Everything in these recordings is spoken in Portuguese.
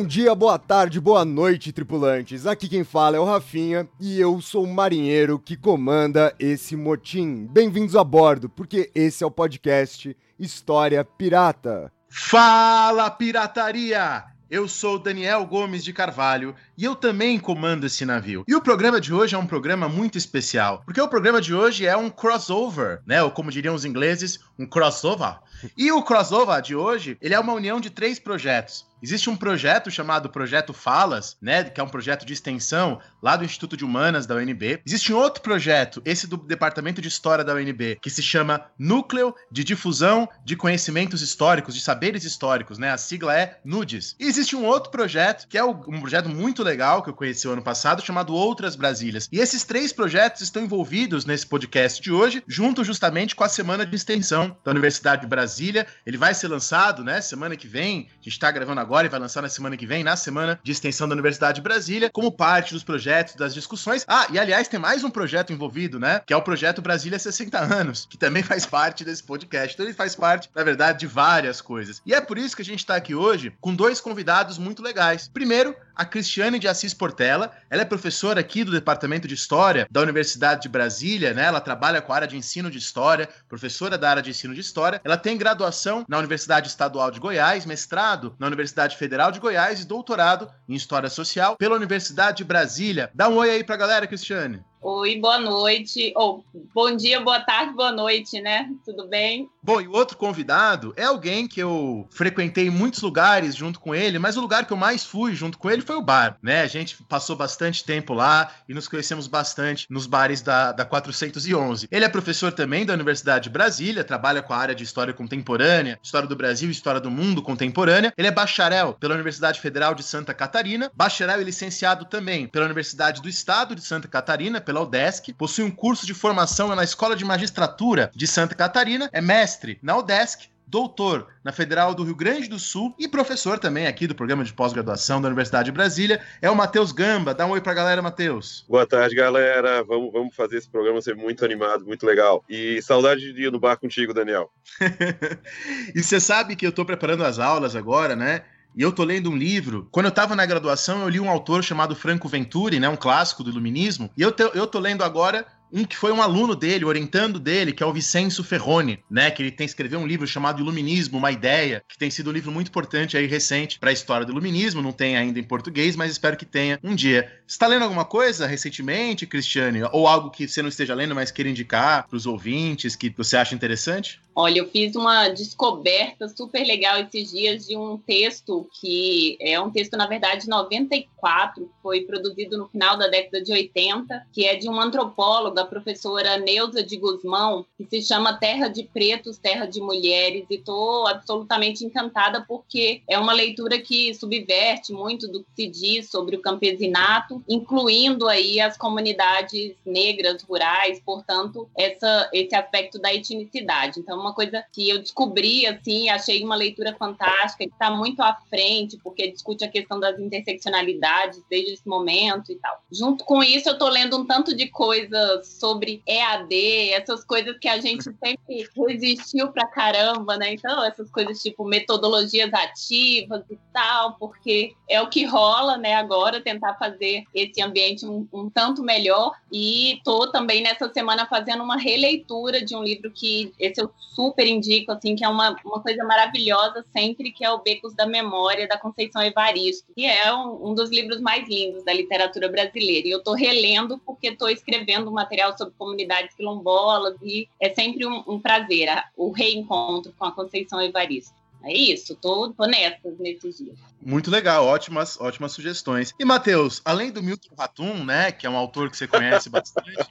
Bom dia, boa tarde, boa noite, tripulantes. Aqui quem fala é o Rafinha e eu sou o marinheiro que comanda esse motim. Bem-vindos a bordo, porque esse é o podcast História Pirata. Fala, pirataria! Eu sou Daniel Gomes de Carvalho e eu também comando esse navio. E o programa de hoje é um programa muito especial, porque o programa de hoje é um crossover, né? Ou como diriam os ingleses, um crossover. E o crossover de hoje, ele é uma união de três projetos. Existe um projeto chamado Projeto Falas, né, que é um projeto de extensão lá do Instituto de Humanas da UNB. Existe um outro projeto, esse do Departamento de História da UNB, que se chama Núcleo de Difusão de Conhecimentos Históricos, de Saberes Históricos, né? A sigla é NUDES. E existe um outro projeto, que é um projeto muito legal que eu conheci o ano passado, chamado Outras Brasílias. E esses três projetos estão envolvidos nesse podcast de hoje, junto justamente com a semana de extensão da Universidade de Brasília. Ele vai ser lançado, né, semana que vem. A gente está gravando agora agora e vai lançar na semana que vem, na semana de extensão da Universidade de Brasília, como parte dos projetos, das discussões. Ah, e aliás, tem mais um projeto envolvido, né? Que é o projeto Brasília 60 anos, que também faz parte desse podcast. Então ele faz parte, na verdade, de várias coisas. E é por isso que a gente está aqui hoje com dois convidados muito legais. Primeiro, a Cristiane de Assis Portela. Ela é professora aqui do Departamento de História da Universidade de Brasília, né? Ela trabalha com a área de ensino de história, professora da área de ensino de história. Ela tem graduação na Universidade Estadual de Goiás, mestrado na Universidade Federal de Goiás e doutorado em História Social pela Universidade de Brasília. Dá um oi aí pra galera, Cristiane. Oi, boa noite. Ou oh, bom dia, boa tarde, boa noite, né? Tudo bem? Bom, e o outro convidado é alguém que eu frequentei muitos lugares junto com ele, mas o lugar que eu mais fui junto com ele foi o bar, né? A gente passou bastante tempo lá e nos conhecemos bastante nos bares da, da 411. Ele é professor também da Universidade de Brasília, trabalha com a área de História Contemporânea, História do Brasil História do Mundo Contemporânea. Ele é bacharel pela Universidade Federal de Santa Catarina, bacharel e licenciado também pela Universidade do Estado de Santa Catarina, pela UDESC, possui um curso de formação na Escola de Magistratura de Santa Catarina, é mestre na UDESC, doutor na Federal do Rio Grande do Sul e professor também aqui do programa de pós-graduação da Universidade de Brasília, é o Matheus Gamba. Dá um oi pra galera, Matheus. Boa tarde, galera. Vamos, vamos fazer esse programa ser muito animado, muito legal. E saudade de ir no bar contigo, Daniel. e você sabe que eu tô preparando as aulas agora, né? E eu tô lendo um livro. Quando eu tava na graduação, eu li um autor chamado Franco Venturi, né? Um clássico do iluminismo. E eu, te, eu tô lendo agora um que foi um aluno dele, orientando dele, que é o Vicenço Ferroni, né? Que ele tem escreveu um livro chamado Iluminismo, uma ideia, que tem sido um livro muito importante aí recente para a história do iluminismo. Não tem ainda em português, mas espero que tenha um dia. Está lendo alguma coisa recentemente, Cristiane? Ou algo que você não esteja lendo, mas queira indicar para os ouvintes que você acha interessante? Olha, eu fiz uma descoberta super legal esses dias de um texto que é um texto, na verdade, 94, foi produzido no final da década de 80, que é de uma antropóloga, a professora Neuza de Guzmão, que se chama Terra de Pretos, Terra de Mulheres, e estou absolutamente encantada porque é uma leitura que subverte muito do que se diz sobre o campesinato, incluindo aí as comunidades negras, rurais, portanto, essa, esse aspecto da etnicidade. Então, uma uma coisa que eu descobri, assim, achei uma leitura fantástica, que está muito à frente, porque discute a questão das interseccionalidades desde esse momento e tal. Junto com isso, eu estou lendo um tanto de coisas sobre EAD, essas coisas que a gente sempre resistiu pra caramba, né? Então, essas coisas tipo metodologias ativas e tal, porque é o que rola, né, agora, tentar fazer esse ambiente um, um tanto melhor. E estou também nessa semana fazendo uma releitura de um livro que esse eu super indico, assim, que é uma, uma coisa maravilhosa sempre, que é o Becos da Memória, da Conceição Evaristo, que é um, um dos livros mais lindos da literatura brasileira. E eu estou relendo porque estou escrevendo um material sobre comunidades quilombolas e é sempre um, um prazer o reencontro com a Conceição Evaristo. É isso, tô, tô nessas nesses dias. Muito legal, ótimas, ótimas sugestões. E, Matheus, além do Milton Ratum, né, que é um autor que você conhece bastante,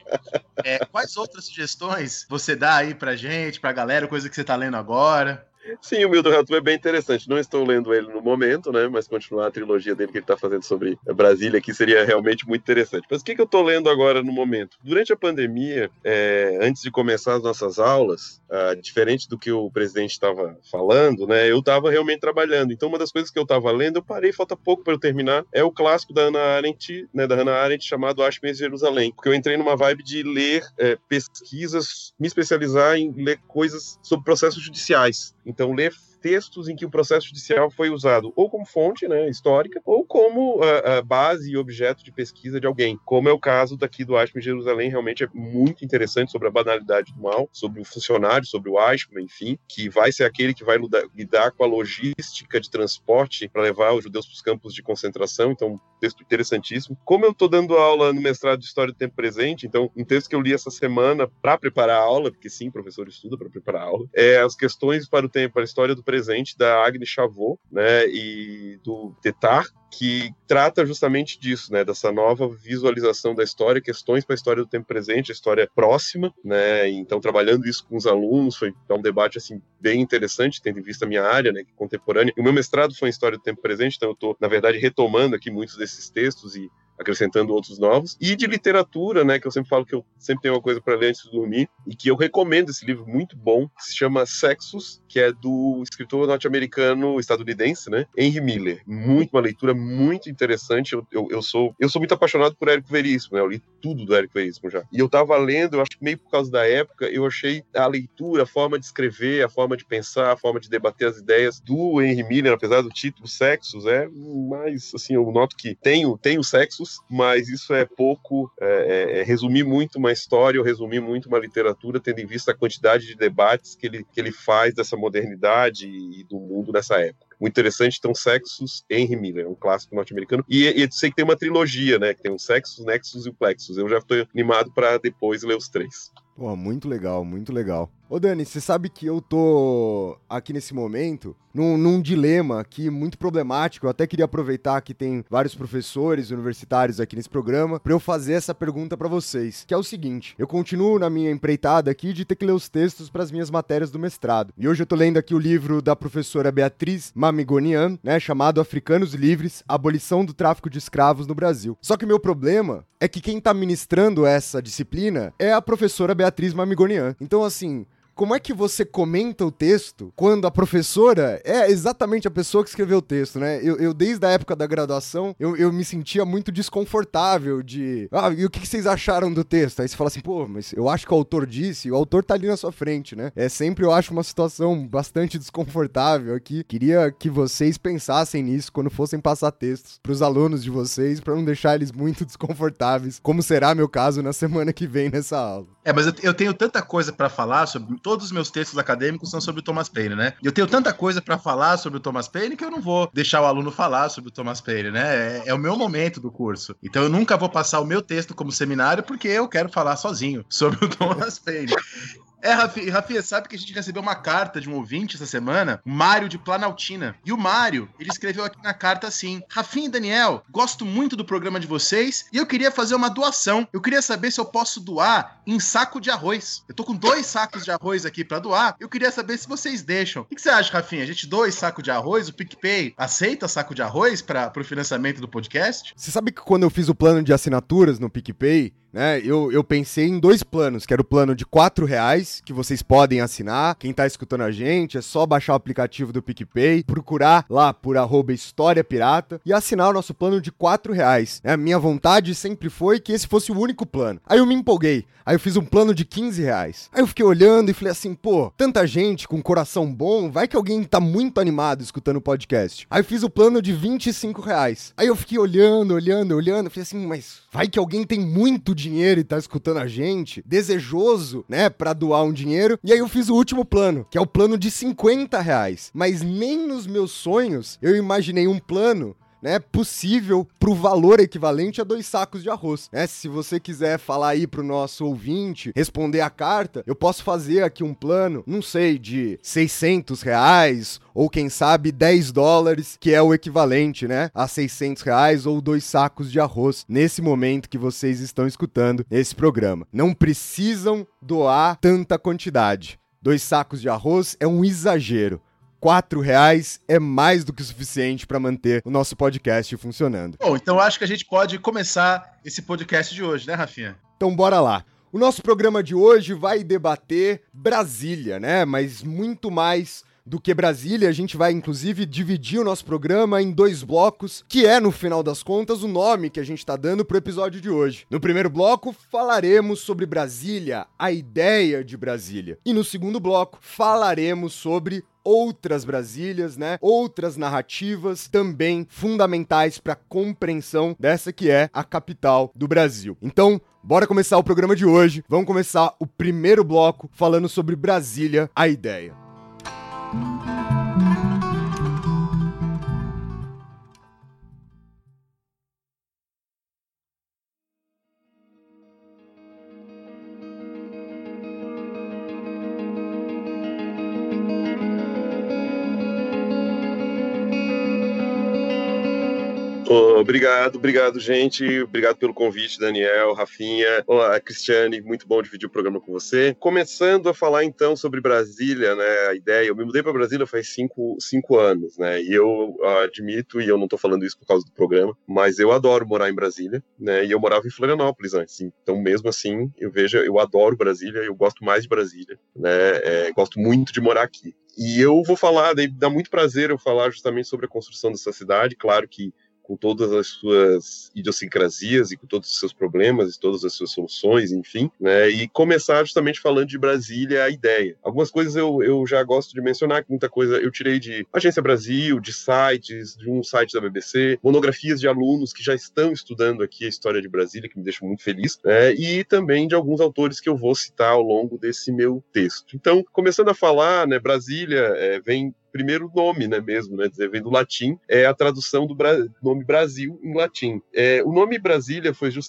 é, quais outras sugestões você dá aí pra gente, pra galera, coisa que você tá lendo agora? Sim, o Milton Ratum é bem interessante. Não estou lendo ele no momento, né? Mas continuar a trilogia dele que ele está fazendo sobre Brasília aqui seria realmente muito interessante. Mas o que, que eu estou lendo agora no momento? Durante a pandemia, é, antes de começar as nossas aulas, ah, diferente do que o presidente estava falando, né? Eu estava realmente trabalhando. Então, uma das coisas que eu estava lendo, eu parei, falta pouco para eu terminar, é o clássico da Hannah Arendt, né? Da Hannah Arendt chamado Ashman Jerusalém, porque eu entrei numa vibe de ler é, pesquisas, me especializar em ler coisas sobre processos judiciais. Então, ler textos em que o processo judicial foi usado ou como fonte né, histórica ou como uh, uh, base e objeto de pesquisa de alguém, como é o caso daqui do Eichmann em Jerusalém, realmente é muito interessante sobre a banalidade do mal, sobre o funcionário, sobre o Eichmann, enfim, que vai ser aquele que vai lidar, com a logística de transporte para levar os judeus para os campos de concentração, então um texto interessantíssimo. Como eu estou dando aula no mestrado de História do Tempo Presente, então um texto que eu li essa semana para preparar a aula, porque sim, professor estuda para preparar a aula, é as questões para o tempo, para a história do presente da Agnes Chavot, né, e do Tetar, que trata justamente disso, né, dessa nova visualização da história, questões para a história do tempo presente, a história próxima, né, então trabalhando isso com os alunos, foi é um debate assim bem interessante, tendo em vista a minha área, né, contemporânea. O meu mestrado foi em história do tempo presente, então eu estou na verdade retomando aqui muitos desses textos e acrescentando outros novos, e de literatura, né, que eu sempre falo que eu sempre tenho uma coisa para ler antes de dormir, e que eu recomendo esse livro muito bom, que se chama Sexos, que é do escritor norte-americano estadunidense, né, Henry Miller. Muito uma leitura muito interessante. Eu, eu, eu, sou eu sou muito apaixonado por Érico Veríssimo, né? Eu li tudo do Érico Veríssimo já. E eu tava lendo, eu acho que meio por causa da época, eu achei a leitura, a forma de escrever, a forma de pensar, a forma de debater as ideias do Henry Miller, apesar do título Sexos, é mais assim, eu noto que tem, tem o Sexos, mas isso é pouco, é, é, é resumir muito uma história ou resumir muito uma literatura, tendo em vista a quantidade de debates que ele, que ele faz dessa modernidade e do mundo nessa época. Muito interessante, então, Sexus, Henry Miller, um clássico norte-americano. E, e eu sei que tem uma trilogia, né? Que tem o Sexus, Nexus e o Plexus. Eu já estou animado para depois ler os três. Pô, muito legal, muito legal. Ô Dani, você sabe que eu tô aqui nesse momento num, num, dilema aqui muito problemático. Eu até queria aproveitar que tem vários professores universitários aqui nesse programa para eu fazer essa pergunta para vocês, que é o seguinte: eu continuo na minha empreitada aqui de ter que ler os textos para as minhas matérias do mestrado. E hoje eu tô lendo aqui o livro da professora Beatriz Mamigonian, né, chamado Africanos Livres: Abolição do Tráfico de Escravos no Brasil. Só que o meu problema é que quem tá ministrando essa disciplina é a professora Beatriz Mamigonian. Então assim, como é que você comenta o texto quando a professora é exatamente a pessoa que escreveu o texto, né? Eu, eu desde a época da graduação, eu, eu, me sentia muito desconfortável de. Ah, e o que, vocês acharam do texto? Aí você fala assim, pô, mas eu acho que o autor disse, o autor tá ali na sua frente, né? É sempre, eu acho, uma situação bastante desconfortável aqui. Queria que vocês pensassem nisso quando fossem passar textos pros alunos de vocês, para não deixar eles muito desconfortáveis, como será meu caso na semana que vem nessa aula. É, mas eu, tenho tanta coisa para falar sobre todos os meus textos acadêmicos são sobre o Thomas Paine, né? Eu tenho tanta coisa para falar sobre o Thomas Paine que eu não vou deixar o aluno falar sobre o Thomas Paine, né? É, é, o meu momento do curso. Então eu nunca vou passar o meu texto como seminário porque eu quero falar sozinho sobre o Thomas Paine. É, Rafinha, Rafinha, sabe que a gente recebeu uma carta de um ouvinte essa semana, Mário de Planaltina. E o Mário, ele escreveu aqui na carta assim: Rafinha e Daniel, gosto muito do programa de vocês e eu queria fazer uma doação. Eu queria saber se eu posso doar em saco de arroz. Eu tô com dois sacos de arroz aqui para doar. Eu queria saber se vocês deixam. O que você acha, Rafinha? A gente doa esse saco de arroz? O PicPay aceita saco de arroz para o financiamento do podcast? Você sabe que quando eu fiz o plano de assinaturas no PicPay, né? Eu, eu pensei em dois planos, que era o plano de quatro reais, que vocês podem assinar. Quem tá escutando a gente, é só baixar o aplicativo do PicPay, procurar lá por arroba História Pirata e assinar o nosso plano de quatro reais. A minha vontade sempre foi que esse fosse o único plano. Aí eu me empolguei. Aí eu fiz um plano de 15 reais. Aí eu fiquei olhando e falei assim, pô, tanta gente com coração bom, vai que alguém tá muito animado escutando o podcast. Aí eu fiz o plano de 25 reais. Aí eu fiquei olhando, olhando, olhando, falei assim, mas vai que alguém tem muito dinheiro e tá escutando a gente, desejoso, né, pra doar um dinheiro. E aí eu fiz o último plano, que é o plano de 50 reais. Mas nem nos meus sonhos eu imaginei um plano né, possível para o valor equivalente a dois sacos de arroz. Né? Se você quiser falar aí para o nosso ouvinte, responder a carta, eu posso fazer aqui um plano, não sei, de 600 reais ou quem sabe 10 dólares, que é o equivalente, né, a 600 reais ou dois sacos de arroz nesse momento que vocês estão escutando esse programa. Não precisam doar tanta quantidade. Dois sacos de arroz é um exagero. Quatro reais é mais do que o suficiente para manter o nosso podcast funcionando. Bom, então acho que a gente pode começar esse podcast de hoje, né, Rafinha? Então bora lá. O nosso programa de hoje vai debater Brasília, né? Mas muito mais do que Brasília. A gente vai, inclusive, dividir o nosso programa em dois blocos, que é, no final das contas, o nome que a gente está dando para o episódio de hoje. No primeiro bloco, falaremos sobre Brasília, a ideia de Brasília. E no segundo bloco, falaremos sobre outras Brasílias, né? Outras narrativas também fundamentais para a compreensão dessa que é a capital do Brasil. Então, bora começar o programa de hoje. Vamos começar o primeiro bloco falando sobre Brasília, a ideia. Obrigado, obrigado, gente. Obrigado pelo convite, Daniel, Rafinha. Olá, Cristiane, muito bom dividir o programa com você. Começando a falar então sobre Brasília, né? A ideia, eu me mudei para Brasília faz cinco, cinco anos, né? E eu admito, e eu não estou falando isso por causa do programa, mas eu adoro morar em Brasília, né? E eu morava em Florianópolis antes. Então, mesmo assim, eu vejo, eu adoro Brasília, eu gosto mais de Brasília, né? É, gosto muito de morar aqui. E eu vou falar, dá muito prazer eu falar justamente sobre a construção dessa cidade. Claro que com todas as suas idiosincrasias e com todos os seus problemas e todas as suas soluções, enfim, né? E começar justamente falando de Brasília, a ideia. Algumas coisas eu, eu já gosto de mencionar, muita coisa eu tirei de Agência Brasil, de sites, de um site da BBC, monografias de alunos que já estão estudando aqui a história de Brasília, que me deixa muito feliz, né? E também de alguns autores que eu vou citar ao longo desse meu texto. Então, começando a falar, né, Brasília é, vem primeiro nome, né, mesmo, né, dizer, vem do latim, é a tradução do Bra nome Brasil em latim. É, o nome Brasília foi su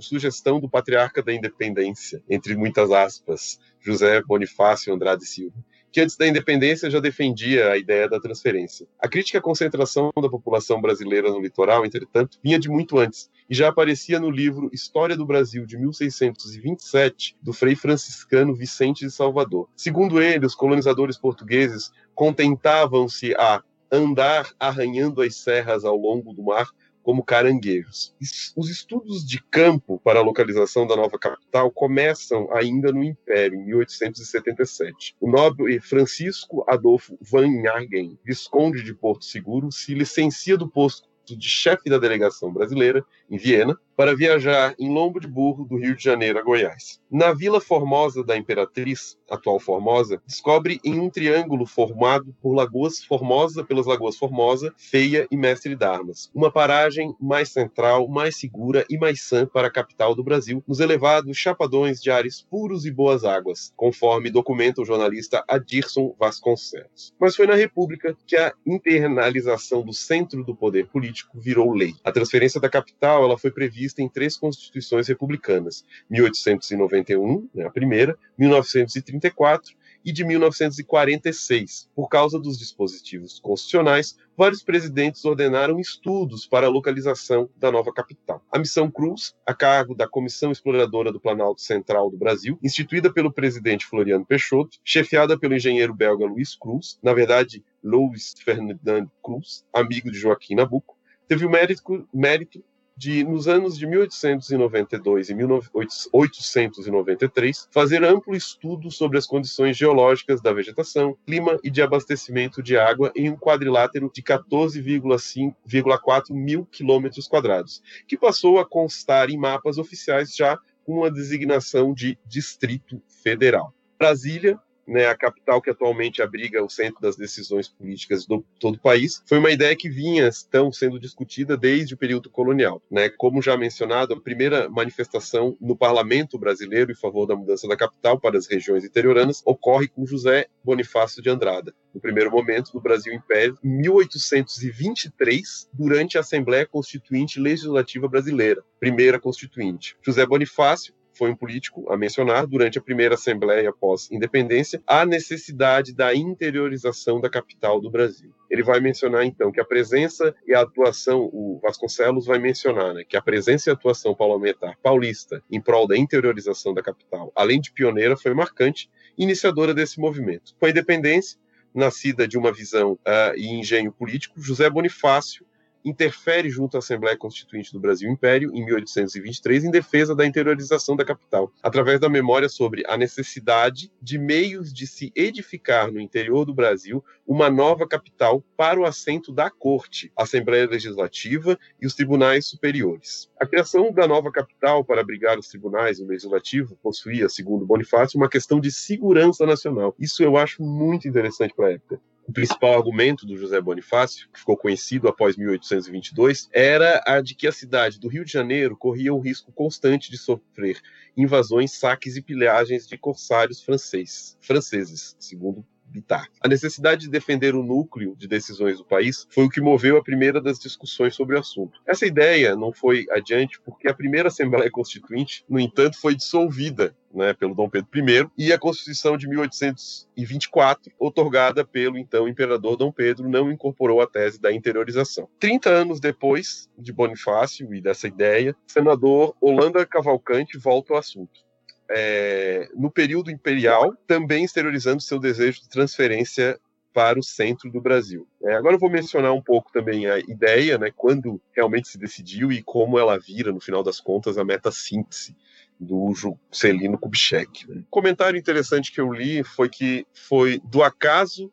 sugestão do patriarca da independência, entre muitas aspas, José Bonifácio Andrade Silva que antes da independência já defendia a ideia da transferência. A crítica à concentração da população brasileira no litoral, entretanto, vinha de muito antes e já aparecia no livro História do Brasil de 1627 do frei franciscano Vicente de Salvador. Segundo ele, os colonizadores portugueses contentavam-se a andar arranhando as serras ao longo do mar como caranguejos. Os estudos de campo para a localização da nova capital começam ainda no Império, em 1877. O nobre Francisco Adolfo Van Jagen, visconde de Porto Seguro, se licencia do posto de chefe da delegação brasileira, em Viena, para viajar em lombo de burro do Rio de Janeiro a Goiás. Na Vila Formosa da Imperatriz, atual Formosa, descobre em um triângulo formado por Lagoas Formosa, pelas Lagoas Formosa, Feia e Mestre d'Armas, uma paragem mais central, mais segura e mais sã para a capital do Brasil, nos elevados chapadões de ares puros e boas águas, conforme documenta o jornalista Adirson Vasconcelos. Mas foi na República que a internalização do centro do poder político virou lei. A transferência da capital ela foi prevista prevista em três constituições republicanas: 1891, né, a primeira, 1934 e de 1946. Por causa dos dispositivos constitucionais, vários presidentes ordenaram estudos para a localização da nova capital. A Missão Cruz, a cargo da Comissão Exploradora do Planalto Central do Brasil, instituída pelo presidente Floriano Peixoto, chefiada pelo engenheiro belga Luiz Cruz, na verdade, Louis Ferdinand Cruz, amigo de Joaquim Nabuco, teve o mérito, mérito de, nos anos de 1892 e 1893, fazer amplo estudo sobre as condições geológicas da vegetação, clima e de abastecimento de água em um quadrilátero de 14,4 mil quilômetros quadrados, que passou a constar em mapas oficiais já com a designação de Distrito Federal. Brasília né, a capital que atualmente abriga o centro das decisões políticas do todo o país, foi uma ideia que vinha estão sendo discutida desde o período colonial. Né? Como já mencionado, a primeira manifestação no parlamento brasileiro em favor da mudança da capital para as regiões interioranas ocorre com José Bonifácio de Andrada, no primeiro momento do Brasil Império, em 1823, durante a Assembleia Constituinte Legislativa Brasileira, primeira constituinte. José Bonifácio foi um político a mencionar durante a primeira Assembleia pós-independência a necessidade da interiorização da capital do Brasil. Ele vai mencionar então que a presença e a atuação, o Vasconcelos vai mencionar né, que a presença e a atuação parlamentar paulista em prol da interiorização da capital, além de pioneira, foi marcante, iniciadora desse movimento. Com a independência, nascida de uma visão uh, e engenho político, José Bonifácio interfere junto à Assembleia Constituinte do Brasil Império, em 1823, em defesa da interiorização da capital, através da memória sobre a necessidade de meios de se edificar no interior do Brasil uma nova capital para o assento da Corte, Assembleia Legislativa e os tribunais superiores. A criação da nova capital para abrigar os tribunais e o legislativo possuía, segundo Bonifácio, uma questão de segurança nacional. Isso eu acho muito interessante para a época o principal argumento do José Bonifácio, que ficou conhecido após 1822, era a de que a cidade do Rio de Janeiro corria o risco constante de sofrer invasões, saques e pilhagens de corsários franceses, franceses segundo Bittar. A necessidade de defender o núcleo de decisões do país foi o que moveu a primeira das discussões sobre o assunto. Essa ideia não foi adiante porque a primeira Assembleia Constituinte, no entanto, foi dissolvida né, pelo Dom Pedro I, e a Constituição de 1824, otorgada pelo então imperador Dom Pedro, não incorporou a tese da interiorização. Trinta anos depois de Bonifácio e dessa ideia, o senador Holanda Cavalcante volta ao assunto é, no período imperial, também exteriorizando seu desejo de transferência para o centro do Brasil. É, agora eu vou mencionar um pouco também a ideia, né, quando realmente se decidiu e como ela vira, no final das contas, a meta-síntese do Juscelino Kubitschek. Né. Um comentário interessante que eu li foi que foi do acaso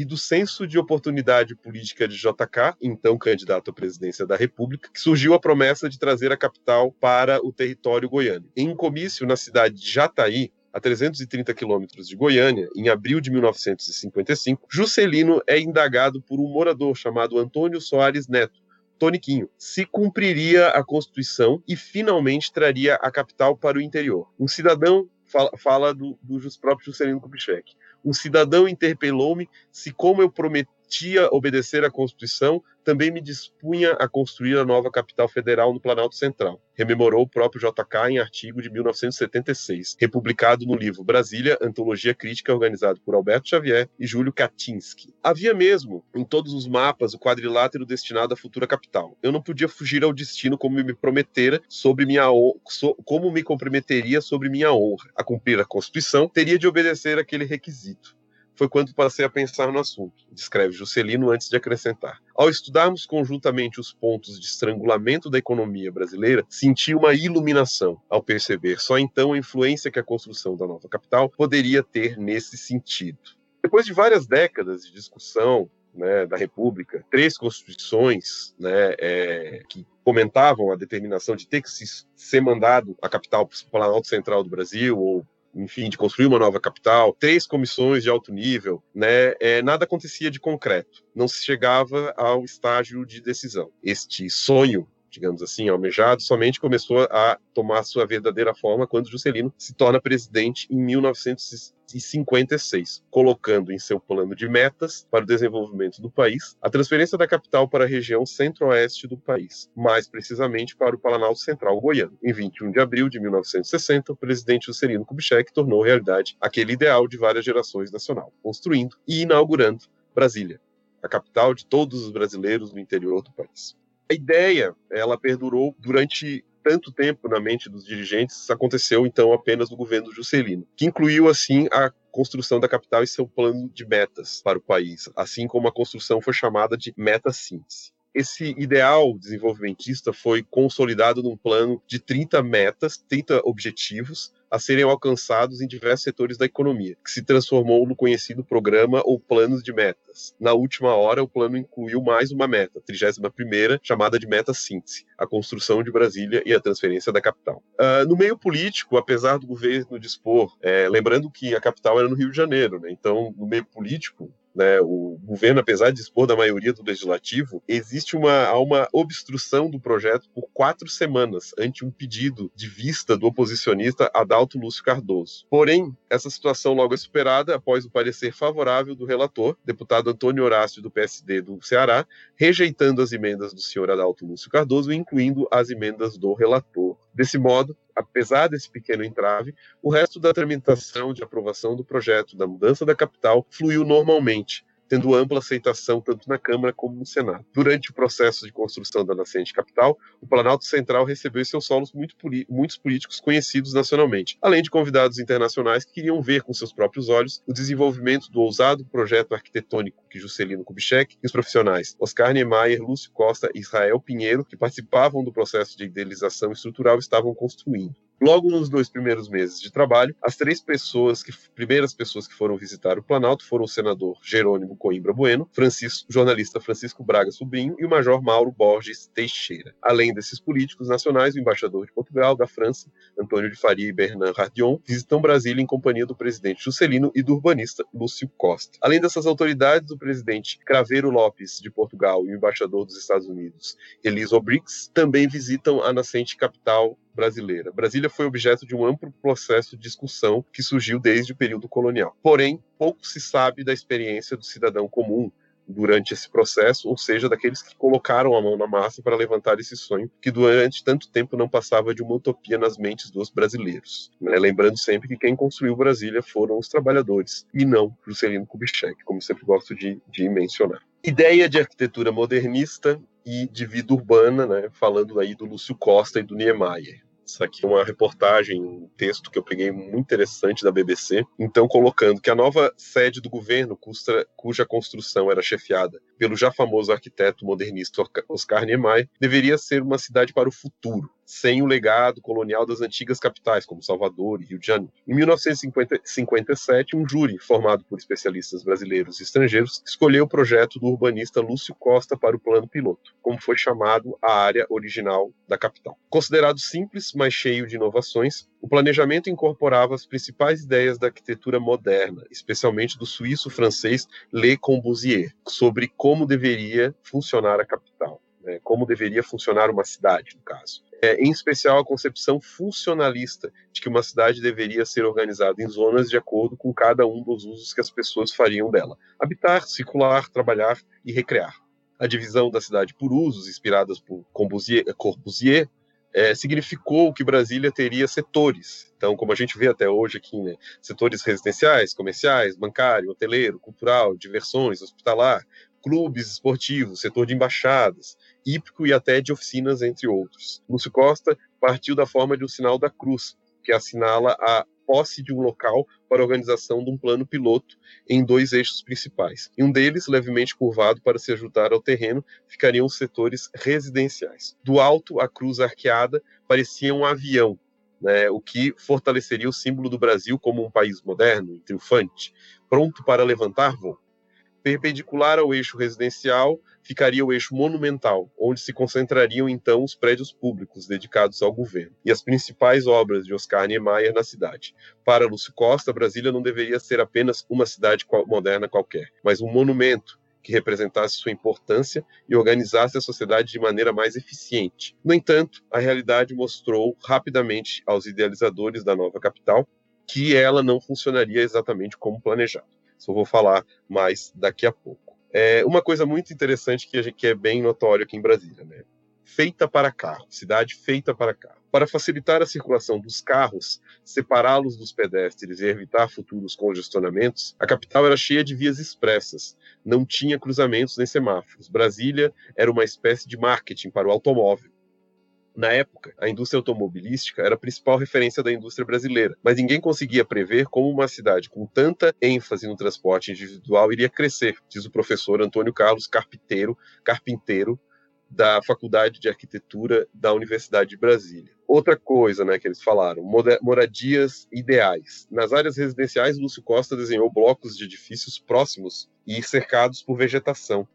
e do senso de oportunidade política de JK, então candidato à presidência da República, que surgiu a promessa de trazer a capital para o território goiano. Em comício na cidade de Jataí, a 330 quilômetros de Goiânia, em abril de 1955, Juscelino é indagado por um morador chamado Antônio Soares Neto, Toniquinho, se cumpriria a Constituição e finalmente traria a capital para o interior. Um cidadão fala, fala do, do próprio Juscelino Kubitschek um cidadão interpelou-me se, como eu prometia obedecer à Constituição, também me dispunha a construir a nova capital federal no Planalto Central. Rememorou o próprio JK em artigo de 1976, republicado no livro Brasília, Antologia Crítica, organizado por Alberto Xavier e Júlio Kaczynski. Havia mesmo, em todos os mapas, o quadrilátero destinado à futura capital. Eu não podia fugir ao destino como me prometera sobre minha como me comprometeria sobre minha honra. A cumprir a Constituição, teria de obedecer aquele requisito foi quando passei a pensar no assunto, descreve Juscelino antes de acrescentar. Ao estudarmos conjuntamente os pontos de estrangulamento da economia brasileira, senti uma iluminação ao perceber só então a influência que a construção da nova capital poderia ter nesse sentido. Depois de várias décadas de discussão né, da República, três constituições né, é, que comentavam a determinação de ter que se, ser mandado a capital para o Planalto Central do Brasil ou enfim, de construir uma nova capital, três comissões de alto nível, né, é, nada acontecia de concreto, não se chegava ao estágio de decisão. Este sonho digamos assim, almejado, somente começou a tomar sua verdadeira forma quando Juscelino se torna presidente em 1956, colocando em seu plano de metas para o desenvolvimento do país a transferência da capital para a região centro-oeste do país, mais precisamente para o Planalto Central goiano. Em 21 de abril de 1960, o presidente Juscelino Kubitschek tornou realidade aquele ideal de várias gerações nacional, construindo e inaugurando Brasília, a capital de todos os brasileiros no interior do país. A ideia, ela perdurou durante tanto tempo na mente dos dirigentes, aconteceu então apenas no governo Juscelino, que incluiu assim a construção da capital e seu plano de metas para o país, assim como a construção foi chamada de meta-síntese. Esse ideal desenvolvimentista foi consolidado num plano de 30 metas, 30 objetivos, a serem alcançados em diversos setores da economia, que se transformou no conhecido programa ou planos de metas. Na última hora, o plano incluiu mais uma meta, 31ª, chamada de meta síntese, a construção de Brasília e a transferência da capital. Uh, no meio político, apesar do governo dispor, é, lembrando que a capital era no Rio de Janeiro, né? então no meio político, né, o governo, apesar de dispor da maioria do legislativo, existe uma, uma obstrução do projeto por quatro semanas ante um pedido de vista do oposicionista Adalto Lúcio Cardoso. Porém, essa situação logo é superada após o parecer favorável do relator, deputado Antônio Horácio do PSD do Ceará, rejeitando as emendas do senhor Adalto Lúcio Cardoso incluindo as emendas do relator. Desse modo, apesar desse pequeno entrave, o resto da tramitação de aprovação do projeto da mudança da capital fluiu normalmente, tendo ampla aceitação tanto na Câmara como no Senado. Durante o processo de construção da nascente capital, o Planalto Central recebeu em seus solos muito muitos políticos conhecidos nacionalmente, além de convidados internacionais que queriam ver com seus próprios olhos o desenvolvimento do ousado projeto arquitetônico que Juscelino Kubitschek e os profissionais Oscar Niemeyer, Lúcio Costa e Israel Pinheiro, que participavam do processo de idealização estrutural, estavam construindo. Logo nos dois primeiros meses de trabalho, as três pessoas que primeiras pessoas que foram visitar o Planalto foram o senador Jerônimo Coimbra Bueno, Francisco, jornalista Francisco Braga Sobrinho e o major Mauro Borges Teixeira. Além desses políticos nacionais, o embaixador de Portugal, da França, Antônio de Faria e Bernard Radion, visitam Brasília em companhia do presidente Juscelino e do urbanista Lúcio Costa. Além dessas autoridades, o presidente Craveiro Lopes de Portugal e o embaixador dos Estados Unidos, Elisa Briggs, também visitam a nascente capital brasileira. Brasília foi objeto de um amplo processo de discussão que surgiu desde o período colonial. Porém, pouco se sabe da experiência do cidadão comum durante esse processo, ou seja, daqueles que colocaram a mão na massa para levantar esse sonho que durante tanto tempo não passava de uma utopia nas mentes dos brasileiros. Né? Lembrando sempre que quem construiu Brasília foram os trabalhadores e não Juscelino Kubitschek, como sempre gosto de, de mencionar. Ideia de arquitetura modernista e de vida urbana, né, falando aí do Lúcio Costa e do Niemeyer. Isso aqui é uma reportagem, um texto que eu peguei muito interessante da BBC. Então, colocando que a nova sede do governo, cuja, construção era chefiada pelo já famoso arquiteto modernista Oscar Niemeyer, deveria ser uma cidade para o futuro sem o legado colonial das antigas capitais, como Salvador e Rio de Janeiro. Em 1957, um júri, formado por especialistas brasileiros e estrangeiros, escolheu o projeto do urbanista Lúcio Costa para o plano piloto, como foi chamado a área original da capital. Considerado simples, mas cheio de inovações, o planejamento incorporava as principais ideias da arquitetura moderna, especialmente do suíço-francês Le Corbusier, sobre como deveria funcionar a capital, né, como deveria funcionar uma cidade, no caso é, em especial a concepção funcionalista de que uma cidade deveria ser organizada em zonas de acordo com cada um dos usos que as pessoas fariam dela: habitar, circular, trabalhar e recrear. A divisão da cidade por usos, inspiradas por Corbusier, é, significou que Brasília teria setores. Então, como a gente vê até hoje aqui, né, setores residenciais, comerciais, bancário, hoteleiro, cultural, diversões, hospitalar, clubes esportivos, setor de embaixadas, hípico e até de oficinas, entre outros. Lúcio Costa partiu da forma de um sinal da cruz, que assinala a posse de um local para a organização de um plano piloto em dois eixos principais. Em um deles, levemente curvado para se ajudar ao terreno, ficariam os setores residenciais. Do alto, a cruz arqueada parecia um avião, né, o que fortaleceria o símbolo do Brasil como um país moderno e triunfante, pronto para levantar voo. Perpendicular ao eixo residencial ficaria o eixo monumental, onde se concentrariam então os prédios públicos dedicados ao governo e as principais obras de Oscar Niemeyer na cidade. Para Lúcio Costa, Brasília não deveria ser apenas uma cidade moderna qualquer, mas um monumento que representasse sua importância e organizasse a sociedade de maneira mais eficiente. No entanto, a realidade mostrou rapidamente aos idealizadores da nova capital que ela não funcionaria exatamente como planejado. Eu vou falar mais daqui a pouco. É uma coisa muito interessante que, gente, que é bem notório aqui em Brasília, né? Feita para carro, cidade feita para carro. Para facilitar a circulação dos carros, separá-los dos pedestres e evitar futuros congestionamentos, a capital era cheia de vias expressas, não tinha cruzamentos nem semáforos. Brasília era uma espécie de marketing para o automóvel na época, a indústria automobilística era a principal referência da indústria brasileira, mas ninguém conseguia prever como uma cidade com tanta ênfase no transporte individual iria crescer, diz o professor Antônio Carlos Carpinteiro, Carpinteiro da Faculdade de Arquitetura da Universidade de Brasília. Outra coisa né, que eles falaram, moradias ideais. Nas áreas residenciais, Lúcio Costa desenhou blocos de edifícios próximos e cercados por vegetação,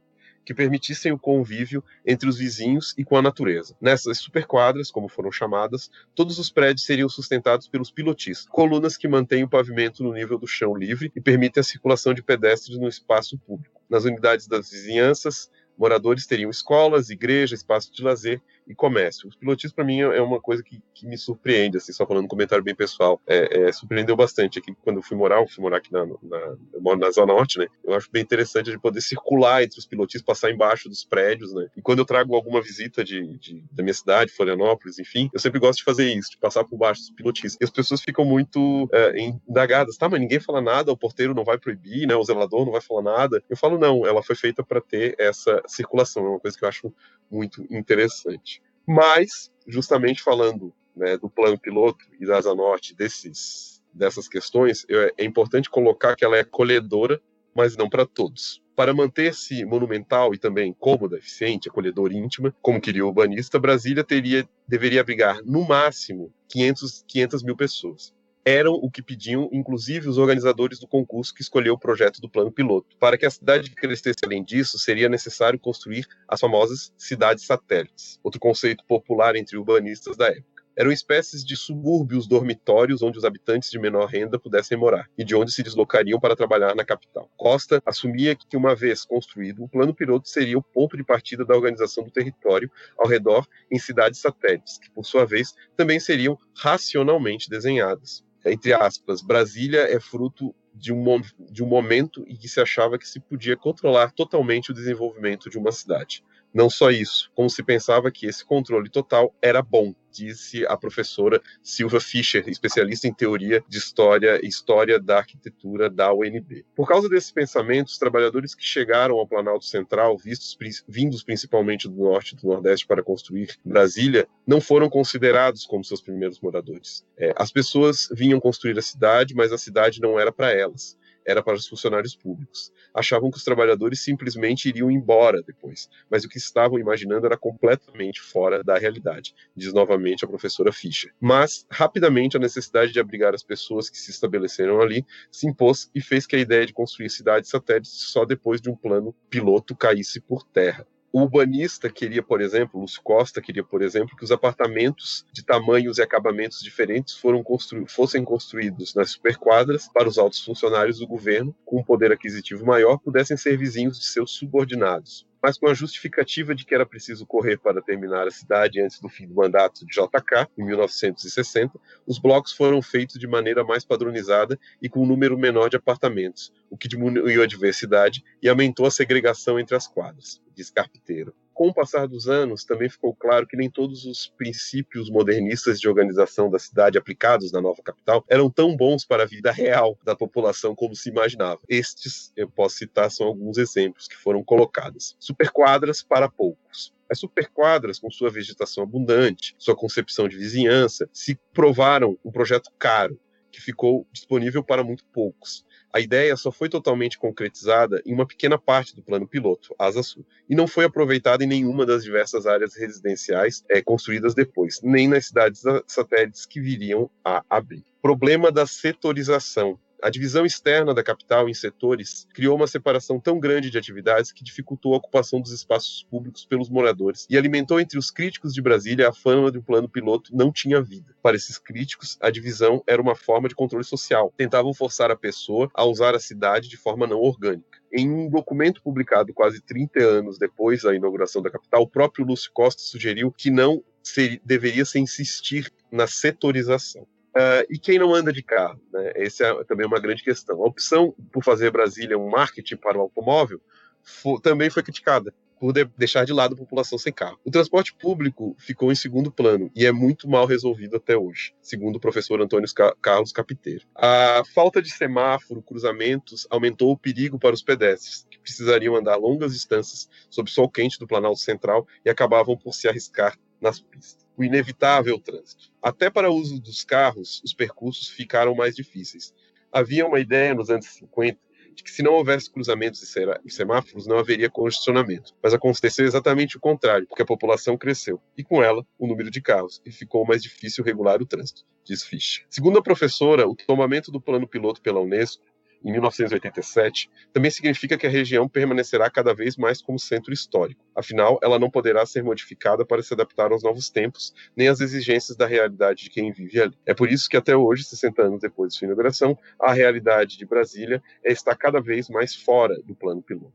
que permitissem o convívio entre os vizinhos e com a natureza. Nessas superquadras, como foram chamadas, todos os prédios seriam sustentados pelos pilotis, colunas que mantêm o pavimento no nível do chão livre e permitem a circulação de pedestres no espaço público. Nas unidades das vizinhanças, moradores teriam escolas, igreja, espaço de lazer e comércio. Os pilotis, para mim, é uma coisa que, que, me surpreende, assim, só falando um comentário bem pessoal. É, é, surpreendeu bastante aqui quando eu fui morar, eu fui morar aqui na, na, eu moro na Zona Norte, né? Eu acho bem interessante de poder circular entre os pilotis, passar embaixo dos prédios, né? E quando eu trago alguma visita de, de da minha cidade, Florianópolis, enfim, eu sempre gosto de fazer isso, de passar por baixo dos pilotis. E as pessoas ficam muito é, indagadas, tá, mas ninguém fala nada, o porteiro não vai proibir, né? O zelador não vai falar nada. Eu falo, não, ela foi feita para ter essa circulação, é uma coisa que eu acho muito interessante. Mas, justamente falando né, do plano piloto e da Asa Norte, desses, dessas questões, é importante colocar que ela é acolhedora, mas não para todos. Para manter-se monumental e também cômoda, eficiente, acolhedora e íntima, como queria o urbanista, Brasília teria, deveria abrigar, no máximo, 500, 500 mil pessoas eram o que pediam, inclusive, os organizadores do concurso que escolheu o projeto do plano piloto. Para que a cidade crescesse além disso, seria necessário construir as famosas cidades satélites, outro conceito popular entre urbanistas da época eram espécies de subúrbios dormitórios onde os habitantes de menor renda pudessem morar e de onde se deslocariam para trabalhar na capital. Costa assumia que, uma vez construído, o plano piloto seria o ponto de partida da organização do território ao redor em cidades satélites, que, por sua vez, também seriam racionalmente desenhadas entre aspas, Brasília é fruto de um, de um momento em que se achava que se podia controlar totalmente o desenvolvimento de uma cidade. Não só isso, como se pensava que esse controle total era bom, disse a professora Silva Fischer, especialista em teoria de história e história da arquitetura da UNB. Por causa desses pensamentos, os trabalhadores que chegaram ao Planalto Central, vistos, vindos principalmente do norte e do nordeste para construir Brasília, não foram considerados como seus primeiros moradores. É, as pessoas vinham construir a cidade, mas a cidade não era para elas era para os funcionários públicos. Achavam que os trabalhadores simplesmente iriam embora depois, mas o que estavam imaginando era completamente fora da realidade, diz novamente a professora Fischer. Mas, rapidamente, a necessidade de abrigar as pessoas que se estabeleceram ali se impôs e fez que a ideia de construir cidades satélites só depois de um plano piloto caísse por terra. O urbanista queria, por exemplo, Lúcio Costa queria, por exemplo, que os apartamentos de tamanhos e acabamentos diferentes constru fossem construídos nas superquadras para os altos funcionários do governo, com um poder aquisitivo maior, pudessem ser vizinhos de seus subordinados mas com a justificativa de que era preciso correr para terminar a cidade antes do fim do mandato de JK, em 1960, os blocos foram feitos de maneira mais padronizada e com um número menor de apartamentos, o que diminuiu a diversidade e aumentou a segregação entre as quadras, diz Carpiteiro com o passar dos anos, também ficou claro que nem todos os princípios modernistas de organização da cidade aplicados na nova capital eram tão bons para a vida real da população como se imaginava. Estes, eu posso citar, são alguns exemplos que foram colocados. Superquadras para poucos. As superquadras, com sua vegetação abundante, sua concepção de vizinhança, se provaram um projeto caro, que ficou disponível para muito poucos. A ideia só foi totalmente concretizada em uma pequena parte do plano piloto, Asa Sul, e não foi aproveitada em nenhuma das diversas áreas residenciais é, construídas depois, nem nas cidades satélites que viriam a abrir. Problema da setorização. A divisão externa da capital em setores criou uma separação tão grande de atividades que dificultou a ocupação dos espaços públicos pelos moradores e alimentou entre os críticos de Brasília a fama de um plano piloto não tinha vida. Para esses críticos, a divisão era uma forma de controle social. Tentavam forçar a pessoa a usar a cidade de forma não orgânica. Em um documento publicado quase 30 anos depois da inauguração da capital, o próprio Lúcio Costa sugeriu que não ser, deveria se insistir na setorização. Uh, e quem não anda de carro? Né? Essa é também uma grande questão. A opção por fazer Brasília um marketing para o automóvel também foi criticada por de deixar de lado a população sem carro. O transporte público ficou em segundo plano e é muito mal resolvido até hoje, segundo o professor Antônio Carlos Capiteiro. A falta de semáforo, cruzamentos, aumentou o perigo para os pedestres, que precisariam andar longas distâncias sob sol quente do Planalto Central e acabavam por se arriscar nas pistas o inevitável trânsito. Até para o uso dos carros, os percursos ficaram mais difíceis. Havia uma ideia nos anos 50 de que se não houvesse cruzamentos e semáforos, não haveria congestionamento. Mas aconteceu exatamente o contrário, porque a população cresceu, e com ela, o número de carros, e ficou mais difícil regular o trânsito, diz Fish. Segundo a professora, o tomamento do plano piloto pela Unesco em 1987, também significa que a região permanecerá cada vez mais como centro histórico. Afinal, ela não poderá ser modificada para se adaptar aos novos tempos, nem às exigências da realidade de quem vive ali. É por isso que até hoje, 60 anos depois de sua inauguração, a realidade de Brasília é estar cada vez mais fora do plano piloto.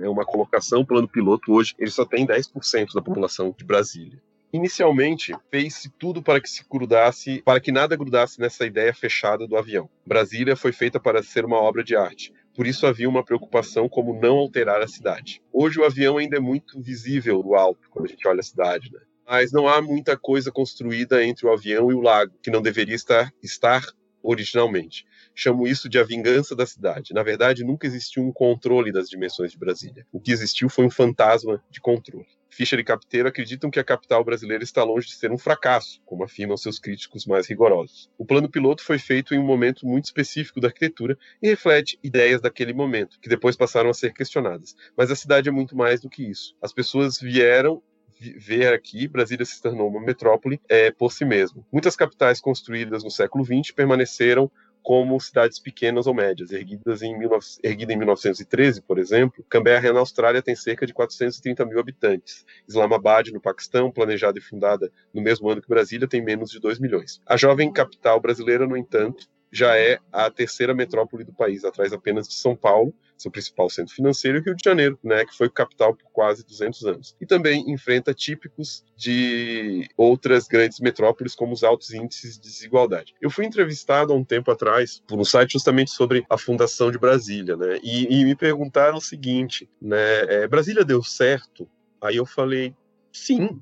É uma colocação, plano piloto hoje, ele só tem 10% da população de Brasília. Inicialmente, fez-se tudo para que se grudasse, para que nada grudasse nessa ideia fechada do avião. Brasília foi feita para ser uma obra de arte. Por isso havia uma preocupação como não alterar a cidade. Hoje o avião ainda é muito visível do alto, quando a gente olha a cidade, né? Mas não há muita coisa construída entre o avião e o lago, que não deveria estar, estar originalmente. Chamo isso de a vingança da cidade. Na verdade, nunca existiu um controle das dimensões de Brasília. O que existiu foi um fantasma de controle. Fischer e Capteiro acreditam que a capital brasileira está longe de ser um fracasso, como afirmam seus críticos mais rigorosos. O plano piloto foi feito em um momento muito específico da arquitetura e reflete ideias daquele momento, que depois passaram a ser questionadas. Mas a cidade é muito mais do que isso. As pessoas vieram ver aqui, Brasília se tornou uma metrópole é, por si mesmo. Muitas capitais construídas no século XX permaneceram como cidades pequenas ou médias, erguidas em, 19, erguida em 1913, por exemplo. Canberra, na Austrália, tem cerca de 430 mil habitantes. Islamabad, no Paquistão, planejada e fundada no mesmo ano que Brasília, tem menos de 2 milhões. A jovem capital brasileira, no entanto, já é a terceira metrópole do país, atrás apenas de São Paulo, seu principal centro financeiro, e Rio de Janeiro, né, que foi capital por quase 200 anos. E também enfrenta típicos de outras grandes metrópoles, como os altos índices de desigualdade. Eu fui entrevistado há um tempo atrás por um site justamente sobre a fundação de Brasília, né, e, e me perguntaram o seguinte, né, é, Brasília deu certo? Aí eu falei, sim,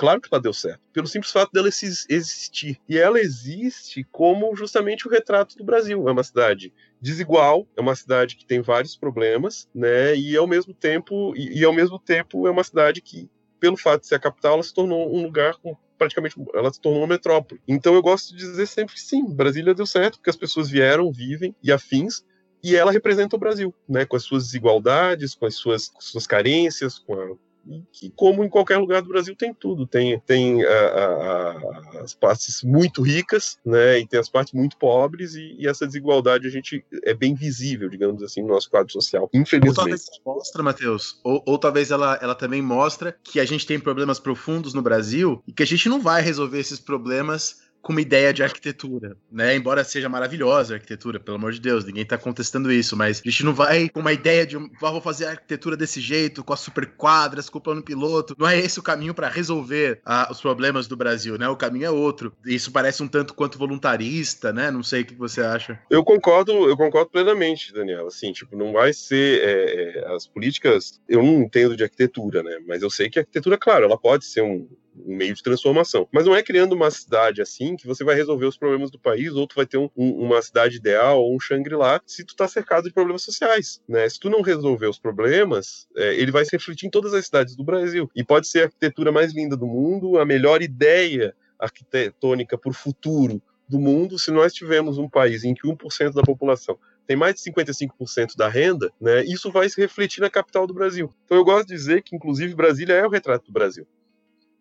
Claro que ela deu certo, pelo simples fato dela existir. E ela existe como justamente o retrato do Brasil. É uma cidade desigual, é uma cidade que tem vários problemas, né? E ao mesmo tempo, e, e ao mesmo tempo é uma cidade que, pelo fato de ser a capital, ela se tornou um lugar com praticamente ela se tornou uma metrópole. Então eu gosto de dizer sempre que sim, Brasília deu certo, porque as pessoas vieram, vivem e afins, e ela representa o Brasil, né, com as suas desigualdades, com as suas, com suas carências, com a, e que, como em qualquer lugar do Brasil, tem tudo. Tem, tem a, a, as partes muito ricas, né, e tem as partes muito pobres, e, e, essa desigualdade a gente é bem visível, digamos assim, no nosso quadro social. Infelizmente. Ou talvez mostra, Matheus, ou, ou talvez ela, ela também mostra que a gente tem problemas profundos no Brasil e que a gente não vai resolver esses problemas com uma ideia de arquitetura, né? Embora seja maravilhosa a arquitetura, pelo amor de Deus, ninguém tá contestando isso, mas a gente não vai com uma ideia de, ah, vou fazer a arquitetura desse jeito, com as super quadras, com o plano piloto. Não é esse o caminho para resolver ah, os problemas do Brasil, né? O caminho é outro. Isso parece um tanto quanto voluntarista, né? Não sei o que você acha. Eu concordo, eu concordo plenamente, Daniel. Assim, tipo, não vai ser é, é as políticas. Eu não entendo de arquitetura, né? Mas eu sei que a arquitetura, claro, ela pode ser um, um meio de transformação. Mas não é criando uma cidade assim que você vai resolver os problemas do país, ou tu vai ter um, um, uma cidade ideal ou um Shangri-La se tu tá cercado de problemas sociais, né? Se tu não resolver os problemas, é, ele vai se refletir em todas as cidades do Brasil. E pode ser a arquitetura mais linda do mundo, a melhor ideia arquitetônica para o futuro do mundo, se nós tivermos um país em que 1% da população tem mais de 55% da renda, né, isso vai se refletir na capital do Brasil. Então eu gosto de dizer que, inclusive, Brasília é o retrato do Brasil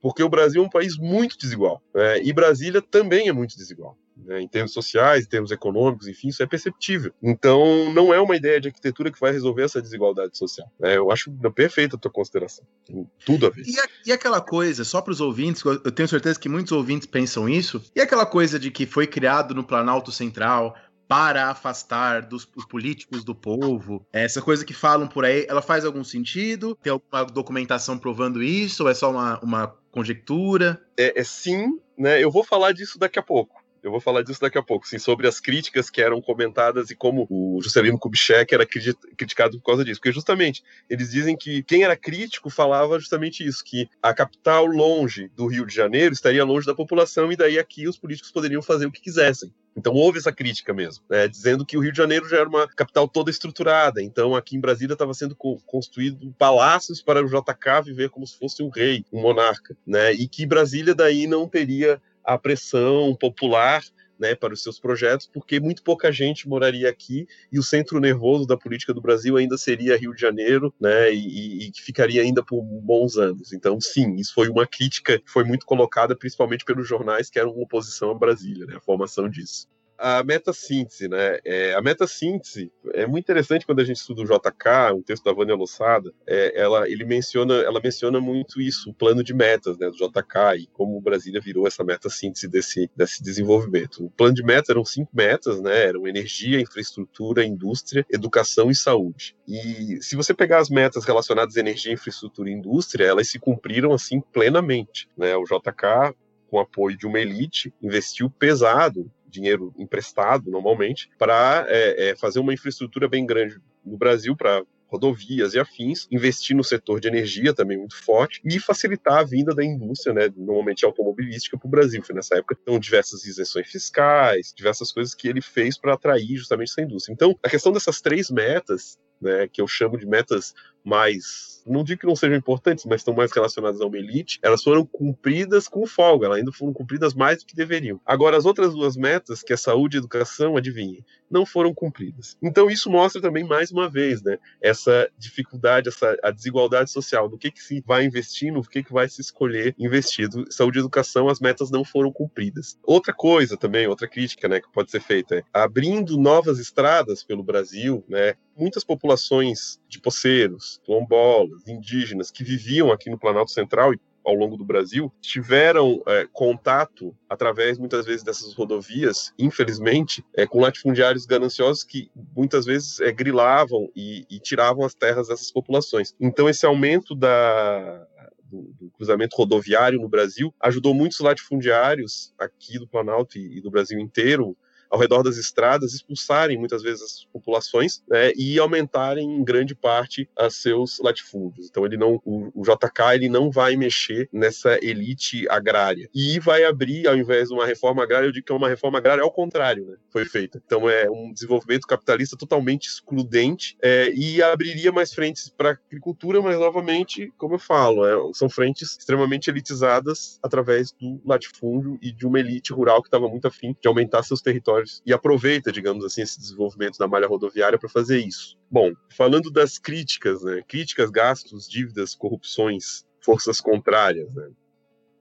porque o Brasil é um país muito desigual. Né? E Brasília também é muito desigual. Né? Em termos sociais, em termos econômicos, enfim, isso é perceptível. Então, não é uma ideia de arquitetura que vai resolver essa desigualdade social. Né? Eu acho perfeita a tua consideração. Tem tudo a ver. E, a, e aquela coisa, só para os ouvintes, eu tenho certeza que muitos ouvintes pensam isso, e aquela coisa de que foi criado no Planalto Central para afastar dos os políticos do povo. Essa coisa que falam por aí, ela faz algum sentido? Tem alguma documentação provando isso? Ou é só uma, uma conjectura? É, é sim, né? Eu vou falar disso daqui a pouco. Eu vou falar disso daqui a pouco, sim, sobre as críticas que eram comentadas e como o Juscelino Kubitschek era criticado por causa disso. Porque justamente eles dizem que quem era crítico falava justamente isso, que a capital longe do Rio de Janeiro estaria longe da população e daí aqui os políticos poderiam fazer o que quisessem. Então houve essa crítica mesmo, né, dizendo que o Rio de Janeiro já era uma capital toda estruturada, então aqui em Brasília estava sendo construído palácios para o JK viver como se fosse um rei, um monarca, né, e que Brasília daí não teria a pressão popular né, para os seus projetos, porque muito pouca gente moraria aqui e o centro nervoso da política do Brasil ainda seria Rio de Janeiro, né, e, que ficaria ainda por bons anos. Então, sim, isso foi uma crítica que foi muito colocada, principalmente pelos jornais que eram oposição a Brasília, né, a formação disso a metassíntese, né? É, a metassíntese é muito interessante quando a gente estuda o JK, um texto da Vânia Lossada, é, ela, ele menciona, ela menciona muito isso, o plano de metas, né, do JK e como o Brasília virou essa metassíntese desse, desse desenvolvimento. O plano de metas eram cinco metas, né? Eram energia, infraestrutura, indústria, educação e saúde. E se você pegar as metas relacionadas à energia, infraestrutura e indústria, elas se cumpriram assim plenamente, né? O JK com apoio de uma elite, investiu pesado dinheiro emprestado normalmente, para é, é, fazer uma infraestrutura bem grande no Brasil para rodovias e afins, investir no setor de energia também muito forte e facilitar a vinda da indústria, né, normalmente automobilística, para o Brasil. Foi nessa época, então, diversas isenções fiscais, diversas coisas que ele fez para atrair justamente essa indústria. Então, a questão dessas três metas, né, que eu chamo de metas mais, não digo que não sejam importantes, mas estão mais relacionadas a uma elite, elas foram cumpridas com folga, elas ainda foram cumpridas mais do que deveriam. Agora, as outras duas metas, que é saúde e educação, adivinhem, não foram cumpridas. Então, isso mostra também, mais uma vez, né, essa dificuldade, essa a desigualdade social, do que, que se vai investir, no que, que vai se escolher investido. Saúde e educação, as metas não foram cumpridas. Outra coisa também, outra crítica né, que pode ser feita é abrindo novas estradas pelo Brasil, né, muitas populações de poceiros, quilombolas, indígenas que viviam aqui no Planalto Central e ao longo do Brasil tiveram é, contato através muitas vezes dessas rodovias, infelizmente, é, com latifundiários gananciosos que muitas vezes é, grilavam e, e tiravam as terras dessas populações. Então esse aumento da, do, do, cruzamento rodoviário no Brasil ajudou muitos latifundiários aqui do Planalto e, e do Brasil inteiro ao redor das estradas expulsarem muitas vezes as populações né, e aumentarem em grande parte os seus latifúndios. Então ele não, o, o, JK ele não vai mexer nessa elite agrária e vai abrir, ao invés de uma reforma agrária, eu digo que é uma reforma agrária ao contrário, né, foi feita. Então é um desenvolvimento capitalista totalmente excludente é, e abriria mais frentes para agricultura, mas novamente, como eu falo, é, são frentes extremamente elitizadas através do latifúndio e de uma elite rural que estava muito afim de aumentar seus territórios e aproveita, digamos assim, esse desenvolvimento da malha rodoviária para fazer isso. Bom, falando das críticas, né? Críticas, gastos, dívidas, corrupções, forças contrárias, né?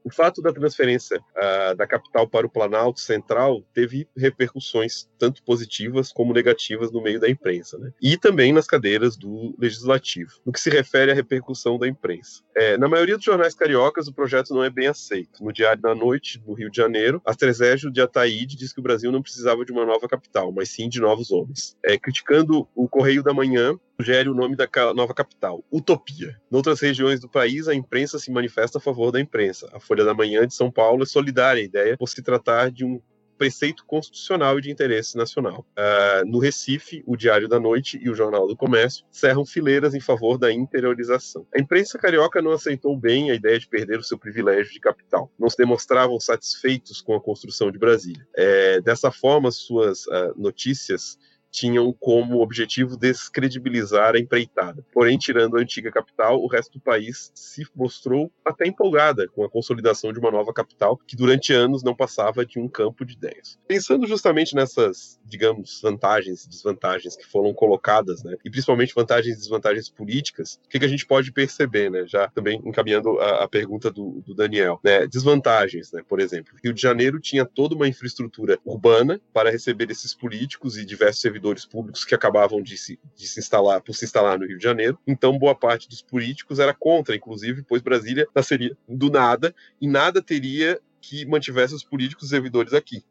O fato da transferência uh, da capital para o Planalto Central teve repercussões tanto positivas como negativas no meio da imprensa, né? e também nas cadeiras do Legislativo, no que se refere à repercussão da imprensa. É, na maioria dos jornais cariocas, o projeto não é bem aceito. No Diário da Noite, do Rio de Janeiro, Astrezégio de Ataíde diz que o Brasil não precisava de uma nova capital, mas sim de novos homens. É, criticando o Correio da Manhã, sugere o nome da nova capital, Utopia. Em outras regiões do país, a imprensa se manifesta a favor da imprensa. A Folha da Manhã de São Paulo é solidária à ideia por se tratar de um preceito constitucional e de interesse nacional. Uh, no Recife, o Diário da Noite e o Jornal do Comércio cerram fileiras em favor da interiorização. A imprensa carioca não aceitou bem a ideia de perder o seu privilégio de capital. Não se demonstravam satisfeitos com a construção de Brasília. É, dessa forma, suas uh, notícias tinham como objetivo descredibilizar a empreitada. Porém, tirando a antiga capital, o resto do país se mostrou até empolgada com a consolidação de uma nova capital que durante anos não passava de um campo de ideias. Pensando justamente nessas, digamos, vantagens e desvantagens que foram colocadas, né, e principalmente vantagens e desvantagens políticas, o que, que a gente pode perceber, né, já também encaminhando a, a pergunta do, do, Daniel, né, desvantagens, né, por exemplo, Rio de Janeiro tinha toda uma infraestrutura urbana para receber esses políticos e diversos servidores servidores públicos que acabavam de se, de se instalar por se instalar no Rio de Janeiro. Então, boa parte dos políticos era contra, inclusive, pois Brasília nasceria do nada e nada teria que mantivesse os políticos servidores aqui.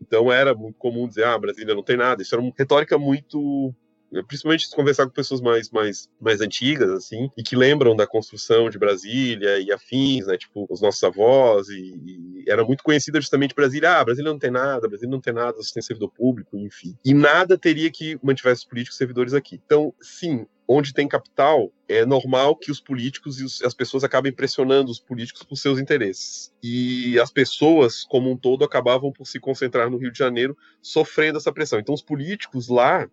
Então era muito comum dizer, ah, Brasília não tem nada. Isso era uma retórica muito principalmente se conversar com pessoas mais, mais, mais antigas, assim, e que lembram da construção de Brasília e afins, né, tipo, os nossos avós, e, e era muito conhecida justamente Brasília, ah, Brasília não tem nada, Brasília não tem nada, você tem servidor público, enfim. E nada teria que mantivesse os políticos servidores aqui. Então, sim, onde tem capital, é normal que os políticos e as pessoas acabem pressionando os políticos por seus interesses. E as pessoas, como um todo, acabavam por se concentrar no Rio de Janeiro, sofrendo essa pressão. Então, os políticos lá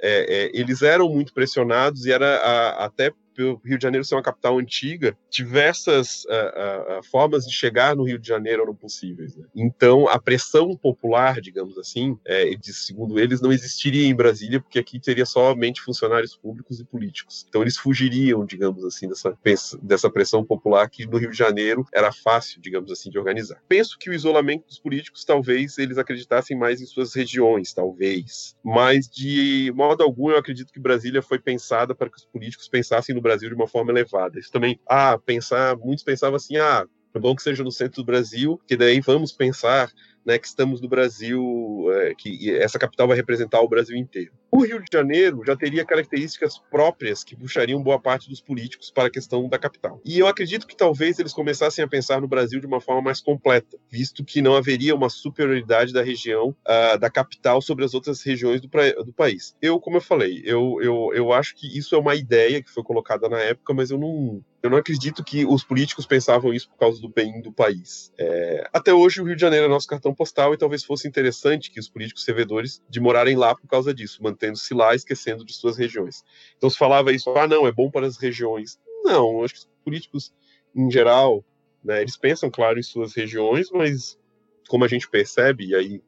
é, é, eles eram muito pressionados e era a, até pelo Rio de Janeiro ser uma capital antiga, diversas uh, uh, formas de chegar no Rio de Janeiro eram possíveis. Né? Então, a pressão popular, digamos assim, é, segundo eles, não existiria em Brasília, porque aqui teria somente funcionários públicos e políticos. Então, eles fugiriam, digamos assim, dessa, dessa pressão popular que no Rio de Janeiro era fácil, digamos assim, de organizar. Penso que o isolamento dos políticos, talvez eles acreditassem mais em suas regiões, talvez. Mas, de modo algum, eu acredito que Brasília foi pensada para que os políticos pensassem no Brasil de uma forma elevada. Isso também, ah, pensar, muitos pensavam assim, ah, é bom que seja no centro do Brasil, que daí vamos pensar né, que estamos no Brasil, é, que essa capital vai representar o Brasil inteiro. O Rio de Janeiro já teria características próprias que puxariam boa parte dos políticos para a questão da capital. E eu acredito que talvez eles começassem a pensar no Brasil de uma forma mais completa, visto que não haveria uma superioridade da região, uh, da capital, sobre as outras regiões do, do país. Eu, como eu falei, eu, eu, eu acho que isso é uma ideia que foi colocada na época, mas eu não, eu não acredito que os políticos pensavam isso por causa do bem do país. É, até hoje, o Rio de Janeiro é nosso cartão postal e talvez fosse interessante que os políticos servidores de morarem lá por causa disso, mantendo-se lá, esquecendo de suas regiões. Então se falava isso, ah, não, é bom para as regiões. Não, acho que os políticos, em geral, né, eles pensam, claro, em suas regiões, mas como a gente percebe, e aí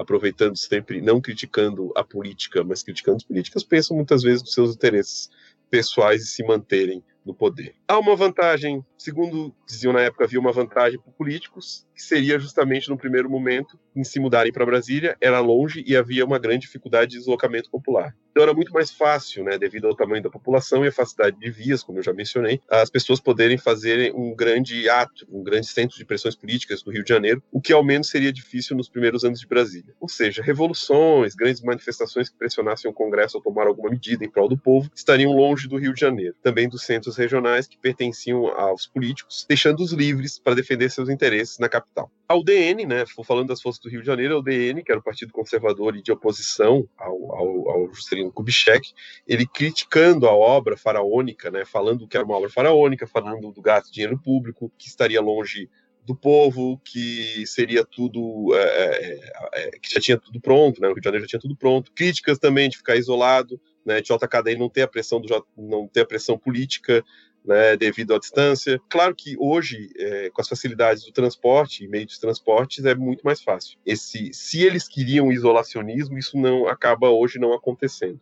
aproveitando sempre, não criticando a política, mas criticando as políticas, pensam muitas vezes nos seus interesses pessoais e se manterem no poder. Há uma vantagem, segundo diziam na época, havia uma vantagem para políticos, que seria justamente no primeiro momento em se mudarem para Brasília, era longe e havia uma grande dificuldade de deslocamento popular. Então era muito mais fácil, né, devido ao tamanho da população e a facilidade de vias, como eu já mencionei, as pessoas poderem fazer um grande ato, um grande centro de pressões políticas no Rio de Janeiro, o que ao menos seria difícil nos primeiros anos de Brasília. Ou seja, revoluções, grandes manifestações que pressionassem o Congresso a tomar alguma medida em prol do povo, estariam longe do Rio de Janeiro, também dos centros regionais que pertenciam aos políticos, deixando-os livres para defender seus interesses na capital. A UDN, né, falando das forças do Rio de Janeiro, a UDN, que era o Partido Conservador e de oposição ao, ao, ao Juscelino Kubitschek, ele criticando a obra faraônica, né, falando que era uma obra faraônica, falando do gasto de dinheiro público, que estaria longe do povo, que seria tudo, é, é, é, que já tinha tudo pronto, né? O Rio de Janeiro já tinha tudo pronto. Críticas também de ficar isolado, né? De JKD não ter a pressão do não ter a pressão política, né? Devido à distância. Claro que hoje, é, com as facilidades do transporte e meio de transportes, é muito mais fácil. Esse, se eles queriam isolacionismo, isso não acaba hoje não acontecendo.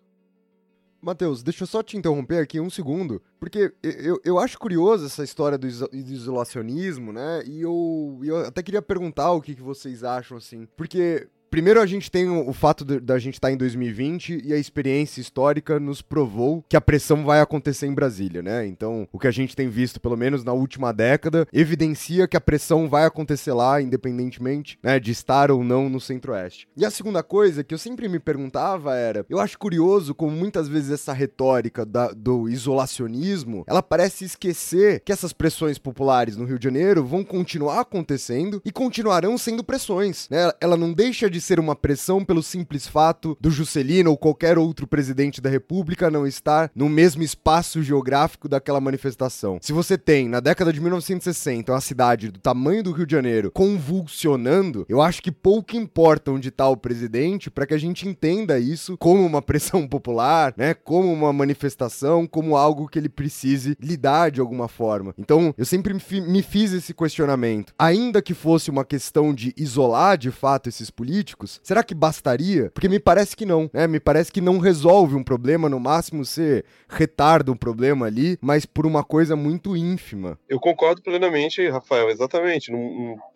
Matheus, deixa eu só te interromper aqui um segundo, porque eu, eu acho curioso essa história do, isolacionismo, né? E eu, eu até queria perguntar o que, que vocês acham, assim. Porque Primeiro, a gente tem o, fato da gente estar tá em 2020 e a experiência histórica nos provou que a pressão vai acontecer em Brasília, né? Então, o que a gente tem visto, pelo menos na última década, evidencia que a pressão vai acontecer lá, independentemente né, de estar ou não no Centro-Oeste. E a segunda coisa que eu sempre me perguntava era: eu acho curioso como muitas vezes essa retórica da, do isolacionismo ela parece esquecer que essas pressões populares no Rio de Janeiro vão continuar acontecendo e continuarão sendo pressões, né? Ela não deixa de de ser uma pressão pelo simples fato do Juscelino ou qualquer outro presidente da República não estar no mesmo espaço geográfico daquela manifestação. Se você tem, na década de 1960, uma cidade do tamanho do Rio de Janeiro convulsionando, eu acho que pouco importa onde está o presidente para que a gente entenda isso como uma pressão popular, né, como uma manifestação, como algo que ele precise lidar de alguma forma. Então, eu sempre me fiz esse questionamento. Ainda que fosse uma questão de isolar de fato esses políticos, políticos, será que bastaria? Porque me parece que não, né? Me parece que não resolve um problema, no máximo você retarda um problema ali, mas por uma coisa muito ínfima. Eu concordo plenamente, Rafael, exatamente.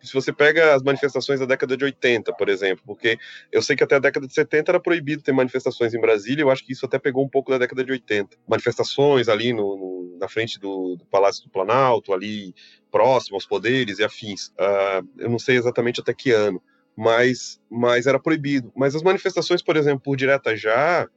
se você pega as manifestações da década de 80, por exemplo, porque eu sei que até a década de 70 era proibido ter manifestações em Brasília, eu acho que isso até pegou um pouco da década de 80. Manifestações ali no, no na frente do, do Palácio do Planalto, ali próximo aos poderes e afins. Uh, eu não sei exatamente até que ano, mas, mas era proibido. Mas as manifestações, por exemplo, por direta já,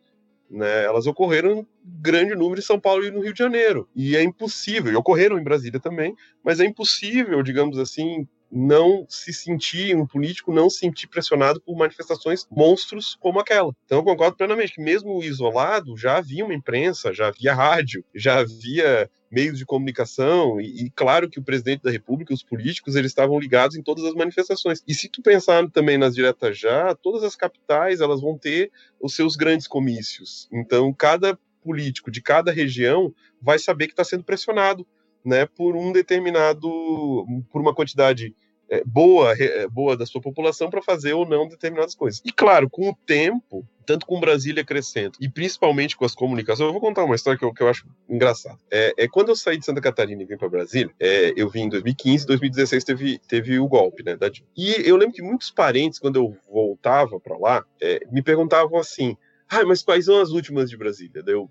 né, elas ocorreram em grande número em São Paulo e no Rio de Janeiro. E é impossível, e ocorreram em Brasília também, mas é impossível, digamos assim, não se sentir, um político não se sentir pressionado por manifestações monstros como aquela. Então eu concordo plenamente que mesmo isolado já havia uma imprensa, já havia rádio, já havia meios de comunicação e, e, claro que o presidente da República, os políticos, eles estavam ligados em todas as manifestações. E se tu pensar também nas diretas já, todas as capitais elas vão ter os seus grandes comícios. Então cada político de cada região vai saber que está sendo pressionado né, por um determinado, por uma quantidade é, boa, é, boa da sua população para fazer ou não determinadas coisas. E claro, com o tempo, tanto com Brasília crescendo e principalmente com as comunicações, eu vou contar uma história que eu, que eu acho engraçada. É, é, quando eu saí de Santa Catarina e vim para Brasília, é, eu vim em 2015, 2016 teve, teve o golpe, né, da E eu lembro que muitos parentes, quando eu voltava para lá, é, me perguntavam assim: ah, mas quais são as últimas de Brasília? Daí eu,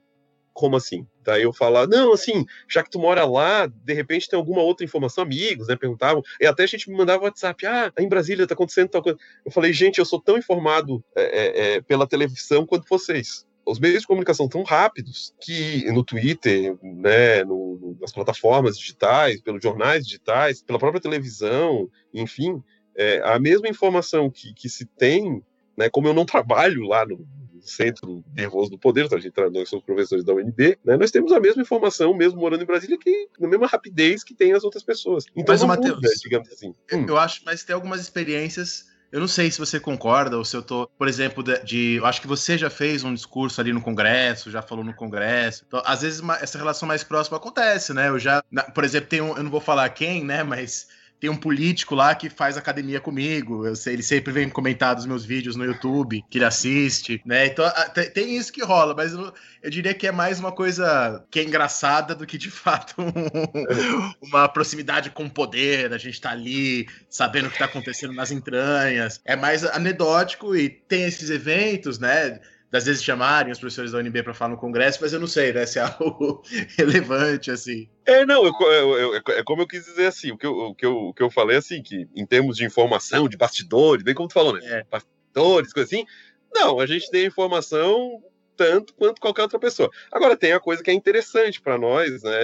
como assim? Daí eu falar, não, assim, já que tu mora lá, de repente tem alguma outra informação, amigos, né, perguntavam, e até a gente me mandava WhatsApp, ah, em Brasília tá acontecendo tal coisa. Eu falei, gente, eu sou tão informado é, é, é pela televisão quanto vocês. Os meios de comunicação tão rápidos que no Twitter, né, no, nas plataformas digitais, pelos jornais digitais, pela própria televisão, enfim, é, a mesma informação que, que se tem, né, como eu não trabalho lá no, centro nervoso do poder, então a gente, nós somos professores da UNB, né, nós temos a mesma informação, mesmo morando em Brasília, que na mesma rapidez que tem as outras pessoas. Então, mas, Matheus, digamos assim. Eu, hum. eu acho, mas tem algumas experiências eu não sei se você concorda ou se eu tô, por exemplo, de, de, eu acho que você já fez um discurso ali no Congresso, já falou no Congresso. Então, às vezes uma, essa relação mais próxima acontece, né? Eu já, na, por exemplo, tem um, eu não vou falar quem, né, mas tem um político lá que faz academia comigo. Eu sei, ele sempre vem comentar dos meus vídeos no YouTube, que ele assiste, né? Então tem isso que rola, mas eu, eu diria que é mais uma coisa que é engraçada do que de fato um, uma proximidade com o poder. A gente tá ali sabendo o que tá acontecendo nas entranhas. É mais anedótico e tem esses eventos, né? Das vezes chamarem os professores da UNB para falar no Congresso, mas eu não sei, né, se é algo relevante, assim. É, não, eu, eu, eu, é como eu quis dizer assim, o que eu, o, que eu, o que eu falei assim, que em termos de informação, de bastidores, bem como tu falou, né, é. bastidores, coisa assim, não, a gente tem informação tanto quanto qualquer outra pessoa. Agora, tem a coisa que é interessante para nós, né,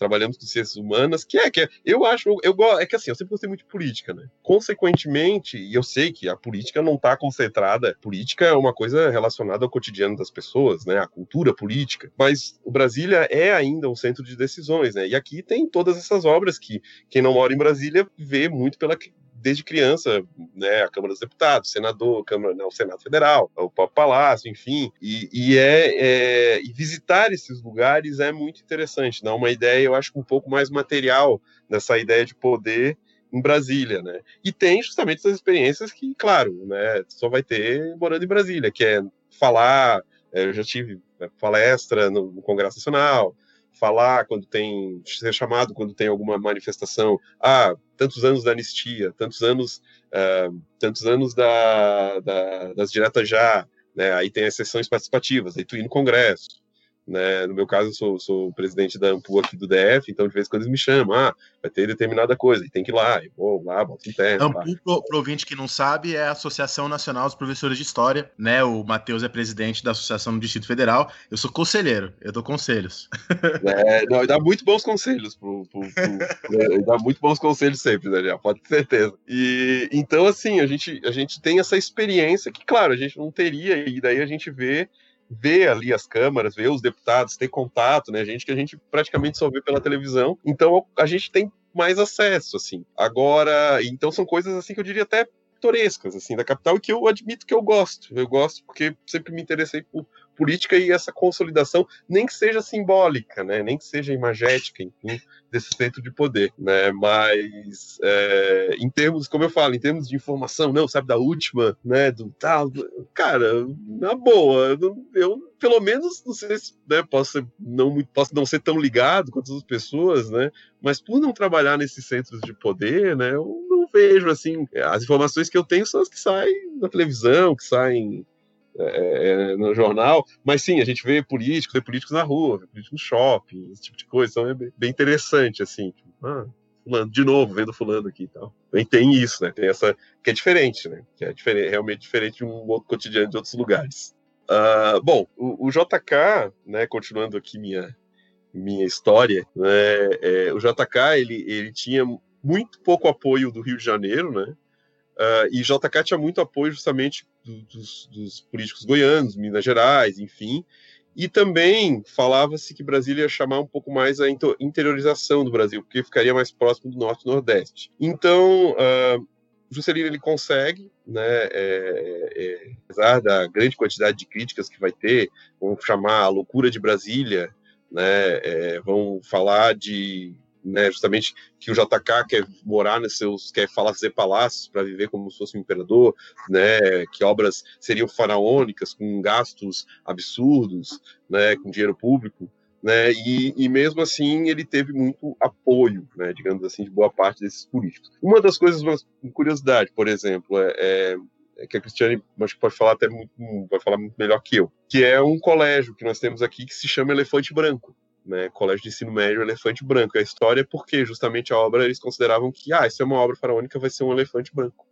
trabalhamos com ciências humanas, que é que é, eu acho, eu, eu é que assim, eu sempre gostei muito de política, né? Consequentemente, e eu sei que a política não está concentrada, política é uma coisa relacionada ao cotidiano das pessoas, né? A cultura política, mas Brasília é ainda um centro de decisões, né? E aqui tem todas essas obras que quem não mora em Brasília vê muito pela desde criança, né, a Câmara dos Deputados, senador, Câmara, o Senado Federal, o próprio Palácio, enfim, e, e é, é, e visitar esses lugares é muito interessante, dá uma ideia, eu acho, um pouco mais material dessa ideia de poder em Brasília, né? E tem justamente essas experiências que, claro, né, só vai ter morando em Brasília, que é falar, é, eu já tive né, palestra no Congresso Nacional, falar quando tem ser chamado quando tem alguma manifestação. Ah tantos anos da anistia tantos anos uh, tantos anos da, da, das diretas já né? Aí tem as sessões participativas aí tu ir no congresso né? No meu caso, eu sou, sou presidente da Ampu aqui do DF, então de vez em quando eles me chamam, ah, vai ter determinada coisa, e tem que ir lá, e vou lá, boto interno. Ampu, pro, pro ouvinte que não sabe, é a Associação Nacional dos Professores de História, né? O Matheus é presidente da Associação do Distrito Federal, eu sou conselheiro, eu dou conselhos. É, não, dá muito bons conselhos, pro, pro, pro, é, dá muito bons conselhos sempre, né, já, pode ter certeza. E, então, assim, a gente, a gente tem essa experiência que, claro, a gente não teria, e daí a gente vê ver ali as câmaras, ver os deputados, ter contato, né? Gente que a gente praticamente só vê pela televisão. Então a gente tem mais acesso, assim. Agora, então são coisas assim que eu diria até pitorescas, assim, da capital que eu admito que eu gosto. Eu gosto porque sempre me interessei por política e essa consolidação, nem que seja simbólica, né? Nem que seja imagética, enfim desse centro de poder, né? Mas é, em termos, como eu falo, em termos de informação, não, sabe, da última, né? Do tal, cara, na boa, eu pelo menos não sei se né, posso, ser, não, posso não ser tão ligado com as pessoas, né? Mas por não trabalhar nesses centros de poder, né? Eu não vejo assim. As informações que eu tenho são as que saem na televisão, que saem é, é, no jornal, mas sim, a gente vê políticos, vê políticos na rua, vê políticos no shopping, esse tipo de coisa, então é bem, interessante, assim, tipo, ah, fulano, de novo, vendo fulano aqui e tal. Também tem isso, né, tem essa, que é diferente, né, que é diferente, realmente diferente de um outro cotidiano de outros lugares. Uh, bom, o, o, JK, né, continuando aqui minha, minha história, né, é, o JK, ele, ele tinha muito pouco apoio do Rio de Janeiro, né, Uh, e JK tinha muito apoio justamente do, dos, dos, políticos goianos, Minas Gerais, enfim. E também falava-se que Brasília ia chamar um pouco mais a interiorização do Brasil, porque ficaria mais próximo do Norte e Nordeste. Então, uh, Juscelino ele consegue, né, é, é, apesar da grande quantidade de críticas que vai ter, vão chamar a loucura de Brasília, né, é, vão falar de né, justamente que o JK quer morar nos seus, quer fazer palácios para viver como se fosse um imperador, né, que obras seriam faraônicas com gastos absurdos, né, com dinheiro público, né, e, e mesmo assim ele teve muito apoio, né, digamos assim, de boa parte desses políticos. Uma das coisas, uma curiosidade, por exemplo, é, é é que a Cristiane acho que pode falar até muito, vai falar muito melhor que eu, que é um colégio que nós temos aqui que se chama Elefante Branco né, Colégio de Ensino Médio Elefante Branco. A história é porque justamente a obra eles consideravam que, ah, isso é uma obra faraônica, vai ser um elefante branco.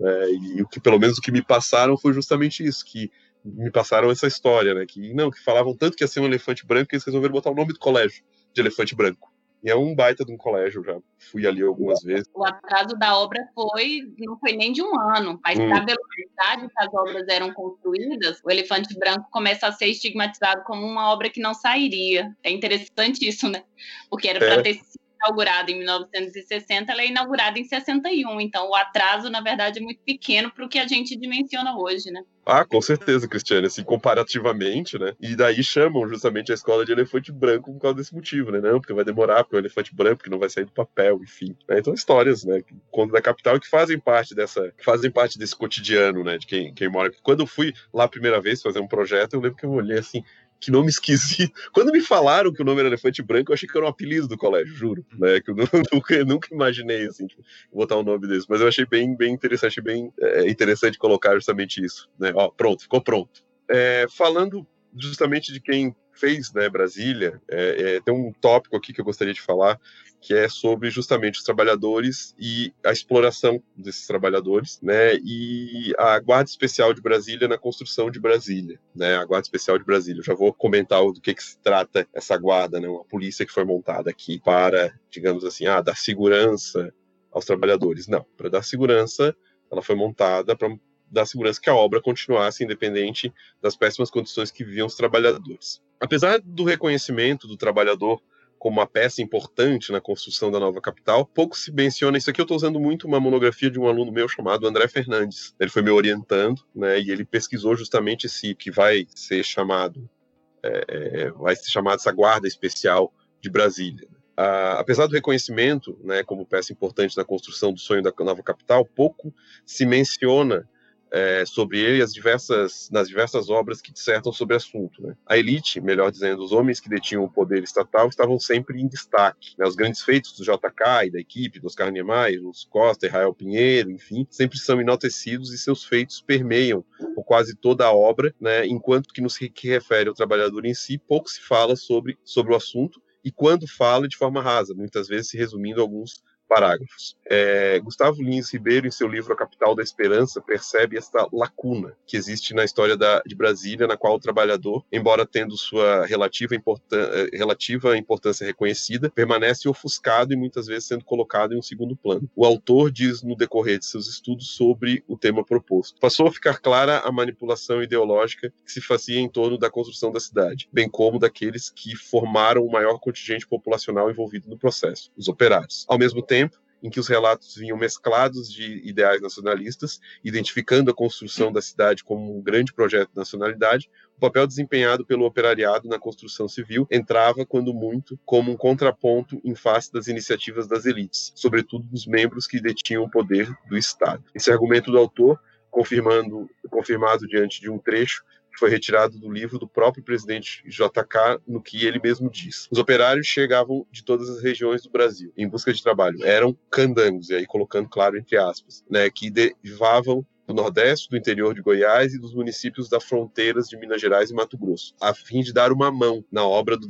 É, e o que, pelo menos, o que me passaram foi justamente isso, que me passaram essa história, né, que não, que falavam tanto que ia ser um elefante branco que eles resolveram botar o nome do colégio de elefante branco. E é um baita de um colégio, já fui ali algumas vezes. O atraso da obra foi, não foi nem de um ano, mas hum. na velocidade que as obras eram construídas, o Elefante Branco começa a ser estigmatizado como uma obra que não sairia. É interessante isso, né? Porque era para é. ter sido inaugurada em 1960, ela é inaugurada em 61. Então, o atraso, na verdade, é muito pequeno para o que a gente dimensiona hoje, né? Ah, com certeza, Cristiane, assim, comparativamente, né? E daí chamam justamente a escola de elefante branco por causa desse motivo, né? Não, porque vai demorar, porque é o elefante branco que não vai sair do papel, enfim. Né? Então, histórias, né? Conto da capital que fazem parte dessa, fazem parte desse cotidiano, né? De quem, quem mora. Quando eu fui lá a primeira vez fazer um projeto, eu lembro que eu olhei assim, que nome esquisito. Quando me falaram que o nome era Elefante Branco, eu achei que era um apelido do colégio, juro. Né? Que eu nunca, nunca imaginei, assim, tipo, botar um nome desse. Mas eu achei bem, bem interessante, bem é, interessante colocar justamente isso. Né? Ó, pronto, ficou pronto. É, falando justamente de quem fez né, Brasília, é, é, tem um tópico aqui que eu gostaria de falar, que é sobre justamente os trabalhadores e a exploração desses trabalhadores, né, e a Guarda Especial de Brasília na construção de Brasília, né, a Guarda Especial de Brasília. Eu já vou comentar do que, que se trata essa guarda, né, uma polícia que foi montada aqui para, digamos assim, ah, dar segurança aos trabalhadores. Não, para dar segurança, ela foi montada para dar segurança que a obra continuasse independente das péssimas condições que viviam os trabalhadores. Apesar do reconhecimento do trabalhador como uma peça importante na construção da nova capital, pouco se menciona. Isso aqui eu estou usando muito uma monografia de um aluno meu chamado André Fernandes. Ele foi me orientando, né, e ele pesquisou justamente esse que vai ser chamado, é, é, vai ser chamado essa guarda especial de Brasília. Ah, apesar do reconhecimento, né, como peça importante na construção do sonho da nova capital, pouco se menciona é, sobre ele as diversas, nas diversas obras que dissertam sobre o assunto. Né? A elite, melhor dizendo, os homens que detinham o poder estatal estavam sempre em destaque. Né? Os grandes feitos do JK e da equipe, dos Oscar Niemeyer, os Costa, Israel Pinheiro, enfim, sempre são enaltecidos e seus feitos permeiam quase toda a obra, né? enquanto que nos que refere ao trabalhador em si, pouco se fala sobre, sobre o assunto, e quando fala de forma rasa, muitas vezes se resumindo alguns parágrafos. É, Gustavo Lins Ribeiro, em seu livro A Capital da Esperança, percebe esta lacuna que existe na história da, de Brasília, na qual o trabalhador, embora tendo sua relativa, importan eh, relativa importância reconhecida, permanece ofuscado e muitas vezes sendo colocado em um segundo plano. O autor diz no decorrer de seus estudos sobre o tema proposto. Passou a ficar clara a manipulação ideológica que se fazia em torno da construção da cidade, bem como daqueles que formaram o maior contingente populacional envolvido no processo, os operários. Ao mesmo tempo, tempo em que os relatos vinham mesclados de ideais nacionalistas, identificando a construção da cidade como um grande projeto de nacionalidade, o papel desempenhado pelo operariado na construção civil entrava, quando muito, como um contraponto em face das iniciativas das elites, sobretudo dos membros que detinham o poder do Estado. Esse argumento do autor confirmando, confirmado diante de um trecho que foi retirado do livro do próprio presidente JK, no que ele mesmo diz. Os operários chegavam de todas as regiões do Brasil em busca de trabalho. Eram candangos, e aí colocando claro entre aspas, né, que derivavam do Nordeste, do interior de Goiás e dos municípios das fronteiras de Minas Gerais e Mato Grosso, a fim de dar uma mão na obra do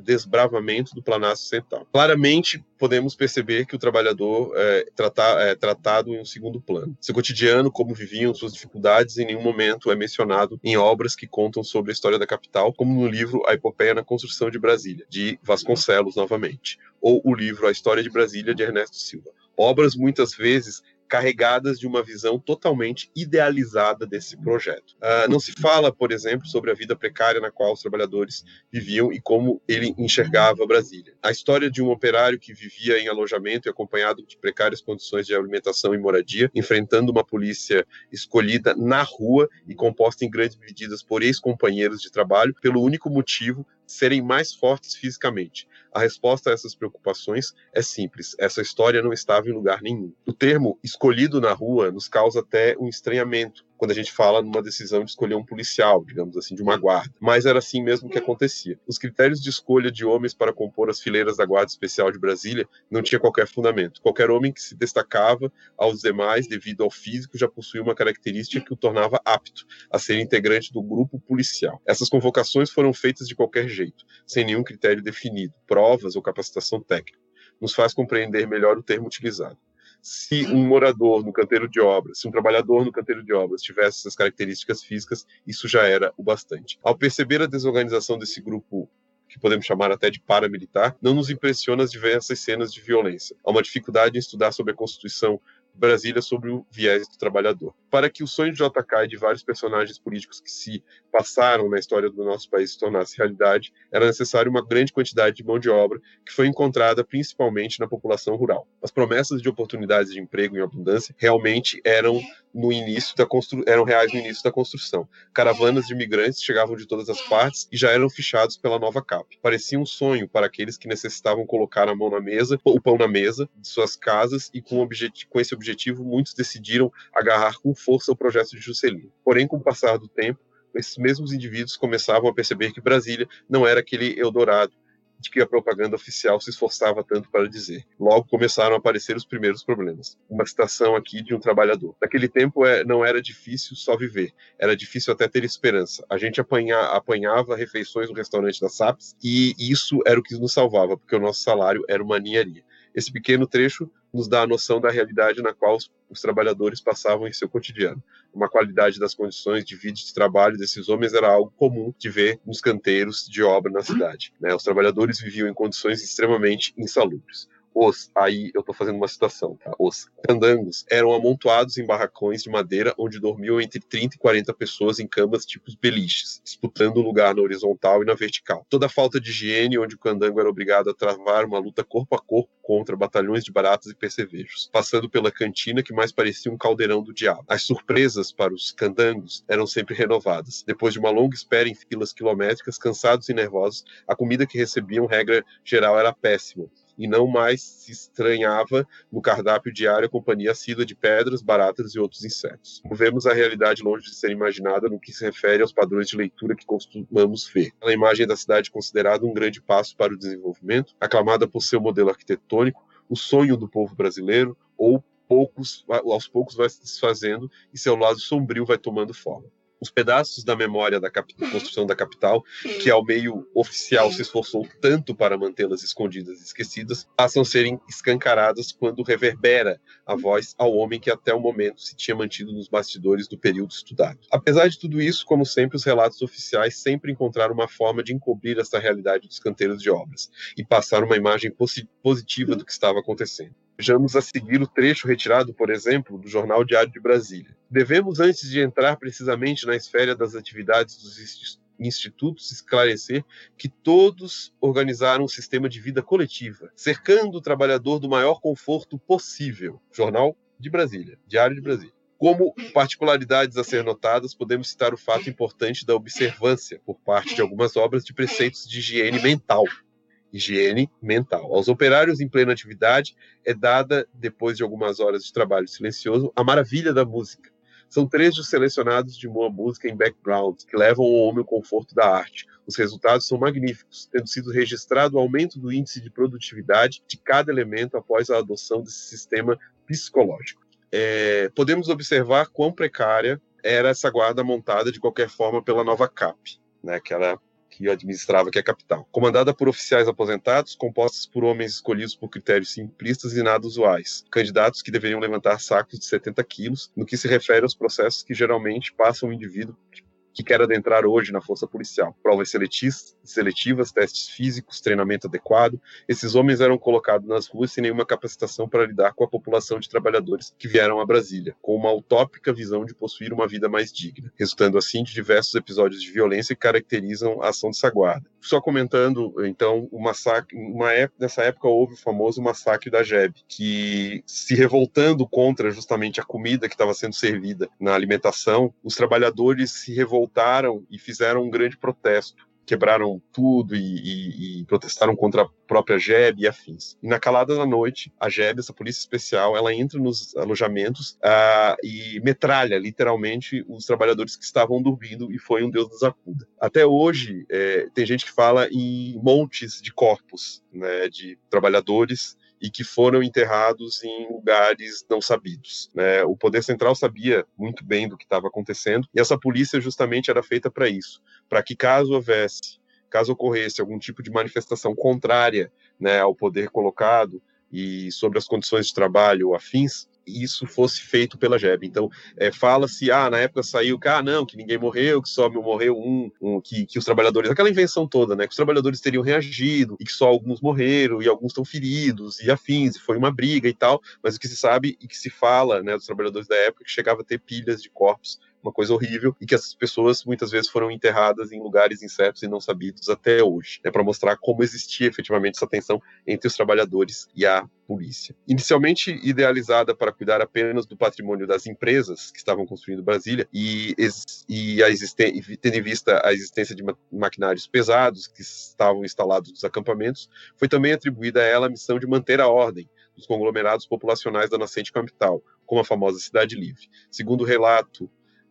desbravamento do Planalto Central. Claramente, podemos perceber que o trabalhador é, trata, é tratado em um segundo plano. Seu cotidiano, como viviam suas dificuldades, em nenhum momento é mencionado em obras que contam sobre a história da capital, como no livro A Epopeia na Construção de Brasília, de Vasconcelos, novamente, ou o livro A História de Brasília, de Ernesto Silva. Obras muitas vezes carregadas de uma visão totalmente idealizada desse projeto. Uh, não se fala, por exemplo, sobre a vida precária na qual os trabalhadores viviam e como ele enxergava Brasília. A história de um operário que vivia em alojamento e acompanhado de precárias condições de alimentação e moradia, enfrentando uma polícia escolhida na rua e composta em grandes medidas por ex-companheiros de trabalho, pelo único motivo serem mais fortes fisicamente. A resposta a essas preocupações é simples: essa história não estava em lugar nenhum. O termo escolhido na rua nos causa até um estranhamento, quando a gente fala numa decisão de escolher um policial, digamos assim, de uma guarda. Mas era assim mesmo que acontecia. Os critérios de escolha de homens para compor as fileiras da Guarda Especial de Brasília não tinha qualquer fundamento. Qualquer homem que se destacava aos demais devido ao físico já possuía uma característica que o tornava apto a ser integrante do grupo policial. Essas convocações foram feitas de qualquer jeito, sem nenhum critério definido, provas ou capacitação técnica. Nos faz compreender melhor o termo utilizado se um morador no canteiro de obras, se um trabalhador no canteiro de obras tivesse essas características físicas, isso já era o bastante. Ao perceber a desorganização desse grupo que podemos chamar até de paramilitar, não nos impressiona as diversas cenas de violência. Há uma dificuldade em estudar sobre a Constituição Brasília sobre o viés do trabalhador. Para que o sonho de JK e de vários personagens políticos que se passaram na história do nosso país se tornasse realidade, era necessário uma grande quantidade de mão de obra que foi encontrada principalmente na população rural. As promessas de oportunidades de emprego em abundância realmente eram no início da constru... eram reais no início da construção. Caravanas de imigrantes chegavam de todas as partes e já eram fichados pela nova CAP. Parecia um sonho para aqueles que necessitavam colocar a mão na mesa, o pão na mesa de suas casas e com, objetivo, com esse objetivo muitos decidiram agarrar com força o projeto de Juscelino. Porém, com o passar do tempo, esses mesmos indivíduos começavam a perceber que Brasília não era aquele Eldorado de que a propaganda oficial se esforçava tanto para dizer. Logo começaram a aparecer os primeiros problemas. Uma citação aqui de um trabalhador. Naquele tempo é, não era difícil só viver, era difícil até ter esperança. A gente apanha, apanhava refeições no restaurante da SAPS e isso era o que nos salvava, porque o nosso salário era uma ninharia. Esse pequeno trecho nos dá a noção da realidade na qual os, os, trabalhadores passavam em seu cotidiano. Uma qualidade das condições de vida e de trabalho desses homens era algo comum de ver nos canteiros de obra na cidade. Né? Os trabalhadores viviam em condições extremamente insalubres. Os, aí eu estou fazendo uma citação, tá? Os candangos eram amontoados em barracões de madeira onde dormiam entre 30 e 40 pessoas em camas tipos beliches, disputando lugar na horizontal e na vertical. Toda a falta de higiene, onde o candango era obrigado a travar uma luta corpo a corpo contra batalhões de baratas e percevejos, passando pela cantina que mais parecia um caldeirão do diabo. As surpresas para os candangos eram sempre renovadas. Depois de uma longa espera em filas quilométricas, cansados e nervosos, a comida que recebiam, regra geral, era péssima e não mais se estranhava no cardápio diário a companhia assídua de pedras, baratas e outros insetos. Vemos a realidade longe de ser imaginada no que se refere aos padrões de leitura que costumamos ver. A imagem da cidade considerada um grande passo para o desenvolvimento, aclamada por seu modelo arquitetônico, o sonho do povo brasileiro, ou poucos, aos poucos vai se desfazendo e seu lado sombrio vai tomando forma os pedaços da memória da construção da capital, que ao meio oficial se esforçou tanto para mantê-las escondidas e esquecidas, passam a serem escancaradas quando reverbera a voz ao homem que até o momento se tinha mantido nos bastidores do período estudado. Apesar de tudo isso, como sempre, os relatos oficiais sempre encontraram uma forma de encobrir essa realidade dos canteiros de obras e passar uma imagem positiva do que estava acontecendo. Vejamos a seguir o trecho retirado, por exemplo, do Jornal Diário de Brasília. Devemos, antes de entrar precisamente na esfera das atividades dos institutos, esclarecer que todos organizaram um sistema de vida coletiva, cercando o trabalhador do maior conforto possível. Jornal de Brasília, Diário de Brasília. Como particularidades a ser notadas, podemos citar o fato importante da observância, por parte de algumas obras, de preceitos de higiene mental, higiene mental. Aos operários em plena atividade é dada, depois de algumas horas de trabalho silencioso, a maravilha da música. São trechos selecionados de uma música em background que levam ao homem o conforto da arte. Os resultados são magníficos, tendo sido registrado o aumento do índice de produtividade de cada elemento após a adoção desse sistema psicológico. É, podemos observar quão precária era essa guarda montada de qualquer forma pela nova CAP, né, que era que administrava que é a capital. Comandada por oficiais aposentados, compostas por homens escolhidos por critérios simplistas e nada usuais. Candidatos que deveriam levantar sacos de 70 quilos, no que se refere aos processos que geralmente passam o indivíduo que quer adentrar hoje na força policial. Provas seletivas, testes físicos, treinamento adequado. Esses homens eram colocados nas ruas sem nenhuma capacitação para lidar com a população de trabalhadores que vieram a Brasília, com uma utópica visão de possuir uma vida mais digna, resultando assim de diversos episódios de violência que caracterizam a ação dessa guarda. Só comentando, então, o massacre, uma época, nessa época houve o famoso massacre da JEB, que se revoltando contra justamente a comida que estava sendo servida na alimentação, os trabalhadores se revoltaram e fizeram um grande protesto quebraram tudo e, e, e, protestaram contra a própria JEB e afins. E na calada da noite, a JEB, essa polícia especial, ela entra nos alojamentos uh, e metralha, literalmente, os trabalhadores que estavam dormindo e foi um Deus nos acuda. Até hoje, é, tem gente que fala em montes de corpos né, de trabalhadores e que foram enterrados em lugares não sabidos. Né? O poder central sabia muito bem do que estava acontecendo e essa polícia justamente era feita para isso, para que caso houvesse, caso ocorresse algum tipo de manifestação contrária né, ao poder colocado e sobre as condições de trabalho afins, isso fosse feito pela JEB. Então, é, fala-se, ah, na época saiu que, ah, não, que ninguém morreu, que só morreu um, um que, que, os trabalhadores, aquela invenção toda, né, que os trabalhadores teriam reagido e que só alguns morreram e alguns estão feridos e afins, e foi uma briga e tal, mas o que se sabe e que se fala, né, dos trabalhadores da época, que chegava a ter pilhas de corpos uma coisa horrível, e que essas pessoas muitas vezes foram enterradas em lugares incertos e não sabidos até hoje, né, para mostrar como existia efetivamente essa tensão entre os trabalhadores e a polícia. Inicialmente idealizada para cuidar apenas do patrimônio das empresas que estavam construindo Brasília e, e, a tendo em vista a existência de maquinários pesados que estavam instalados nos acampamentos, foi também atribuída a ela a missão de manter a ordem dos conglomerados populacionais da nascente capital, como a famosa Cidade Livre. Segundo o relato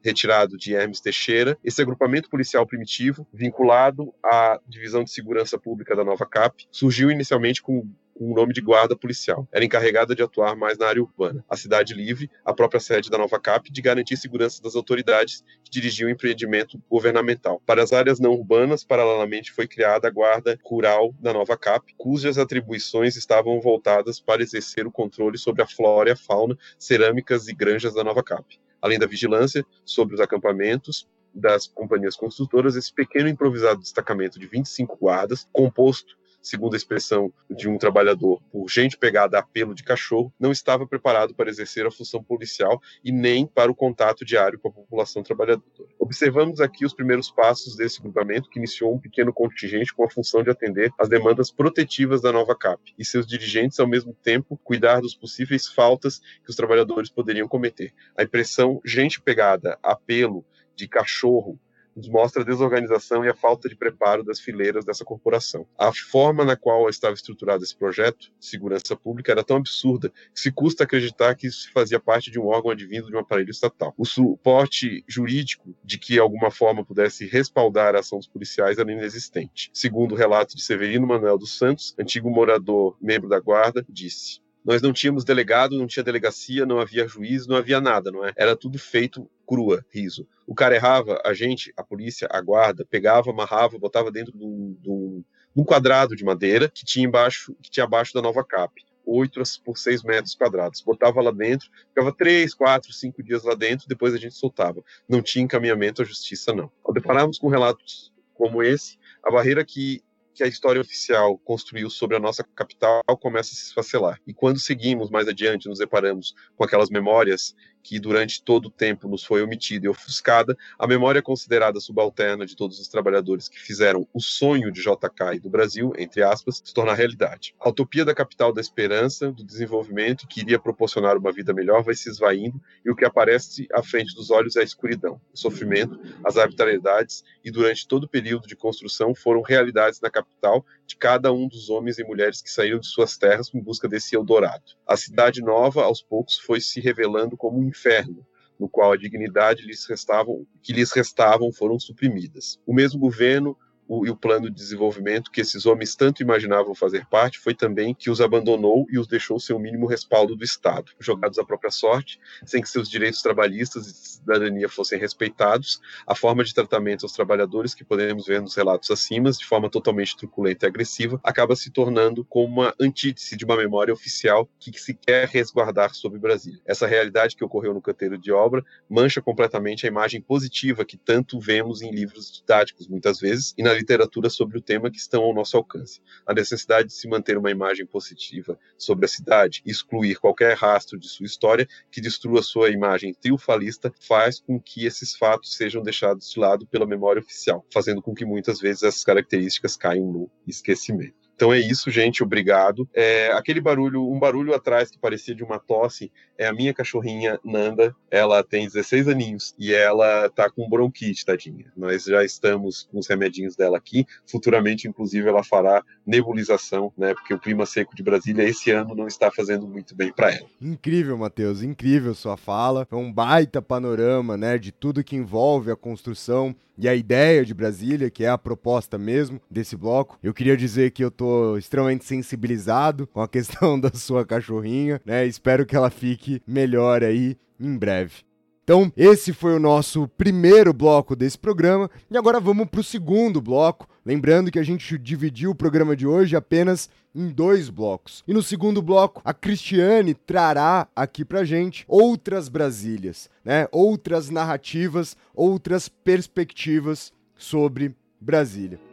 retirado de Hermes Teixeira. Esse agrupamento policial primitivo, vinculado à Divisão de Segurança Pública da Nova CAP, surgiu inicialmente com com o nome de guarda policial. Era encarregada de atuar mais na área urbana. A cidade livre, a própria sede da Nova CAP, de garantir segurança das autoridades que dirigiam o empreendimento governamental. Para as áreas não urbanas, paralelamente foi criada a guarda rural da Nova CAP, cujas atribuições estavam voltadas para exercer o controle sobre a flora a fauna, cerâmicas e granjas da Nova CAP além da vigilância sobre os acampamentos das companhias construtoras, esse pequeno improvisado destacamento de 25 guardas, composto segundo a expressão de um trabalhador, por gente pegada a pelo de cachorro, não estava preparado para exercer a função policial e nem para o contato diário com a população trabalhadora. Observamos aqui os primeiros passos desse grupamento, que iniciou um pequeno contingente com a função de atender às demandas protetivas da nova CAP e seus dirigentes, ao mesmo tempo, cuidar dos possíveis faltas que os trabalhadores poderiam cometer. A impressão gente pegada a pelo de cachorro nos mostra a desorganização e a falta de preparo das fileiras dessa corporação. A forma na qual estava estruturado esse projeto de segurança pública era tão absurda que se custa acreditar que isso fazia parte de um órgão advindo de um aparelho estatal. O suporte jurídico de que alguma forma pudesse respaldar a ação dos policiais era inexistente. Segundo o relato de Severino Manuel dos Santos, antigo morador, membro da guarda, disse: nós não tínhamos delegado, não tinha delegacia, não havia juiz, não havia nada, não é? Era tudo feito crua, riso. O cara errava, a gente, a polícia, a guarda, pegava, amarrava, botava dentro de um, quadrado de madeira que tinha embaixo, que tinha abaixo da nova cap. 8 por 6 metros quadrados. Botava lá dentro, ficava 3, 4, 5 dias lá dentro, depois a gente soltava. Não tinha encaminhamento à justiça, não. Ao depararmos com relatos como esse, a barreira que que a história oficial construiu sobre a nossa capital começa a se esfacelar. E quando seguimos mais adiante, nos deparamos com aquelas memórias que durante todo o tempo nos foi omitida e ofuscada, a memória considerada subalterna de todos os trabalhadores que fizeram o sonho de JK e do Brasil, entre aspas, se tornar realidade. A utopia da capital da esperança, do desenvolvimento que iria proporcionar uma vida melhor vai se esvaindo e o que aparece à frente dos olhos é a escuridão, o sofrimento, as arbitrariedades e durante todo o período de construção foram realidades na capital de cada um dos homens e mulheres que saíram de suas terras em busca desse Eldorado. A cidade nova, aos poucos, foi se revelando como um inferno, no qual a dignidade lhes restavam, que lhes restavam foram suprimidas. O mesmo governo o, e o plano de desenvolvimento que esses homens tanto imaginavam fazer parte foi também que os abandonou e os deixou sem o mínimo respaldo do Estado, jogados à própria sorte, sem que seus direitos trabalhistas e cidadania fossem respeitados, a forma de tratamento aos trabalhadores que podemos ver nos relatos acima, de forma totalmente truculenta e agressiva, acaba se tornando como uma antítese de uma memória oficial que se quer resguardar sobre Brasília. Essa realidade que ocorreu no canteiro de obra mancha completamente a imagem positiva que tanto vemos em livros didáticos, muitas vezes, e na literatura sobre o tema que estão ao nosso alcance. A necessidade de se manter uma imagem positiva sobre a cidade, excluir qualquer rastro de sua história que destrua sua imagem triunfalista, faz com que esses fatos sejam deixados de lado pela memória oficial, fazendo com que muitas vezes essas características caiam no esquecimento. Então é isso, gente. Obrigado. É, aquele barulho, um barulho atrás que parecia de uma tosse, é a minha cachorrinha Nanda. Ela tem 16 aninhos e ela tá com bronquite, tadinha. Nós já estamos com os remedinhos dela aqui. Futuramente, inclusive, ela fará nebulização, né? Porque o clima seco de Brasília esse ano não está fazendo muito bem para ela. Incrível, Matheus. Incrível sua fala. É um baita panorama, né? De tudo que envolve a construção e a ideia de Brasília, que é a proposta mesmo desse bloco. Eu queria dizer que eu tô extremamente sensibilizado com a questão da sua cachorrinha, né? Espero que ela fique melhor aí em breve. Então, esse foi o nosso primeiro bloco desse programa e agora vamos para o segundo bloco. Lembrando que a gente dividiu o programa de hoje apenas em dois blocos. E no segundo bloco, a Cristiane trará aqui pra gente outras Brasílias, né? Outras narrativas, outras perspectivas sobre Brasília.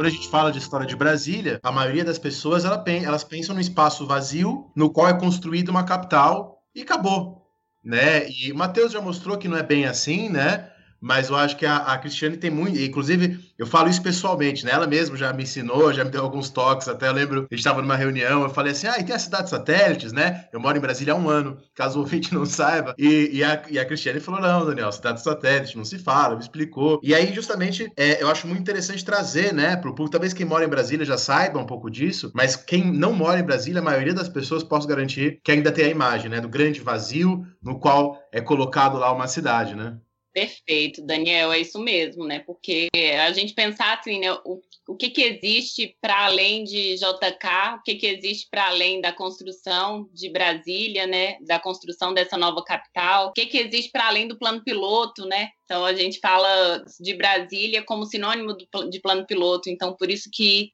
Quando a gente fala de história de Brasília, a maioria das pessoas elas pensam no espaço vazio no qual é construída uma capital e acabou, né? E Matheus já mostrou que não é bem assim, né? Mas eu acho que a, a Cristiane tem muito. Inclusive, eu falo isso pessoalmente, né? Ela mesma já me ensinou, já me deu alguns toques. Até eu lembro, a gente estava numa reunião, eu falei assim: ah, e tem a cidade satélites, né? Eu moro em Brasília há um ano, caso o ouvinte não saiba. E, e, a, e a Cristiane falou: não, Daniel, cidade satélite, não se fala, me explicou. E aí, justamente, é, eu acho muito interessante trazer, né, para o público, talvez quem mora em Brasília já saiba um pouco disso, mas quem não mora em Brasília, a maioria das pessoas posso garantir que ainda tem a imagem, né, do grande vazio no qual é colocado lá uma cidade, né? Perfeito, Daniel, é isso mesmo, né? Porque a gente pensar assim, né? O, o que, que existe para além de JK, o que, que existe para além da construção de Brasília, né? Da construção dessa nova capital, o que, que existe para além do plano piloto, né? Então a gente fala de Brasília como sinônimo do, de plano piloto, então por isso que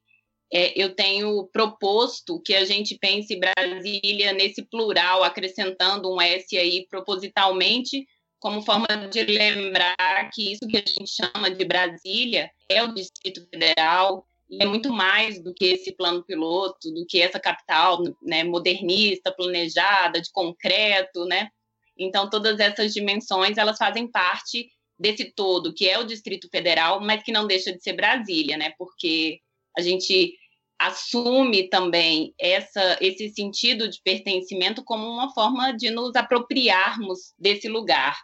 é, eu tenho proposto que a gente pense Brasília nesse plural, acrescentando um S aí propositalmente como forma de lembrar que isso que a gente chama de Brasília é o Distrito Federal e é muito mais do que esse plano piloto, do que essa capital né, modernista, planejada, de concreto, né? Então, todas essas dimensões, elas fazem parte desse todo, que é o Distrito Federal, mas que não deixa de ser Brasília, né? Porque a gente assume também essa, esse sentido de pertencimento como uma forma de nos apropriarmos desse lugar.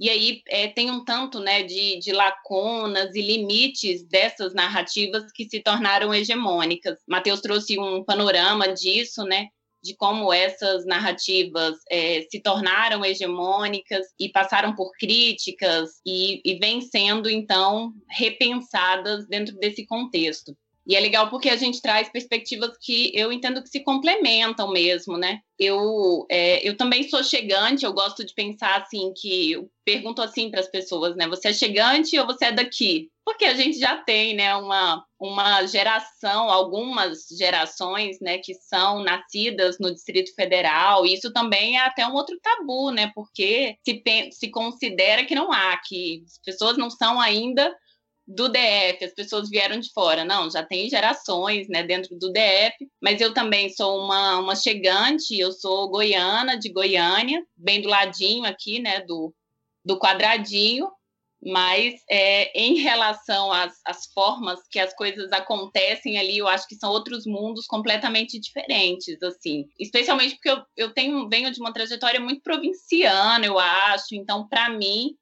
E aí é, tem um tanto né, de, de lacunas e limites dessas narrativas que se tornaram hegemônicas. Mateus trouxe um panorama disso, né? de como essas narrativas é, se tornaram hegemônicas e passaram por críticas e, e vêm sendo, então, repensadas dentro desse contexto. E é legal porque a gente traz perspectivas que eu entendo que se complementam mesmo, né? Eu, é, eu também sou chegante, eu gosto de pensar assim que eu pergunto assim para as pessoas, né? Você é chegante ou você é daqui? Porque a gente já tem, né, uma, uma geração, algumas gerações, né, que são nascidas no Distrito Federal. E isso também é até um outro tabu, né? Porque se, se considera que não há, que as pessoas não são ainda do DF, as pessoas vieram de fora. Não, já tem gerações né, dentro do DF, mas eu também sou uma, uma chegante, eu sou goiana, de Goiânia, bem do ladinho aqui, né, do, do quadradinho, Mas é, em relação às, às, formas que as coisas acontecem ali, eu acho que são outros mundos completamente diferentes, assim. Especialmente porque eu, eu tenho, venho de uma trajetória muito provinciana, eu acho. Então, para mim,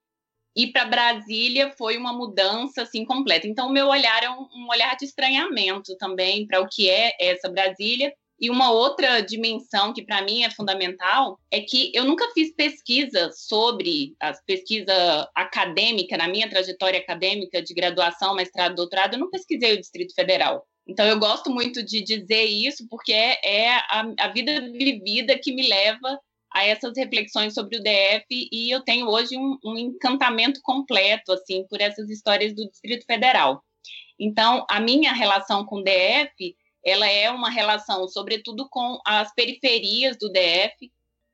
ir para Brasília foi uma mudança assim completa. Então, o meu olhar é um, um olhar de estranhamento também para o que é essa Brasília e uma outra dimensão que para mim é fundamental é que eu nunca fiz pesquisa sobre a pesquisa acadêmica, na minha trajetória acadêmica de graduação, mestrado, doutorado, eu não pesquisei o Distrito Federal. Então eu gosto muito de dizer isso porque é, é a, a vida vivida que me leva a essas reflexões sobre o DF e eu tenho hoje um, um encantamento completo assim por essas histórias do Distrito Federal. Então a minha relação com o DF ela é uma relação, sobretudo, com as periferias do DF.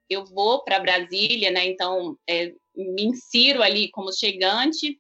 Eu vou para Brasília, né? Então, é, me insiro ali como chegante,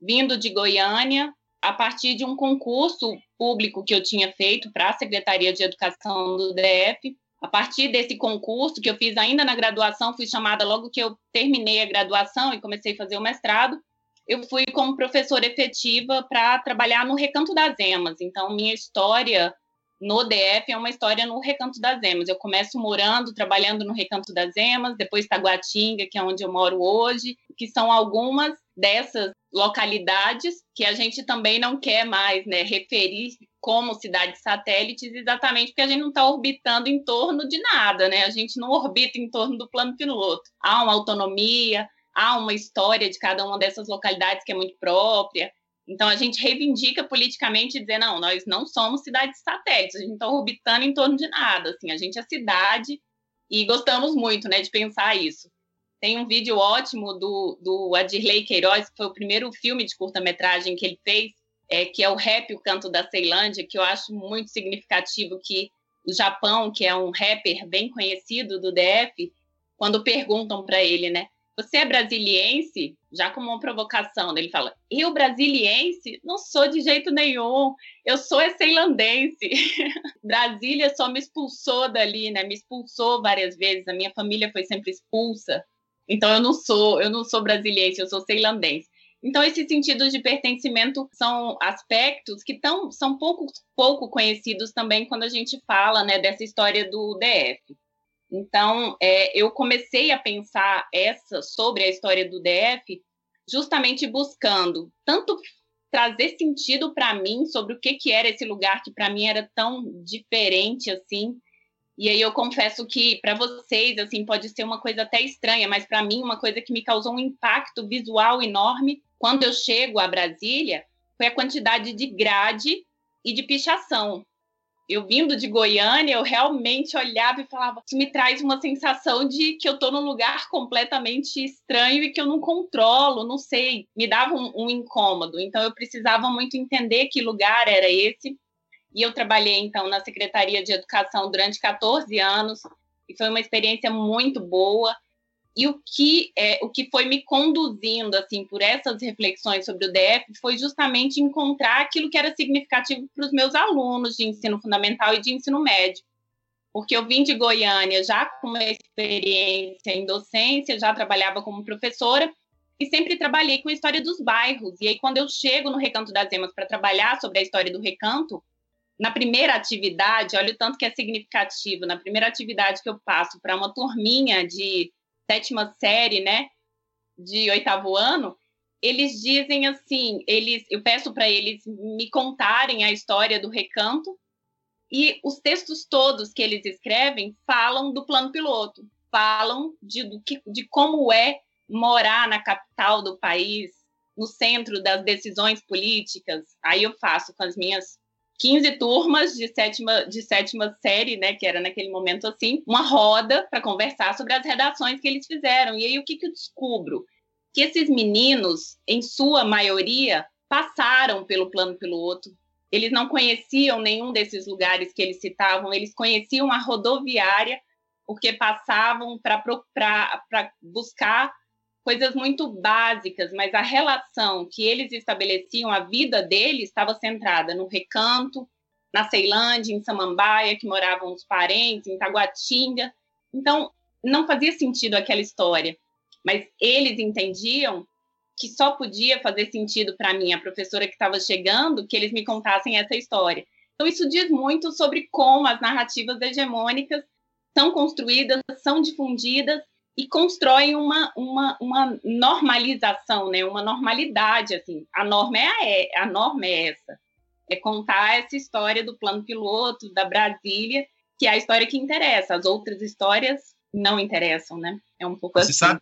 vindo de Goiânia, a partir de um concurso público que eu tinha feito para a Secretaria de Educação do DF. A partir desse concurso, que eu fiz ainda na graduação, fui chamada logo que eu terminei a graduação e comecei a fazer o mestrado, eu fui como professora efetiva para trabalhar no Recanto das Emas. Então, minha história no DF é uma história no Recanto das Emas. Eu começo morando, trabalhando no Recanto das Emas, depois Taguatinga, que é onde eu moro hoje, que são algumas dessas localidades que a gente também não quer mais né, referir como cidades satélites, exatamente porque a gente não está orbitando em torno de nada, né? A gente não orbita em torno do plano piloto. Há uma autonomia, há uma história de cada uma dessas localidades que é muito própria. Então, a gente reivindica politicamente dizer, não, nós não somos cidades satélites, a gente está orbitando em torno de nada, assim, a gente é cidade e gostamos muito, né, de pensar isso. Tem um vídeo ótimo do, do Adirley Queiroz, que foi o primeiro filme de curta-metragem que ele fez, é, que é o Rap, o Canto da Ceilândia, que eu acho muito significativo que o Japão, que é um rapper bem conhecido do DF, quando perguntam para ele, né, você é brasiliense? Já como uma provocação, né? ele fala: Eu brasiliense? Não sou de jeito nenhum. Eu sou ceilandense. Brasília só me expulsou dali, né? Me expulsou várias vezes. A minha família foi sempre expulsa. Então eu não sou, eu não sou brasiliense, eu sou ceilandense. Então esses sentidos de pertencimento são aspectos que tão, são pouco pouco conhecidos também quando a gente fala, né, dessa história do DF. Então, é, eu comecei a pensar essa sobre a história do DF, justamente buscando tanto trazer sentido para mim sobre o que, que era esse lugar que para mim era tão diferente assim. E aí eu confesso que para vocês assim pode ser uma coisa até estranha, mas para mim uma coisa que me causou um impacto visual enorme quando eu chego a Brasília foi a quantidade de grade e de pichação eu vindo de Goiânia, eu realmente olhava e falava, isso me traz uma sensação de que eu estou num lugar completamente estranho e que eu não controlo, não sei, me dava um, um, incômodo. Então eu precisava muito entender que lugar era esse. E eu trabalhei então na Secretaria de Educação durante 14 anos e foi uma experiência muito boa. E o que, é, o que foi me conduzindo assim por essas reflexões sobre o DF foi justamente encontrar aquilo que era significativo para os meus alunos de ensino fundamental e de ensino médio. Porque eu vim de Goiânia já com uma experiência em docência, já trabalhava como professora e sempre trabalhei com a história dos bairros. E aí, quando eu chego no Recanto das Emas para trabalhar sobre a história do recanto, na primeira atividade, olha o tanto que é significativo, na primeira atividade que eu passo para uma turminha de sétima série, né, de oitavo ano, eles dizem assim, eles, eu peço para eles me contarem a história do recanto e os textos todos que eles escrevem falam do plano piloto, falam de, do que, de como é morar na capital do país, no centro das decisões políticas. Aí eu faço com as minhas 15 turmas de sétima, de sétima série, né, que era naquele momento assim, uma roda para conversar sobre as redações que eles fizeram. E aí o que, que eu descubro? Que esses meninos, em sua maioria, passaram pelo plano piloto. Eles não conheciam nenhum desses lugares que eles citavam, eles conheciam a rodoviária, porque passavam para buscar coisas muito básicas, mas a relação que eles estabeleciam, a vida deles estava centrada no recanto, na Ceilândia, em Samambaia, que moravam os parentes, em Taguatinga. Então, não fazia sentido aquela história, mas eles entendiam que só podia fazer sentido para mim, a professora que estava chegando, que eles me contassem essa história. Então, isso diz muito sobre como as narrativas hegemônicas são construídas, são difundidas e constroem uma, uma, uma normalização, né? uma normalidade. Assim. A, norma é a, é, a norma é essa. É contar essa história do plano piloto, da Brasília, que é a história que interessa. As outras histórias não interessam, né? É um pouco Você assim. sabe,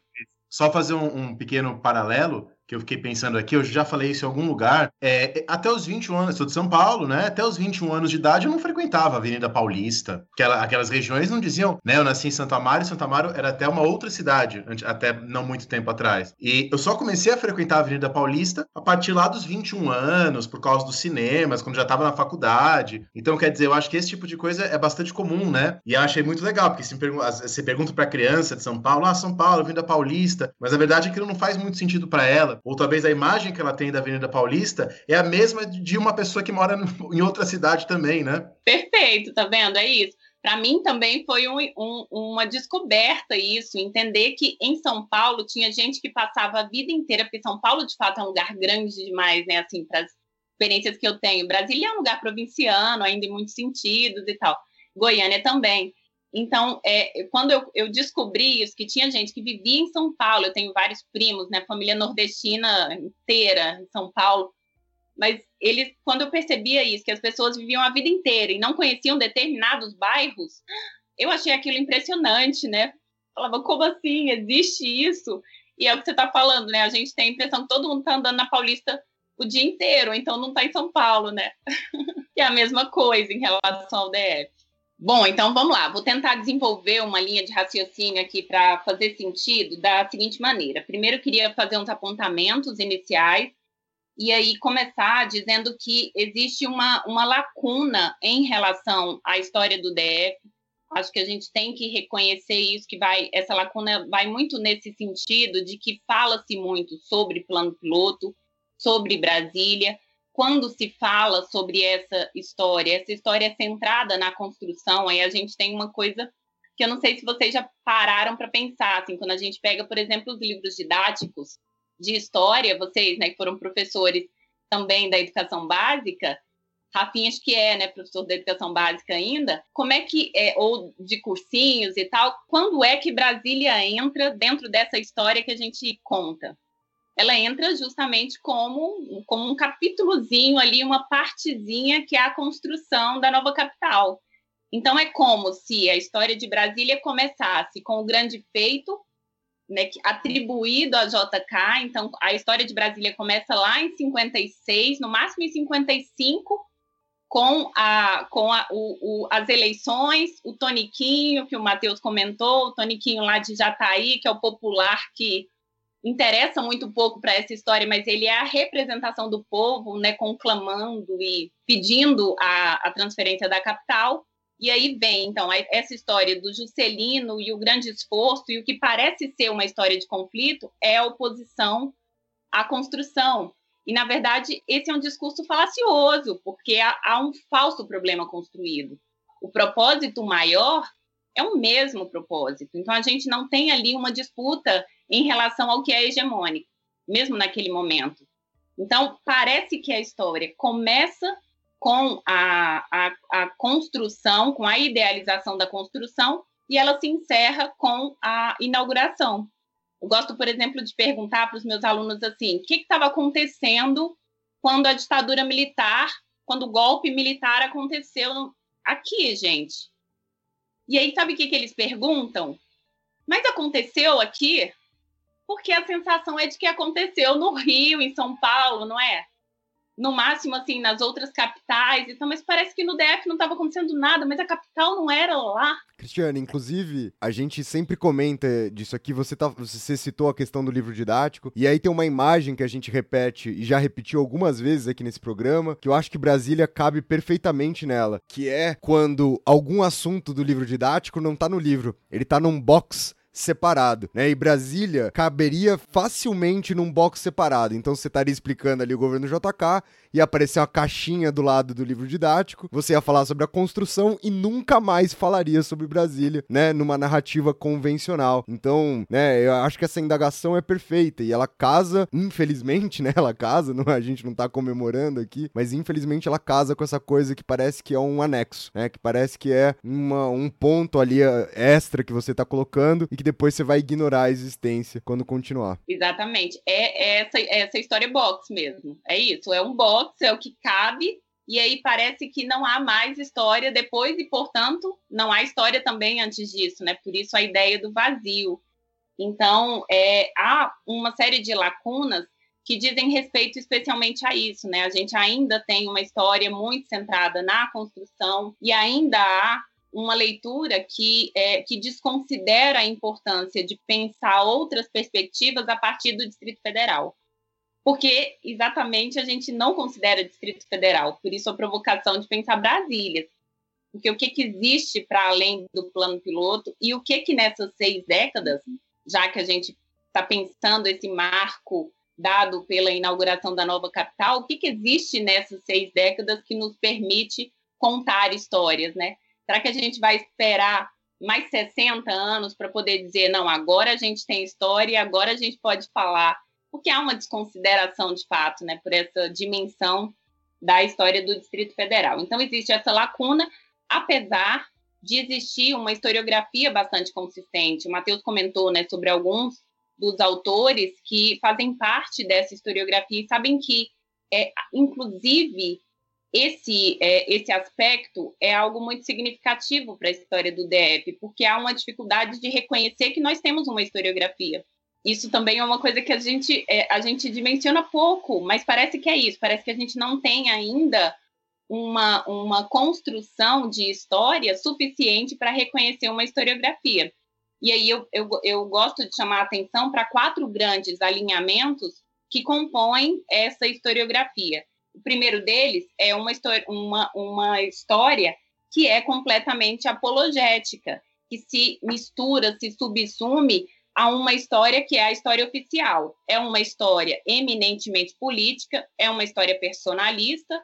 só fazer um, um pequeno paralelo, que eu fiquei pensando aqui, eu já falei isso em algum lugar, é, até os 21 anos, sou de São Paulo, né? Até os 21 anos de idade eu não frequentava a Avenida Paulista. Aquela, aquelas regiões não diziam, né? Eu nasci em Santo Amaro e Santo Amaro era até uma outra cidade, até não muito tempo atrás. E eu só comecei a frequentar a Avenida Paulista a partir lá dos 21 anos, por causa dos cinemas, quando já estava na faculdade. Então, quer dizer, eu acho que esse tipo de coisa é bastante comum, né? E eu achei muito legal, porque se você pergunta para criança de São Paulo, ah, São Paulo, Avenida Paulista, mas a verdade é que não faz muito sentido para ela, ou talvez a imagem que ela tem da Avenida Paulista é a mesma de uma pessoa que mora em outra cidade também, né? Perfeito, tá vendo? É isso. Para mim também foi um, um, uma descoberta isso, entender que em São Paulo tinha gente que passava a vida inteira, porque São Paulo de fato é um lugar grande demais, né? Assim, para as experiências que eu tenho. Brasília é um lugar provinciano, ainda em muitos sentidos e tal. Goiânia também. Então, é, quando eu, eu, descobri isso, que tinha gente que vivia em São Paulo, eu tenho vários primos, né, família nordestina inteira em São Paulo, mas eles, quando eu percebia isso, que as pessoas viviam a vida inteira e não conheciam determinados bairros, eu achei aquilo impressionante, né? Falava, como assim? Existe isso? E é o que você está falando, né? A gente tem a impressão que todo mundo está andando na Paulista o dia inteiro, então não está em São Paulo, né? que é a mesma coisa em relação ao DF. Bom, então vamos lá. Vou tentar desenvolver uma linha de raciocínio aqui para fazer sentido da seguinte maneira. Primeiro, eu queria fazer uns apontamentos iniciais e aí começar dizendo que existe uma, uma lacuna em relação à história do DF. Acho que a gente tem que reconhecer isso, que vai essa lacuna vai muito nesse sentido de que fala-se muito sobre plano piloto, sobre Brasília, quando se fala sobre essa história, essa história é centrada na construção, aí a gente tem uma coisa que eu não sei se vocês já pararam para pensar, assim, quando a gente pega, por exemplo, os livros didáticos de história, vocês, né, que foram professores também da educação básica, Rafinha acho que é, né, professor da educação básica ainda, como é que, é, ou de cursinhos e tal, quando é que Brasília entra dentro dessa história que a gente conta? Ela entra justamente como, como um capítulozinho ali, uma partezinha que é a construção da nova capital. Então é como se a história de Brasília começasse com o grande feito né, atribuído a JK. Então a história de Brasília começa lá em 56, no máximo em 55, com, a, com a, o, o, as eleições, o Toniquinho, que o Matheus comentou, o Toniquinho lá de Jataí, que é o popular que interessa muito pouco para essa história, mas ele é a representação do povo, né, conclamando e pedindo a, a transferência da capital. E aí vem, então, essa história do Juscelino e o grande esforço, e o que parece ser uma história de conflito é a oposição à construção. E, na verdade, esse é um discurso falacioso, porque há, há um falso problema construído. O propósito maior é o mesmo propósito. Então, a gente não tem ali uma disputa em relação ao que é hegemônico, mesmo naquele momento. Então, parece que a história começa com a, a, a construção, com a idealização da construção, e ela se encerra com a inauguração. Eu gosto, por exemplo, de perguntar para os meus alunos assim: o que estava acontecendo quando a ditadura militar, quando o golpe militar aconteceu aqui, gente? E aí, sabe o que, que eles perguntam? Mas aconteceu aqui? Porque a sensação é de que aconteceu no Rio, em São Paulo, não é? No máximo, assim, nas outras capitais, então, mas parece que no DF não estava acontecendo nada, mas a capital não era lá. Cristiane, inclusive, a gente sempre comenta disso aqui, você, tá, você citou a questão do livro didático, e aí tem uma imagem que a gente repete e já repetiu algumas vezes aqui nesse programa, que eu acho que Brasília cabe perfeitamente nela, que é quando algum assunto do livro didático não tá no livro, ele tá num box separado, né? E Brasília caberia facilmente num box separado. Então você estaria explicando ali o governo JK, ia aparecer uma caixinha do lado do livro didático, você ia falar sobre a construção e nunca mais falaria sobre Brasília, né? Numa narrativa convencional. Então, né, eu acho que essa indagação é perfeita e ela casa, infelizmente, né? Ela casa, não, a gente não tá comemorando aqui, mas infelizmente ela casa com essa coisa que parece que é um anexo, né? Que parece que é uma, um ponto ali eh, extra que você tá colocando e que depois você vai ignorar a existência quando continuar. Exatamente. É, é essa, é essa história box mesmo. É isso. É um box, é o que cabe. E aí parece que não há mais história depois e, portanto, não há história também antes disso, né? Por isso a ideia do vazio. Então, é, há uma série de lacunas que dizem respeito especialmente a isso, né? A gente ainda tem uma história muito centrada na construção e ainda há uma leitura que, é, que desconsidera a importância de pensar outras perspectivas a partir do Distrito Federal. Porque exatamente a gente não considera Distrito Federal, por isso a provocação de pensar Brasília. Porque o que, que existe para além do plano piloto e o que, que nessas seis décadas, já que a gente está pensando esse marco dado pela inauguração da nova capital, o que, que existe nessas seis décadas que nos permite contar histórias, né? Será que a gente vai esperar mais 60 anos para poder dizer, não, agora a gente tem história, agora a gente pode falar? Porque há uma desconsideração de fato, né, por essa dimensão da história do Distrito Federal. Então, existe essa lacuna, apesar de existir uma historiografia bastante consistente. O Matheus comentou né, sobre alguns dos autores que fazem parte dessa historiografia e sabem que, é, inclusive, esse, é, esse aspecto é algo muito significativo para a história do DF, porque há uma dificuldade de reconhecer que nós temos uma historiografia. Isso também é uma coisa que a gente, é, a gente dimensiona pouco, mas parece que é isso, parece que a gente não tem ainda uma, uma construção de história suficiente para reconhecer uma historiografia. E aí eu, eu, eu gosto de chamar a atenção para quatro grandes alinhamentos que compõem essa historiografia. O primeiro deles é uma, uma, uma história que é completamente apologética, que se mistura, se subsume a uma história que é a história oficial. É uma história eminentemente política, é uma história personalista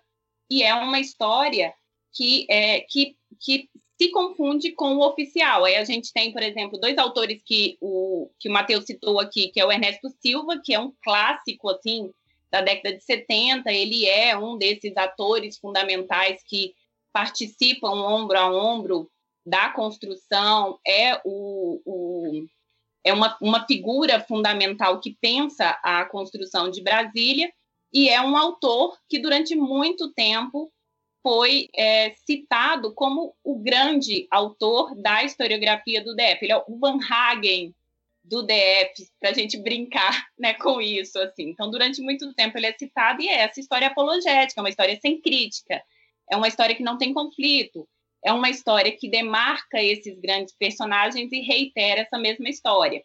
e é uma história que, é, que, que se confunde com o oficial. Aí a gente tem, por exemplo, dois autores que o, que o Matheus citou aqui, que é o Ernesto Silva, que é um clássico, assim, da década de 70, ele é um desses atores fundamentais que participam ombro a ombro da construção, é, o, o, é uma, uma figura fundamental que pensa a construção de Brasília, e é um autor que durante muito tempo foi é, citado como o grande autor da historiografia do DF. Ele é o Van Hagen do DF, para a gente brincar né, com isso. assim. Então, durante muito tempo ele é citado e é essa história apologética, é uma história sem crítica, é uma história que não tem conflito, é uma história que demarca esses grandes personagens e reitera essa mesma história.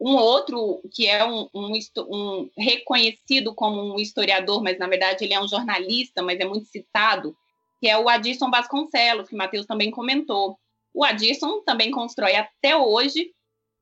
Um outro, que é um, um, um reconhecido como um historiador, mas na verdade ele é um jornalista, mas é muito citado, que é o Adilson Vasconcelos, que o Matheus também comentou. O Adilson também constrói até hoje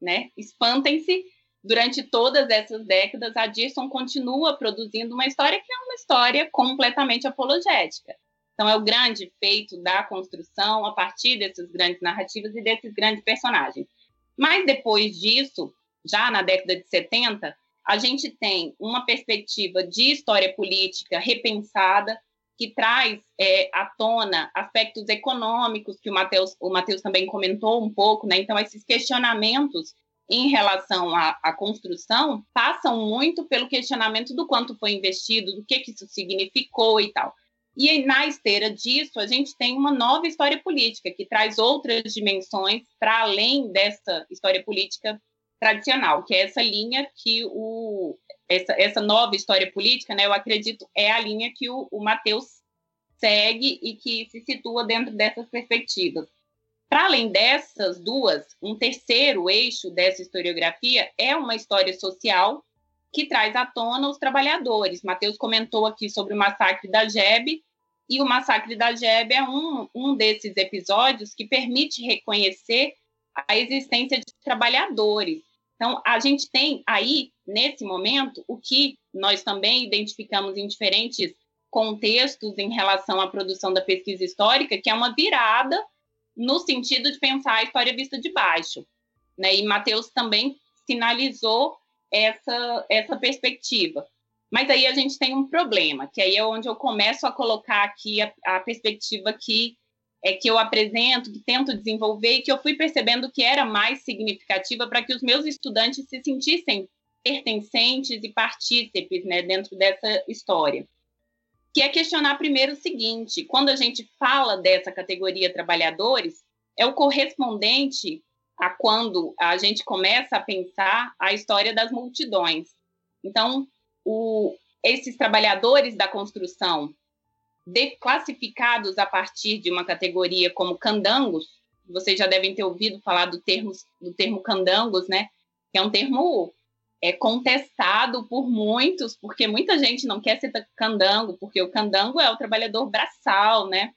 né? Espantem-se, durante todas essas décadas, a Dirson continua produzindo uma história que é uma história completamente apologética. Então, é o grande feito da construção a partir dessas grandes narrativas e desses grandes personagens. Mas depois disso, já na década de 70, a gente tem uma perspectiva de história política repensada, que traz é, à tona aspectos econômicos, que o Matheus o Mateus também comentou um pouco, né? Então, esses questionamentos em relação à, à, construção passam muito pelo questionamento do quanto foi investido, do que, que isso significou e tal. E na esteira disso, a gente tem uma nova história política, que traz outras dimensões para além dessa história política tradicional, que é essa linha que o, essa, essa nova história política, né, eu acredito, é a linha que o, o Matheus segue e que se situa dentro dessas perspectivas. Para além dessas duas, um terceiro eixo dessa historiografia é uma história social que traz à tona os trabalhadores. Matheus comentou aqui sobre o massacre da Jebe, e o massacre da Jebe é um, um desses episódios que permite reconhecer a existência de trabalhadores. Então, a gente tem aí, nesse momento, o que nós também identificamos em diferentes contextos em relação à produção da pesquisa histórica, que é uma virada no sentido de pensar a história vista de baixo. Né? E Matheus também sinalizou essa, essa perspectiva. Mas aí a gente tem um problema, que aí é onde eu começo a colocar aqui a, a perspectiva que é que eu apresento, que tento desenvolver e que eu fui percebendo que era mais significativa para que os meus estudantes se sentissem pertencentes e partícipes né, dentro dessa história. Que é questionar primeiro o seguinte: quando a gente fala dessa categoria trabalhadores, é o correspondente a quando a gente começa a pensar a história das multidões. Então, o, esses trabalhadores da construção classificados a partir de uma categoria como candangos, vocês já devem ter ouvido falar do termo, do termo candangos, né? Que é um termo é, contestado por muitos, porque muita gente não quer ser candango, porque o candango é o trabalhador braçal, né?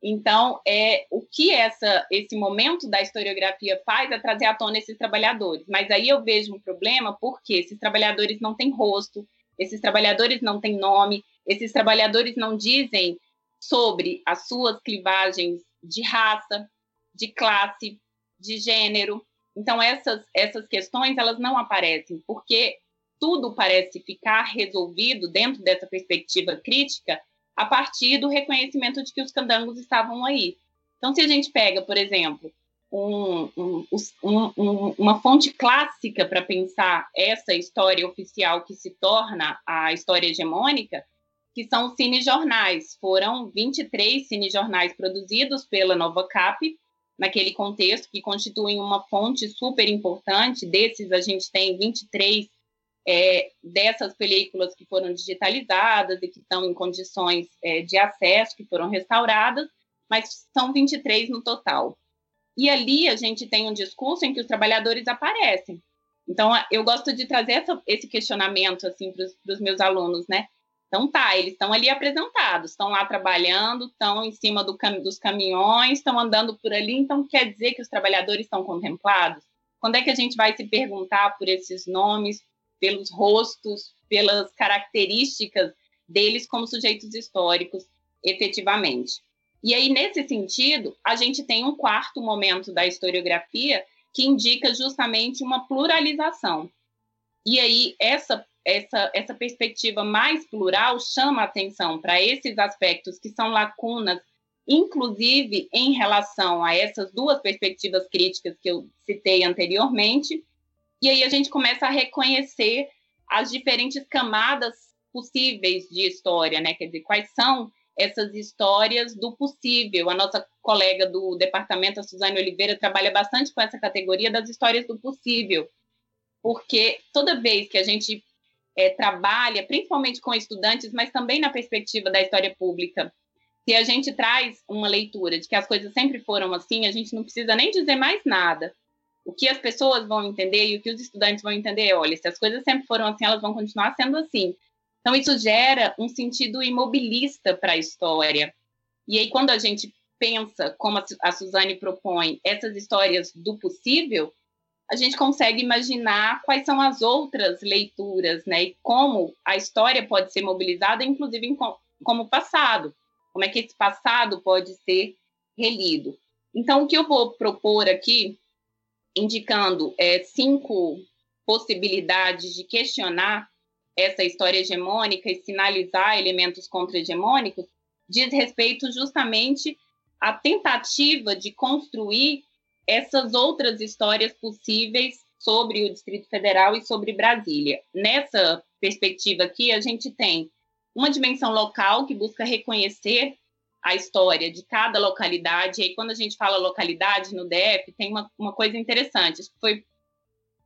Então, é o que essa, esse momento da historiografia faz é trazer à tona esses trabalhadores. Mas aí eu vejo um problema porque esses trabalhadores não têm rosto, esses trabalhadores não têm nome, esses trabalhadores não dizem sobre as suas clivagens de raça, de classe, de gênero. Então essas essas questões elas não aparecem porque tudo parece ficar resolvido dentro dessa perspectiva crítica a partir do reconhecimento de que os candangos estavam aí. Então, se a gente pega, por exemplo, um, um, um, uma fonte clássica para pensar essa história oficial que se torna a história hegemônica, que são os cinejornais. Foram 23 cinejornais produzidos pela Nova Cap, naquele contexto, que constituem uma fonte super importante. Desses, a gente tem 23 é, dessas películas que foram digitalizadas e que estão em condições é, de acesso, que foram restauradas, mas são 23 no total. E ali a gente tem um discurso em que os trabalhadores aparecem. Então, eu gosto de trazer essa, esse questionamento assim, para os meus alunos, né? Então tá, eles estão ali apresentados, estão lá trabalhando, estão em cima do cam dos caminhões, estão andando por ali, então quer dizer que os trabalhadores estão contemplados? Quando é que a gente vai se perguntar por esses nomes, pelos rostos, pelas características deles como sujeitos históricos, efetivamente? E aí, nesse sentido, a gente tem um quarto momento da historiografia que indica justamente uma pluralização. E aí, essa essa, essa perspectiva mais plural chama atenção para esses aspectos que são lacunas, inclusive em relação a essas duas perspectivas críticas que eu citei anteriormente. E aí a gente começa a reconhecer as diferentes camadas possíveis de história, né? Quer dizer, quais são essas histórias do possível. A nossa colega do departamento, a Suzane Oliveira, trabalha bastante com essa categoria das histórias do possível, porque toda vez que a gente é, trabalha, principalmente com estudantes, mas também na perspectiva da história pública. Se a gente traz uma leitura de que as coisas sempre foram assim, a gente não precisa nem dizer mais nada. O que as pessoas vão entender e o que os estudantes vão entender é, olha, se as coisas sempre foram assim, elas vão continuar sendo assim. Então, isso gera um sentido imobilista para a história. E aí, quando a gente pensa, como a Suzane propõe, essas histórias do possível, a gente consegue imaginar quais são as outras leituras, né? E como a história pode ser mobilizada, inclusive em, como passado. Como é que esse passado pode ser relido. Então, o que eu vou propor aqui, indicando é, cinco possibilidades de questionar essa história hegemônica e sinalizar elementos contra-hegemônicos, diz respeito justamente à tentativa de construir essas outras histórias possíveis sobre o Distrito Federal e sobre Brasília. Nessa perspectiva aqui, a gente tem uma dimensão local que busca reconhecer a história de cada localidade. E aí, quando a gente fala localidade no DF, tem uma, uma coisa interessante. Foi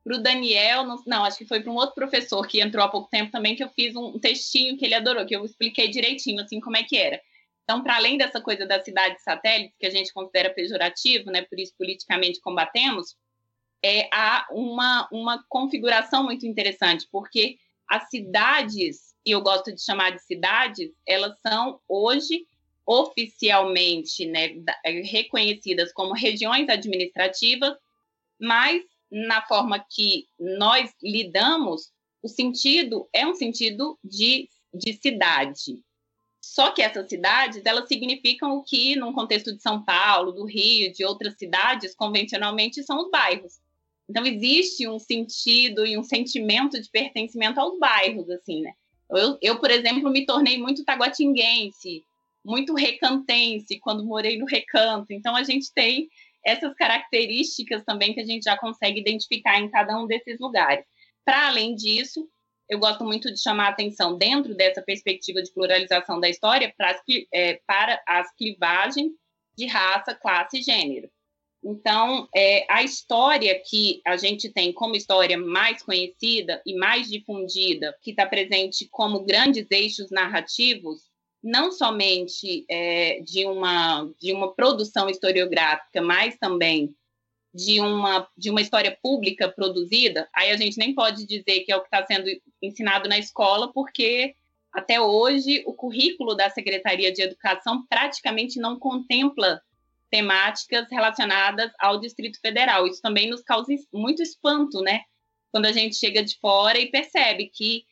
para o Daniel, não, não, acho que foi para um outro professor que entrou há pouco tempo também, que eu fiz um textinho que ele adorou, que eu expliquei direitinho, assim, como é que era. Então, para além dessa coisa da cidade satélite, que a gente considera pejorativo, né, por isso politicamente combatemos, é, há uma, uma configuração muito interessante, porque as cidades, e eu gosto de chamar de cidades, elas são hoje oficialmente né, reconhecidas como regiões administrativas, mas na forma que nós lidamos, o sentido é um sentido de, de cidade. Só que essas cidades, elas significam o que, num contexto de São Paulo, do Rio, de outras cidades, convencionalmente são os bairros. Então, existe um sentido e um sentimento de pertencimento aos bairros, assim, né? Eu, eu, por exemplo, me tornei muito taguatinguense, muito recantense quando morei no recanto. Então, a gente tem essas características também que a gente já consegue identificar em cada um desses lugares. Para além disso, eu gosto muito de chamar a atenção dentro dessa perspectiva de pluralização da história para as, é, para as clivagens de raça, classe e gênero. Então, é, a história que a gente tem como história mais conhecida e mais difundida, que está presente como grandes eixos narrativos, não somente é, de, uma, de uma produção historiográfica, mas também de uma, de uma história pública produzida, aí a gente nem pode dizer que é o que está sendo ensinado na escola, porque até hoje o currículo da Secretaria de Educação praticamente não contempla temáticas relacionadas ao Distrito Federal. Isso também nos causa muito espanto, né? Quando a gente chega de fora e percebe que,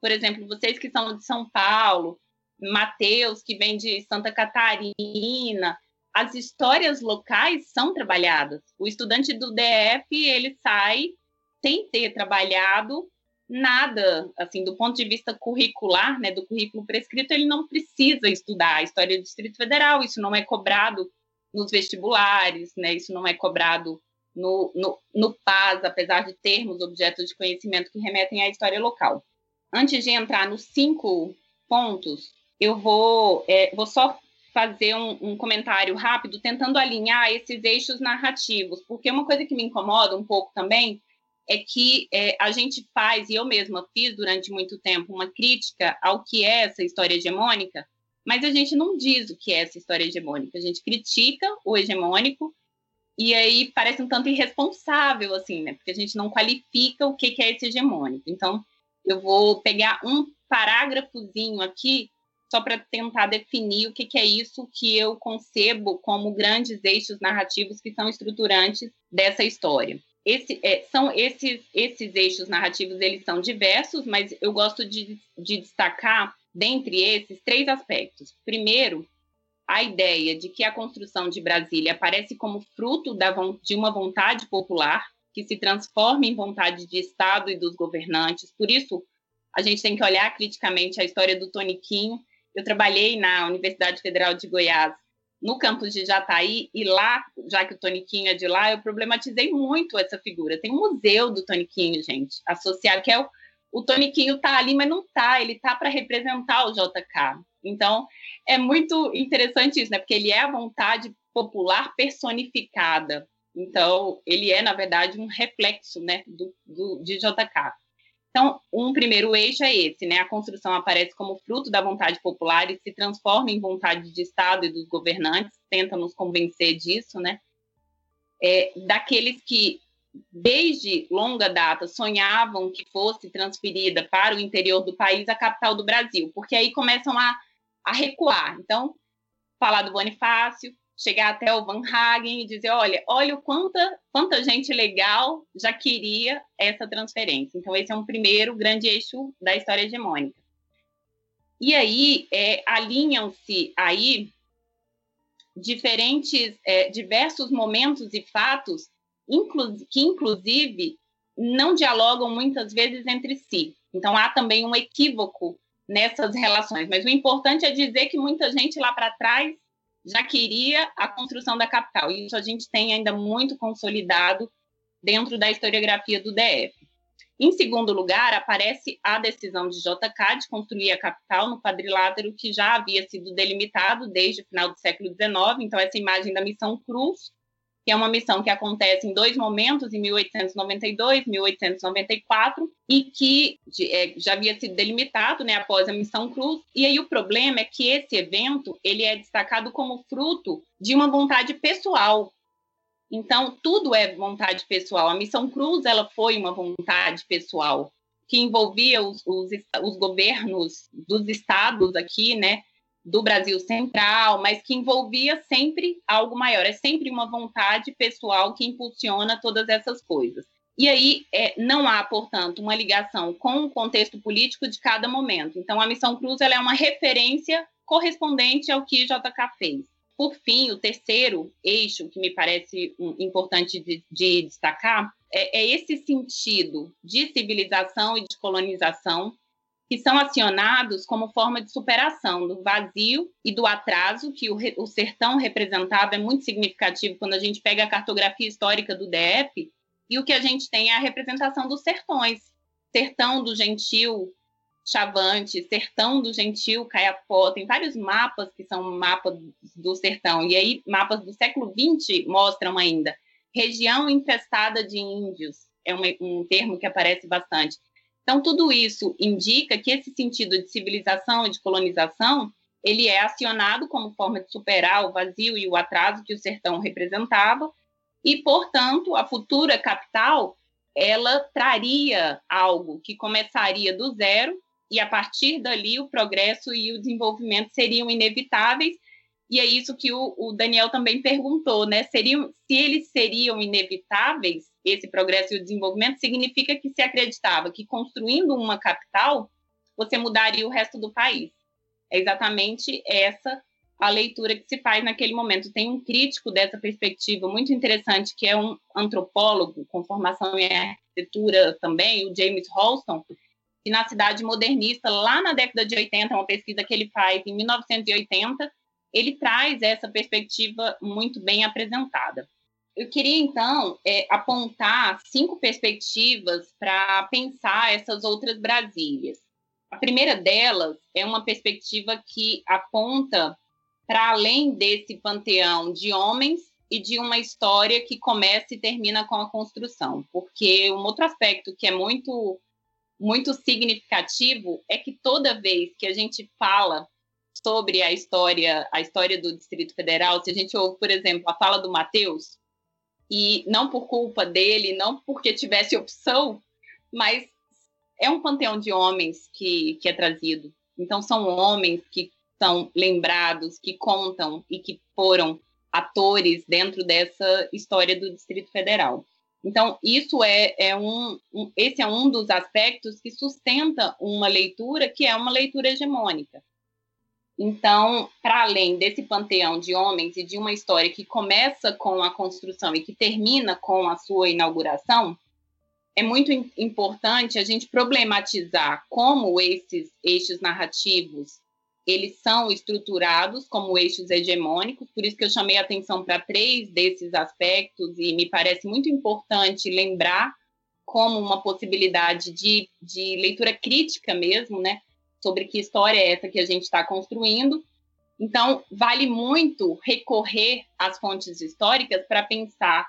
por exemplo, vocês que são de São Paulo, Mateus, que vem de Santa Catarina, as histórias locais são trabalhadas. O estudante do DF, ele sai sem ter trabalhado nada, assim, do ponto de vista curricular, né, do currículo prescrito, ele não precisa estudar a história do Distrito Federal, isso não é cobrado nos vestibulares, né, isso não é cobrado no, no, no PAS, apesar de termos objetos de conhecimento que remetem à história local. Antes de entrar nos cinco pontos, eu vou, é, vou só fazer um, um, comentário rápido, tentando alinhar esses eixos narrativos, porque uma coisa que me incomoda um pouco também é que é, a gente faz, e eu mesma fiz durante muito tempo, uma crítica ao que é essa história hegemônica, mas a gente não diz o que é essa história hegemônica, a gente critica o hegemônico, e aí parece um tanto irresponsável, assim, né? Porque a gente não qualifica o que é esse hegemônico. Então, eu vou pegar um parágrafozinho aqui só para tentar definir o que, que, é isso que eu concebo como grandes eixos narrativos que são estruturantes dessa história. Esse, é, são esses, esses eixos narrativos, eles são diversos, mas eu gosto de, de destacar, dentre esses, três aspectos. Primeiro, a ideia de que a construção de Brasília aparece como fruto da, de uma vontade popular que se transforma em vontade de Estado e dos governantes. Por isso, a gente tem que olhar criticamente a história do Toniquinho eu trabalhei na Universidade Federal de Goiás, no campus de Jataí, e lá, já que o Toniquinho é de lá, eu problematizei muito essa figura. Tem um museu do Toniquinho, gente, associado, que é o, o Toniquinho tá ali, mas não tá, ele tá para representar o JK. Então, é muito interessante isso, né? Porque ele é a vontade popular personificada. Então, ele é, na verdade, um reflexo né, do, do, de JK. Então, um primeiro eixo é esse, né? A construção aparece como fruto da vontade popular e se transforma em vontade de Estado e dos governantes, tenta nos convencer disso, né? É, daqueles que, desde longa data, sonhavam que fosse transferida para o interior do país a capital do Brasil, porque aí começam a, a recuar. Então, falar do Bonifácio, chegar até o Van Hagen e dizer, olha, olha o quanta, quanta gente legal já queria essa transferência. Então, esse é um primeiro grande eixo da história hegemônica. E aí, é, alinham-se aí diferentes, é, diversos momentos e fatos que, inclusive, não dialogam muitas vezes entre si. Então, há também um equívoco nessas relações. Mas o importante é dizer que muita gente lá para trás já queria a construção da capital. Isso a gente tem ainda muito consolidado dentro da historiografia do DF. Em segundo lugar, aparece a decisão de JK de construir a capital no quadrilátero que já havia sido delimitado desde o final do século XIX. Então, essa imagem da missão Cruz que é uma missão que acontece em dois momentos, em 1892 e 1894, e que é, já havia sido delimitado né, após a missão Cruz. E aí o problema é que esse evento ele é destacado como fruto de uma vontade pessoal. Então, tudo é vontade pessoal. A missão Cruz ela foi uma vontade pessoal que envolvia os, os, os governos dos estados aqui, né, do Brasil Central, mas que envolvia sempre algo maior. É sempre uma vontade pessoal que impulsiona todas essas coisas. E aí é, não há, portanto, uma ligação com o contexto político de cada momento. Então, a Missão Cruz é uma referência correspondente ao que JK fez. Por fim, o terceiro eixo que me parece importante de, de destacar é, é esse sentido de civilização e de colonização que são acionados como forma de superação do vazio e do atraso que o, o, sertão representava é muito significativo quando a gente pega a cartografia histórica do DF e o que a gente tem é a representação dos sertões. Sertão do Gentil Chavante, Sertão do Gentil Caiapó, tem vários mapas que são mapas do sertão, e aí mapas do século XX mostram ainda região infestada de índios, é um, um termo que aparece bastante então, tudo isso indica que esse sentido de civilização e de colonização ele é acionado como forma de superar o vazio e o atraso que o sertão representava, e, portanto, a futura capital ela traria algo que começaria do zero, e a partir dali o progresso e o desenvolvimento seriam inevitáveis, e é isso que o, o Daniel também perguntou, né? Seriam, se eles seriam inevitáveis, esse progresso e o desenvolvimento, significa que se acreditava que construindo uma capital, você mudaria o resto do país. É exatamente essa a leitura que se faz naquele momento. Tem um crítico dessa perspectiva muito interessante, que é um antropólogo com formação em arquitetura também, o James Holston, que na cidade modernista, lá na década de 80, uma pesquisa que ele faz em 1980, ele traz essa perspectiva muito bem apresentada. Eu queria, então, é, apontar cinco perspectivas para pensar essas outras Brasílias. A primeira delas é uma perspectiva que aponta para além desse panteão de homens e de uma história que começa e termina com a construção, porque um outro aspecto que é muito muito significativo é que toda vez que a gente fala sobre a história, a história do Distrito Federal, se a gente ouve, por exemplo, a fala do Matheus, e não por culpa dele, não porque tivesse opção, mas é um panteão de homens que, que é trazido. Então, são homens que são lembrados, que contam e que foram atores dentro dessa história do Distrito Federal. Então, isso é, é um, um, esse é um dos aspectos que sustenta uma leitura que é uma leitura hegemônica. Então, para além desse panteão de homens e de uma história que começa com a construção e que termina com a sua inauguração, é muito importante a gente problematizar como esses eixos narrativos eles são estruturados como eixos hegemônicos, por isso que eu chamei a atenção para três desses aspectos e me parece muito importante lembrar como uma possibilidade de, de leitura crítica mesmo, né, sobre que história é essa que a gente está construindo. Então, vale muito recorrer às fontes históricas para pensar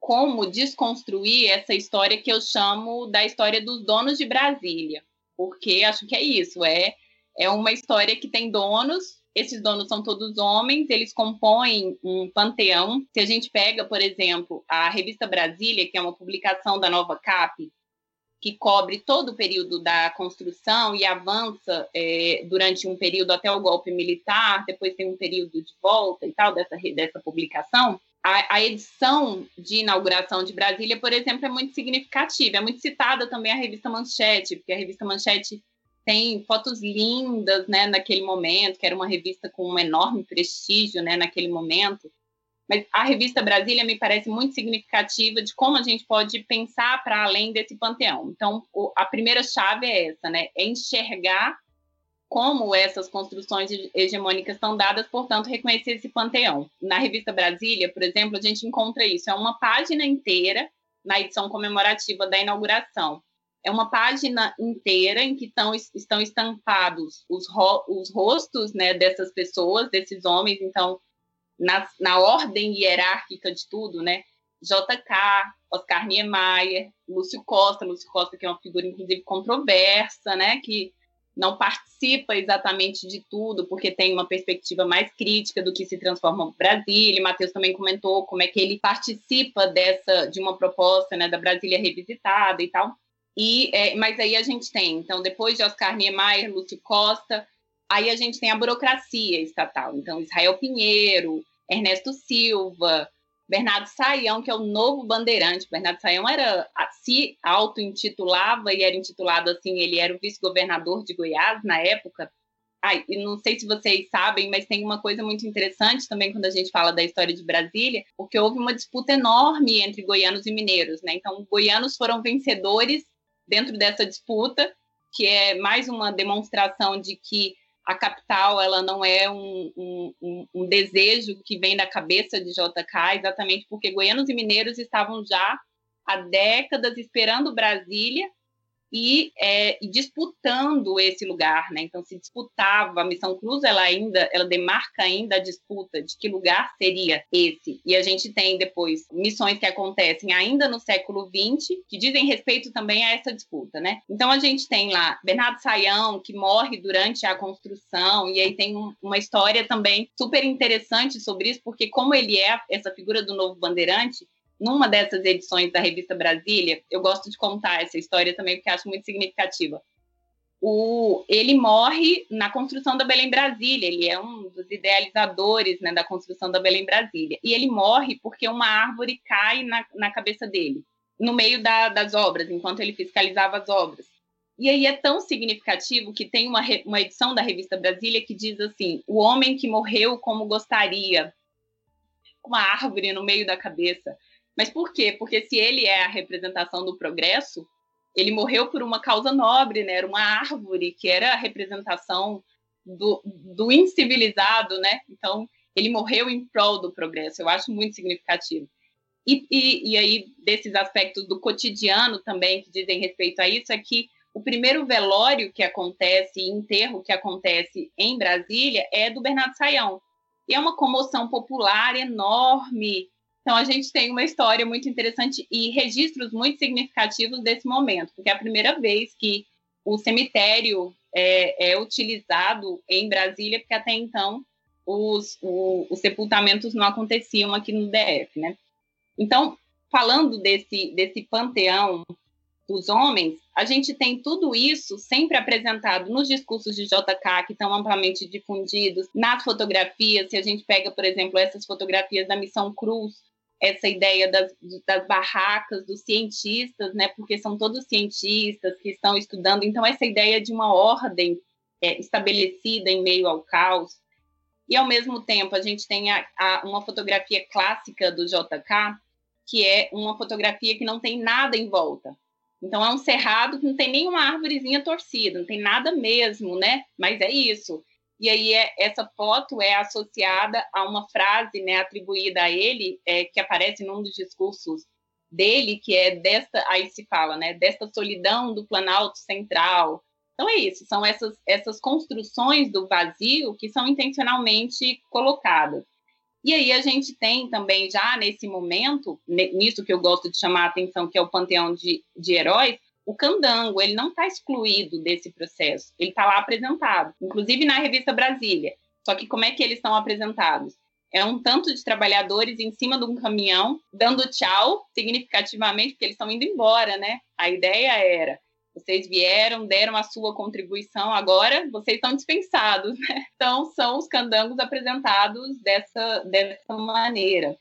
como desconstruir essa história que eu chamo da história dos donos de Brasília, porque acho que é isso, é, é uma história que tem donos, esses donos são todos homens, eles compõem um panteão. Se a gente pega, por exemplo, a revista Brasília, que é uma publicação da Nova Cap, que cobre todo o período da construção e avança é, durante um período até o golpe militar, depois tem um período de volta e tal dessa, dessa publicação. A, a, edição de inauguração de Brasília, por exemplo, é muito significativa. É muito citada também a revista Manchete, porque a revista Manchete tem fotos lindas, né, naquele momento, que era uma revista com um enorme prestígio, né, naquele momento. Mas a revista Brasília me parece muito significativa de como a gente pode pensar para além desse panteão. Então, a primeira chave é essa, né? É enxergar como essas construções hegemônicas estão dadas, portanto, reconhecer esse panteão. Na revista Brasília, por exemplo, a gente encontra isso. É uma página inteira na edição comemorativa da inauguração. É uma página inteira em que estão, estão estampados os, ro os rostos né, dessas pessoas, desses homens. Então, na, na ordem hierárquica de tudo, né? JK, Oscar Niemeyer, Lúcio Costa, Lúcio Costa que é uma figura inclusive controversa, né, que não participa exatamente de tudo, porque tem uma perspectiva mais crítica do que se transforma Brasília. Matheus também comentou como é que ele participa dessa de uma proposta, né, da Brasília revisitada e tal. E, é, mas aí a gente tem, então, depois de Oscar Niemeyer, Lúcio Costa, Aí a gente tem a burocracia estatal. Então, Israel Pinheiro, Ernesto Silva, Bernardo Saião, que é o novo bandeirante. Bernardo Saião era se auto-intitulava e era intitulado assim, ele era o vice-governador de Goiás na época. Ai, não sei se vocês sabem, mas tem uma coisa muito interessante também quando a gente fala da história de Brasília, porque houve uma disputa enorme entre goianos e mineiros, né? Então, goianos foram vencedores dentro dessa disputa, que é mais uma demonstração de que a capital ela não é um, um, um, desejo que vem da cabeça de JK, exatamente porque goianos e mineiros estavam já há décadas esperando Brasília e, é, disputando esse lugar, né? Então se disputava a Missão Cruz, ela ainda, ela demarca ainda a disputa de que lugar seria esse. E a gente tem depois missões que acontecem ainda no século XX que dizem respeito também a essa disputa, né? Então a gente tem lá Bernardo Saião que morre durante a construção e aí tem um, uma história também super interessante sobre isso porque como ele é essa figura do novo bandeirante numa dessas edições da revista Brasília, eu gosto de contar essa história também porque acho muito significativa. O, ele morre na construção da Belém Brasília, ele é um dos idealizadores né, da construção da Belém Brasília. E ele morre porque uma árvore cai na, na cabeça dele, no meio da, das obras, enquanto ele fiscalizava as obras. E aí é tão significativo que tem uma, uma edição da revista Brasília que diz assim: o homem que morreu como gostaria, uma árvore no meio da cabeça. Mas por quê? Porque se ele é a representação do progresso, ele morreu por uma causa nobre, né? Era uma árvore que era a representação do, do incivilizado, né? Então, ele morreu em prol do progresso. Eu acho muito significativo. E, e, e aí, desses aspectos do cotidiano também que dizem respeito a isso, é que o primeiro velório que acontece, enterro que acontece em Brasília, é do Bernardo Saião. E é uma comoção popular enorme, então, a gente tem uma história muito interessante e registros muito significativos desse momento, porque é a primeira vez que o cemitério é, é utilizado em Brasília, porque até então os, o, os sepultamentos não aconteciam aqui no DF, né? Então, falando desse, desse panteão dos homens, a gente tem tudo isso sempre apresentado nos discursos de JK, que estão amplamente difundidos, nas fotografias, se a gente pega, por exemplo, essas fotografias da Missão Cruz, essa ideia das, das barracas dos cientistas, né? Porque são todos cientistas que estão estudando. Então, essa ideia de uma ordem é, estabelecida em meio ao caos. E, ao mesmo tempo, a gente tem a, a, uma fotografia clássica do JK, que é uma fotografia que não tem nada em volta. Então, é um cerrado que não tem nenhuma árvorezinha torcida, não tem nada mesmo, né? Mas é isso. E aí é, essa foto é associada a uma frase né, atribuída a ele, é, que aparece num dos discursos dele, que é desta, aí se fala, né, desta solidão do Planalto Central. Então é isso, são essas, essas construções do vazio que são intencionalmente colocadas. E aí a gente tem também, já nesse momento, nisso que eu gosto de chamar a atenção, que é o panteão de, de heróis, o candango, ele não está excluído desse processo, ele está lá apresentado, inclusive na revista Brasília. Só que como é que eles são apresentados? É um tanto de trabalhadores em cima de um caminhão, dando tchau significativamente, porque eles estão indo embora, né? A ideia era vocês vieram, deram a sua contribuição, agora vocês estão dispensados, né? Então, são os candangos apresentados dessa, dessa maneira.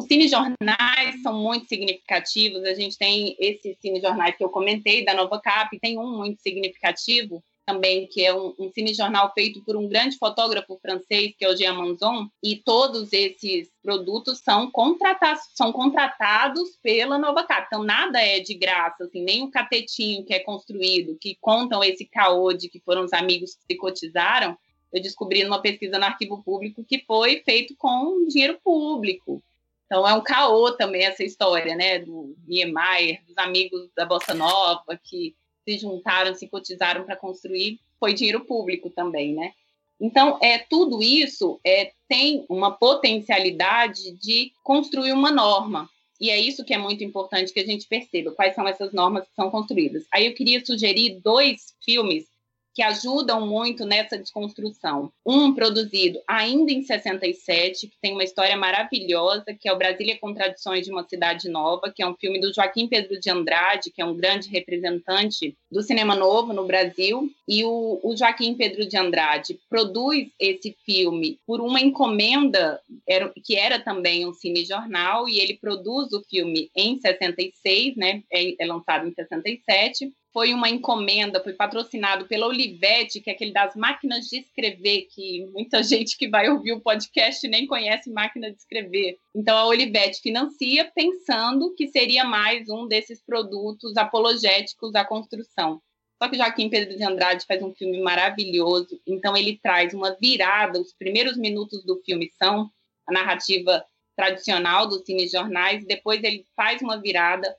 Os cinejornais são muito significativos. A gente tem esses cinejornais que eu comentei, da Nova Cap, tem um muito significativo também, que é um, um cinejornal feito por um grande fotógrafo francês, que é o Jean Manzon, e todos esses produtos são contratados, são contratados pela Nova Cap. Então, nada é de graça, assim, nem o catetinho que é construído, que contam esse caô de que foram os amigos que se cotizaram, eu descobri numa pesquisa no arquivo público que foi feito com dinheiro público. Então é um caô também essa história, né, do Niemeyer, dos amigos da Bossa Nova que se juntaram, se cotizaram para construir, foi dinheiro público também, né? Então, é tudo isso é, tem uma potencialidade de construir uma norma. E é isso que é muito importante que a gente perceba, quais são essas normas que são construídas. Aí eu queria sugerir dois filmes que ajudam muito nessa desconstrução. Um produzido ainda em 67, que tem uma história maravilhosa, que é o Brasília Contradições de uma Cidade Nova, que é um filme do Joaquim Pedro de Andrade, que é um grande representante do cinema novo no Brasil. E o, o Joaquim Pedro de Andrade produz esse filme por uma encomenda, era, que era também um cinejornal, e ele produz o filme em 66, né? é, é lançado em 67 foi uma encomenda, foi patrocinado pela Olivetti, que é aquele das máquinas de escrever, que muita gente que vai ouvir o podcast nem conhece máquina de escrever. Então a Olivetti financia pensando que seria mais um desses produtos apologéticos à construção. Só que Joaquim Pedro de Andrade faz um filme maravilhoso, então ele traz uma virada. Os primeiros minutos do filme são a narrativa tradicional dos cinejornais, depois ele faz uma virada,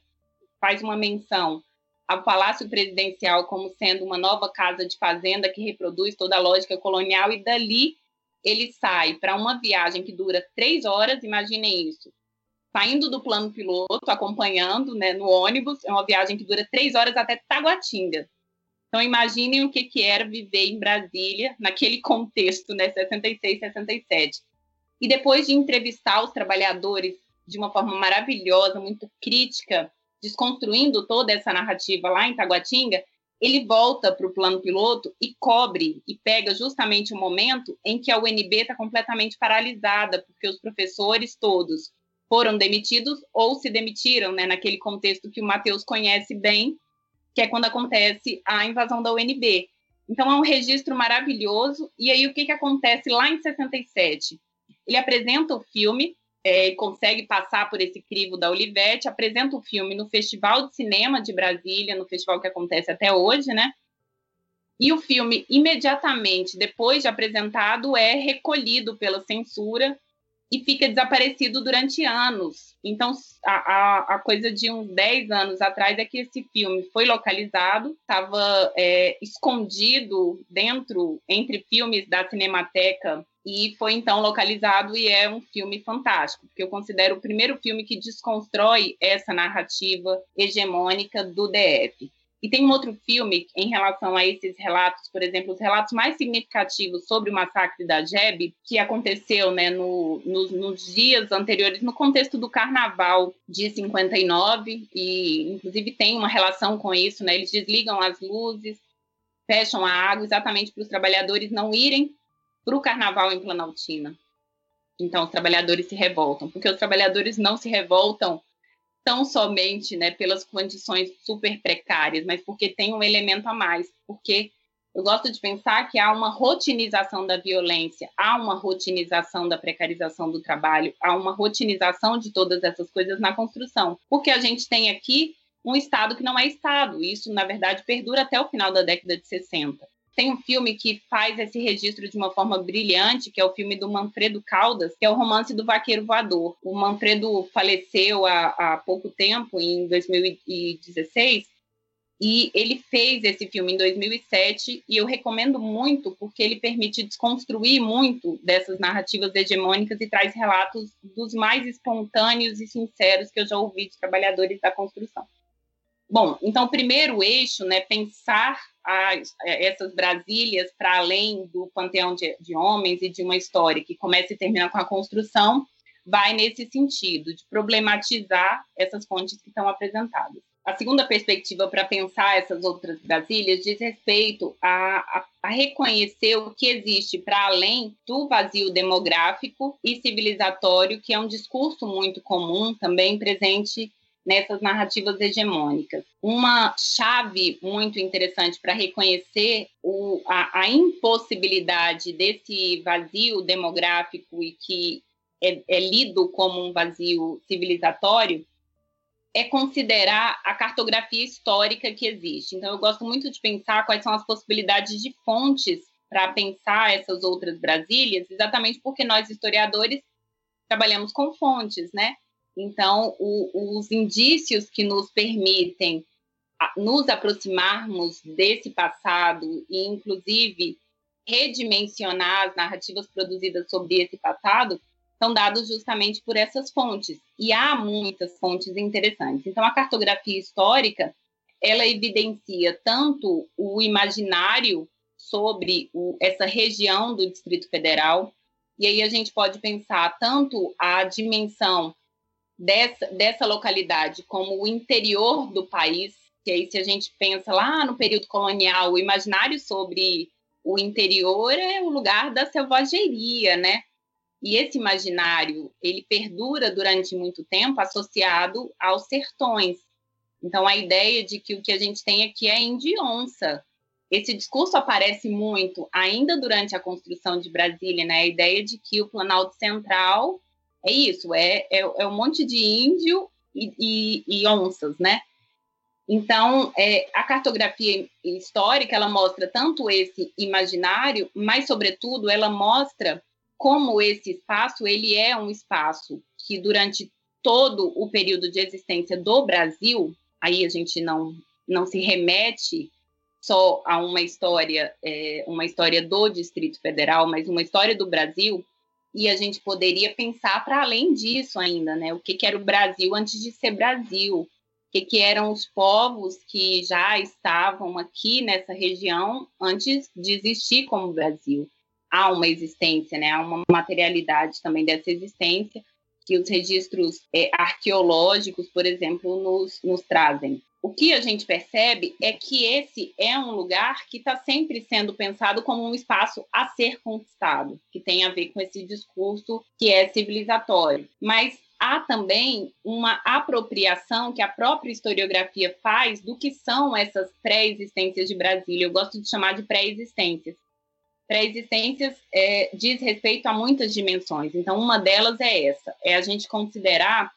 faz uma menção ao Palácio Presidencial como sendo uma nova casa de fazenda que reproduz toda a lógica colonial, e dali ele sai para uma viagem que dura três horas, imaginem isso. Saindo do plano piloto, acompanhando né, no ônibus, é uma viagem que dura três horas até Taguatinga. Então, imaginem o que, que era viver em Brasília, naquele contexto, né, 66, 67. E depois de entrevistar os trabalhadores de uma forma maravilhosa, muito crítica, desconstruindo toda essa narrativa lá em Taguatinga, ele volta para o plano piloto e cobre e pega justamente o momento em que a UNB está completamente paralisada, porque os professores todos foram demitidos ou se demitiram, né, naquele contexto que o Matheus conhece bem, que é quando acontece a invasão da UNB. Então é um registro maravilhoso. E aí o que, que acontece lá em 67? Ele apresenta o filme é, consegue passar por esse crivo da Olivetti, apresenta o filme no Festival de Cinema de Brasília, no festival que acontece até hoje, né? E o filme, imediatamente depois de apresentado, é recolhido pela censura e fica desaparecido durante anos. Então, a, a, a, coisa de uns 10 anos atrás é que esse filme foi localizado, estava é, escondido dentro, entre filmes da Cinemateca e foi então localizado e é um filme fantástico, porque eu considero o primeiro filme que desconstrói essa narrativa hegemônica do DF. E tem um outro filme em relação a esses relatos, por exemplo, os relatos mais significativos sobre o massacre da Jeb, que aconteceu né, no, no, nos dias anteriores, no contexto do carnaval de 59, e inclusive tem uma relação com isso, né? Eles desligam as luzes, fecham a água exatamente para os trabalhadores não irem para o carnaval em Planaltina. Então, os trabalhadores se revoltam, porque os trabalhadores não se revoltam tão somente né, pelas condições super precárias, mas porque tem um elemento a mais, porque eu gosto de pensar que há uma rotinização da violência, há uma rotinização da precarização do trabalho, há uma rotinização de todas essas coisas na construção, porque a gente tem aqui um Estado que não é Estado, isso, na verdade, perdura até o final da década de 60. Tem um filme que faz esse registro de uma forma brilhante, que é o filme do Manfredo Caldas, que é o romance do Vaqueiro Voador. O Manfredo faleceu há, há pouco tempo, em 2016, e ele fez esse filme em 2007 e eu recomendo muito porque ele permite desconstruir muito dessas narrativas hegemônicas e traz relatos dos mais espontâneos e sinceros que eu já ouvi de trabalhadores da construção. Bom, então, primeiro eixo, né, pensar as, essas Brasílias para além do panteão de, de, homens e de uma história que começa e termina com a construção, vai nesse sentido, de problematizar essas fontes que estão apresentadas. A segunda perspectiva para pensar essas outras Brasílias diz respeito a, a, a reconhecer o que existe para além do vazio demográfico e civilizatório, que é um discurso muito comum, também presente nessas narrativas hegemônicas. Uma chave muito interessante para reconhecer o, a, a, impossibilidade desse vazio demográfico e que é, é lido como um vazio civilizatório é considerar a cartografia histórica que existe. Então, eu gosto muito de pensar quais são as possibilidades de fontes para pensar essas outras Brasílias, exatamente porque nós, historiadores, trabalhamos com fontes, né? Então, o, os indícios que nos permitem nos aproximarmos desse passado e, inclusive, redimensionar as narrativas produzidas sobre esse passado são dados justamente por essas fontes. E há muitas fontes interessantes. Então, a cartografia histórica ela evidencia tanto o imaginário sobre o, essa região do Distrito Federal. E aí a gente pode pensar tanto a dimensão dessa, dessa localidade como o interior do país, que aí se a gente pensa lá no período colonial, o imaginário sobre o interior é o lugar da selvageria, né? E esse imaginário, ele perdura durante muito tempo associado aos sertões. Então, a ideia de que o que a gente tem aqui é indionça. Esse discurso aparece muito ainda durante a construção de Brasília, né? A ideia de que o Planalto Central é isso, é, é, é um monte de índio e, e, e onças, né? Então, é, a cartografia histórica ela mostra tanto esse imaginário, mas sobretudo ela mostra como esse espaço ele é um espaço que durante todo o período de existência do Brasil, aí a gente não não se remete só a uma história é, uma história do Distrito Federal, mas uma história do Brasil e a gente poderia pensar para além disso ainda, né? O que, que era o Brasil antes de ser Brasil? que, que eram os povos que já estavam aqui nessa região antes de existir como Brasil. Há uma existência, né? há uma materialidade também dessa existência que os registros é, arqueológicos, por exemplo, nos, nos trazem. O que a gente percebe é que esse é um lugar que está sempre sendo pensado como um espaço a ser conquistado, que tem a ver com esse discurso que é civilizatório. Mas há também uma apropriação que a própria historiografia faz do que são essas pré-existências de Brasília. Eu gosto de chamar de pré-existências. Pré-existências é, diz respeito a muitas dimensões. Então, uma delas é essa: é a gente considerar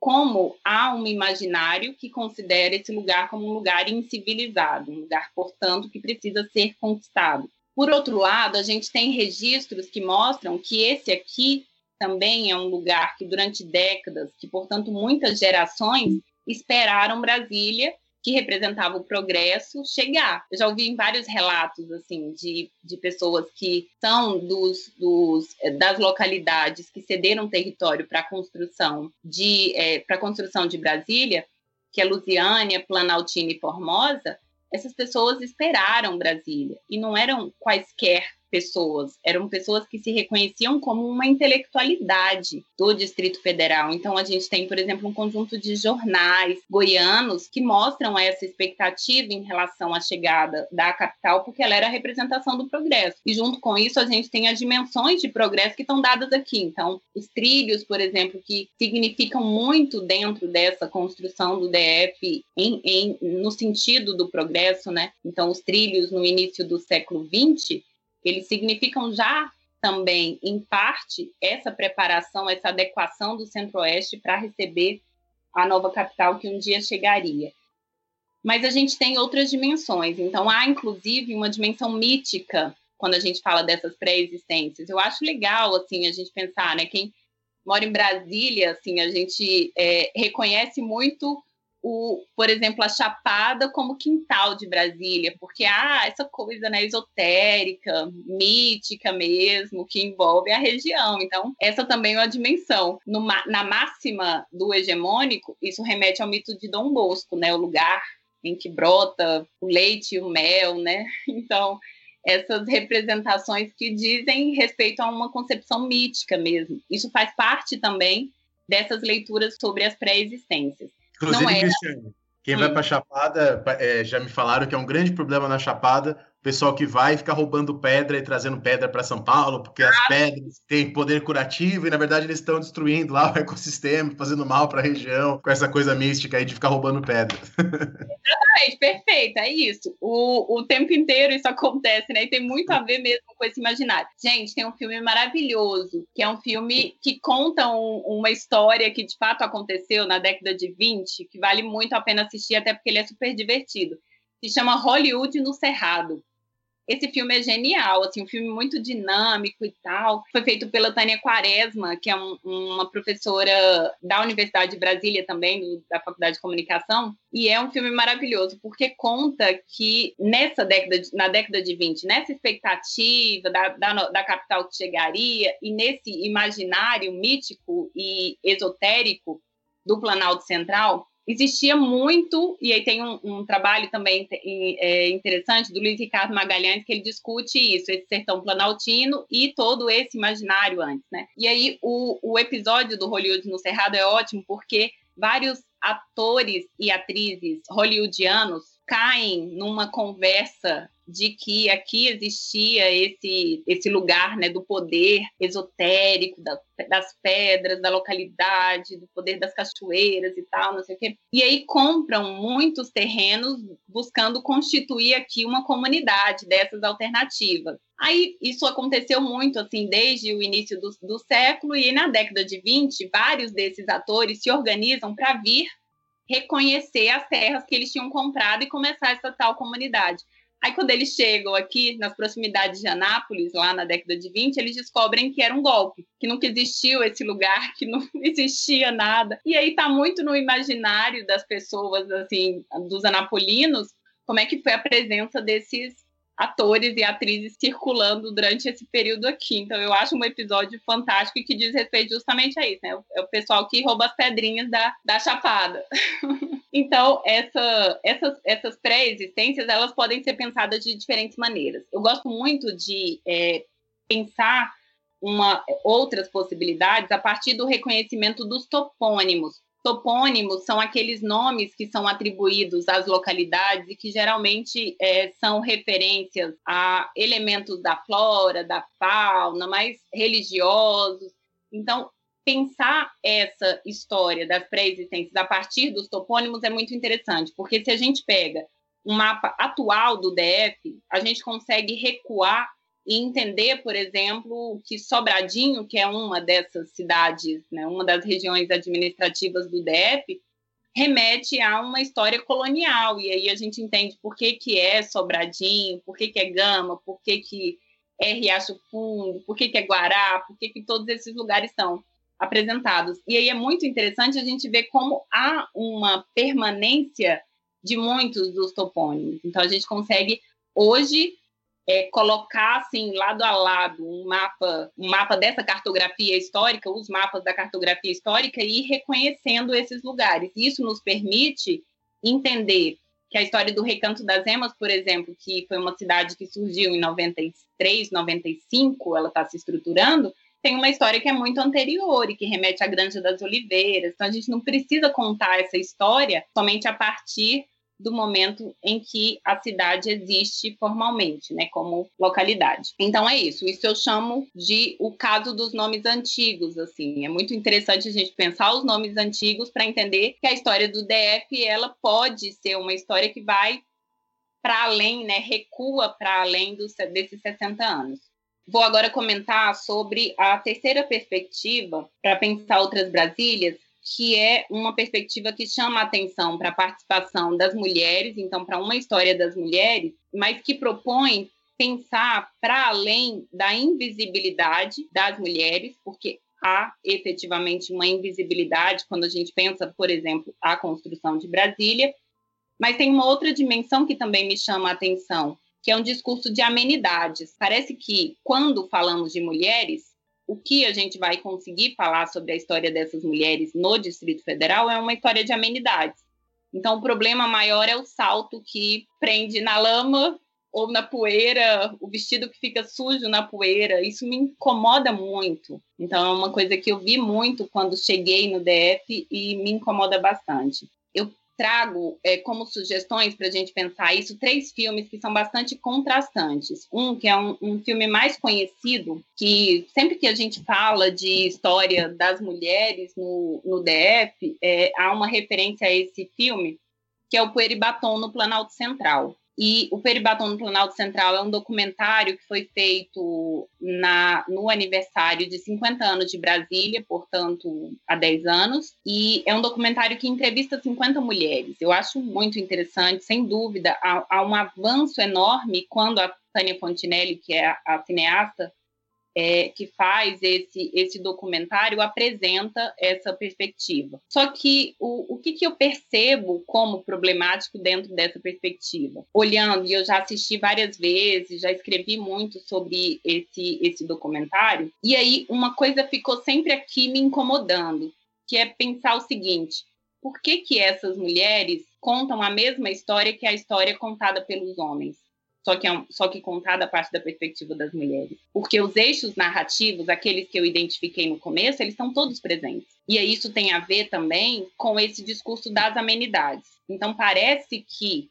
como há um imaginário que considera esse lugar como um lugar incivilizado, um lugar, portanto, que precisa ser conquistado. Por outro lado, a gente tem registros que mostram que esse aqui também é um lugar que durante décadas, que portanto muitas gerações esperaram Brasília, que representava o progresso, chegar. Eu já ouvi vários relatos assim de, de pessoas que são dos, dos das localidades que cederam território para a construção de é, para construção de Brasília, que é Lusiânia, Planaltina e Formosa. Essas pessoas esperaram Brasília e não eram quaisquer pessoas, eram pessoas que se reconheciam como uma intelectualidade do Distrito Federal. Então, a gente tem, por exemplo, um conjunto de jornais goianos que mostram essa expectativa em relação à chegada da capital, porque ela era a representação do progresso. E, junto com isso, a gente tem as dimensões de progresso que estão dadas aqui. Então, os trilhos, por exemplo, que significam muito dentro dessa construção do DF em, em, no sentido do progresso, né? Então, os trilhos no início do século XX eles significam já também, em parte, essa preparação, essa adequação do Centro-Oeste para receber a nova capital que um dia chegaria. Mas a gente tem outras dimensões. Então, há, inclusive, uma dimensão mítica quando a gente fala dessas pré-existências. Eu acho legal, assim, a gente pensar, né? Quem mora em Brasília, assim, a gente é, reconhece muito o, por exemplo, a Chapada como quintal de Brasília, porque ah, essa coisa né, esotérica, mítica mesmo, que envolve a região. Então, essa também é uma dimensão. No, na máxima do hegemônico, isso remete ao mito de Dom Bosco, né, o lugar em que brota o leite e o mel, né? Então, essas representações que dizem respeito a uma concepção mítica mesmo. Isso faz parte também dessas leituras sobre as pré-existências. Inclusive. Cristiane, quem hum. vai para Chapada, é, já me falaram que é um grande problema na Chapada pessoal que vai ficar roubando pedra e trazendo pedra para São Paulo, porque as pedras têm poder curativo e, na verdade, eles estão destruindo lá o ecossistema, fazendo mal para a região, com essa coisa mística aí de ficar roubando pedra. Exatamente, perfeito, é isso. O, o tempo inteiro isso acontece, né? E tem muito a ver mesmo com esse imaginário. Gente, tem um filme maravilhoso, que é um filme que conta um, uma história que de fato aconteceu na década de 20, que vale muito a pena assistir, até porque ele é super divertido. Se chama Hollywood no Cerrado. Esse filme é genial, assim, um filme muito dinâmico e tal. Foi feito pela Tânia Quaresma, que é um, uma professora da Universidade de Brasília também, do, da Faculdade de Comunicação. E é um filme maravilhoso, porque conta que nessa década, na década de 20, nessa expectativa da, da, da capital que chegaria e nesse imaginário mítico e esotérico do Planalto Central, existia muito, e aí tem um, um trabalho também é, interessante do Luiz Ricardo Magalhães, que ele discute isso, esse sertão planaltino e todo esse imaginário antes, né? E aí o, o episódio do Hollywood no Cerrado é ótimo, porque vários atores e atrizes hollywoodianos caem numa conversa de que aqui existia esse, esse lugar né, do poder esotérico, da, das pedras, da localidade, do poder das cachoeiras e tal, não sei o quê. E aí compram muitos terrenos buscando constituir aqui uma comunidade dessas alternativas. Aí isso aconteceu muito assim desde o início do, do século e na década de 20, vários desses atores se organizam para vir reconhecer as terras que eles tinham comprado e começar essa tal comunidade. Aí, quando eles chegam aqui nas proximidades de Anápolis, lá na década de 20, eles descobrem que era um golpe, que nunca existiu esse lugar, que não existia nada. E aí está muito no imaginário das pessoas, assim, dos anapolinos, como é que foi a presença desses atores e atrizes circulando durante esse período aqui. Então, eu acho um episódio fantástico e que diz respeito justamente a isso, né? É o pessoal que rouba as pedrinhas da, da chapada. então, essa, essas, essas pré-existências, elas podem ser pensadas de diferentes maneiras. Eu gosto muito de é, pensar uma, outras possibilidades a partir do reconhecimento dos topônimos. Topônimos são aqueles nomes que são atribuídos às localidades e que geralmente é, são referências a elementos da flora, da fauna, mais religiosos. Então, pensar essa história das pré-existências a partir dos topônimos é muito interessante, porque se a gente pega um mapa atual do DF, a gente consegue recuar e entender, por exemplo, que Sobradinho, que é uma dessas cidades, né, uma das regiões administrativas do DF, remete a uma história colonial, e aí a gente entende por que, que é Sobradinho, por que, que é Gama, por que, que é Riacho Fundo, por que, que é Guará, por que, que todos esses lugares são apresentados. E aí é muito interessante a gente ver como há uma permanência de muitos dos topônimos. Então a gente consegue hoje é, colocar assim lado a lado um mapa, um mapa dessa cartografia histórica, os mapas da cartografia histórica e ir reconhecendo esses lugares. Isso nos permite entender que a história do Recanto das Emas, por exemplo, que foi uma cidade que surgiu em 93, 95, ela está se estruturando, tem uma história que é muito anterior e que remete à Granja das Oliveiras. Então a gente não precisa contar essa história somente a partir do momento em que a cidade existe formalmente, né, como localidade. Então é isso. Isso eu chamo de o caso dos nomes antigos, assim. É muito interessante a gente pensar os nomes antigos para entender que a história do DF ela pode ser uma história que vai para além, né, recua para além dos, desses 60 anos. Vou agora comentar sobre a terceira perspectiva para pensar outras Brasílias, que é uma perspectiva que chama a atenção para a participação das mulheres, então, para uma história das mulheres, mas que propõe pensar para além da invisibilidade das mulheres, porque há efetivamente uma invisibilidade quando a gente pensa, por exemplo, a construção de Brasília, mas tem uma outra dimensão que também me chama a atenção, que é um discurso de amenidades. Parece que quando falamos de mulheres, o que a gente vai conseguir falar sobre a história dessas mulheres no Distrito Federal é uma história de amenidades. Então, o problema maior é o salto que prende na lama ou na poeira, o vestido que fica sujo na poeira. Isso me incomoda muito. Então, é uma coisa que eu vi muito quando cheguei no DF e me incomoda bastante. Eu trago é, como sugestões para a gente pensar isso três filmes que são bastante contrastantes. Um que é um, um, filme mais conhecido, que sempre que a gente fala de história das mulheres no, no DF, é, há uma referência a esse filme, que é o Pueribatom no Planalto Central. E o Peribatom no Planalto Central é um documentário que foi feito na, no aniversário de 50 anos de Brasília, portanto, há 10 anos. E é um documentário que entrevista 50 mulheres. Eu acho muito interessante, sem dúvida. Há, há um avanço enorme quando a Tânia Fontinelli, que é a, a cineasta, é, que faz esse, esse documentário apresenta essa perspectiva. Só que o, o que, que eu percebo como problemático dentro dessa perspectiva? Olhando, e eu já assisti várias vezes, já escrevi muito sobre esse, esse documentário, e aí uma coisa ficou sempre aqui me incomodando, que é pensar o seguinte: por que, que essas mulheres contam a mesma história que a história contada pelos homens, só que, é um, só que contada a partir da perspectiva das mulheres. Porque os eixos narrativos, aqueles que eu identifiquei no começo, eles estão todos presentes. E isso tem a ver também com esse discurso das amenidades. Então, parece que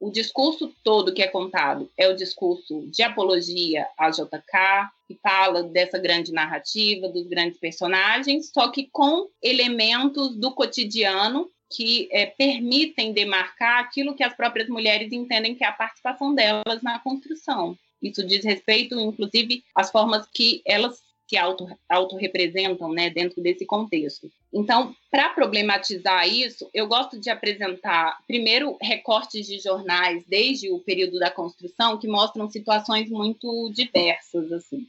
o discurso todo que é contado é o discurso de apologia à JK, que fala dessa grande narrativa, dos grandes personagens, só que com elementos do cotidiano que é, permitem demarcar aquilo que as próprias mulheres entendem que é a participação delas na construção. Isso diz respeito, inclusive, às formas que elas se auto, auto-representam né, dentro desse contexto. Então, para problematizar isso, eu gosto de apresentar, primeiro, recortes de jornais desde o período da construção que mostram situações muito diversas. assim.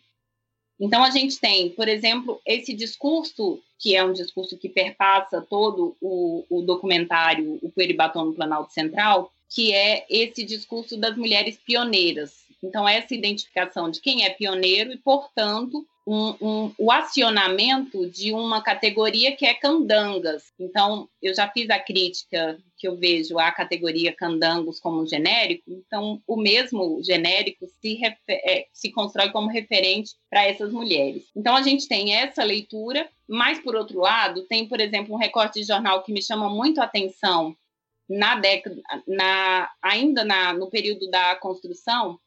Então, a gente tem, por exemplo, esse discurso, que é um discurso que perpassa todo o, o documentário O Coelho no Planalto Central, que é esse discurso das mulheres pioneiras. Então, essa identificação de quem é pioneiro e, portanto, um, um, o acionamento de uma categoria que é candangas. Então, eu já fiz a crítica que eu vejo à categoria candangos como genérico, então o mesmo genérico se, é, se constrói como referente para essas mulheres. Então, a gente tem essa leitura, mas, por outro lado, tem, por exemplo, um recorte de jornal que me chama muito a atenção na década, na, ainda na, no período da construção,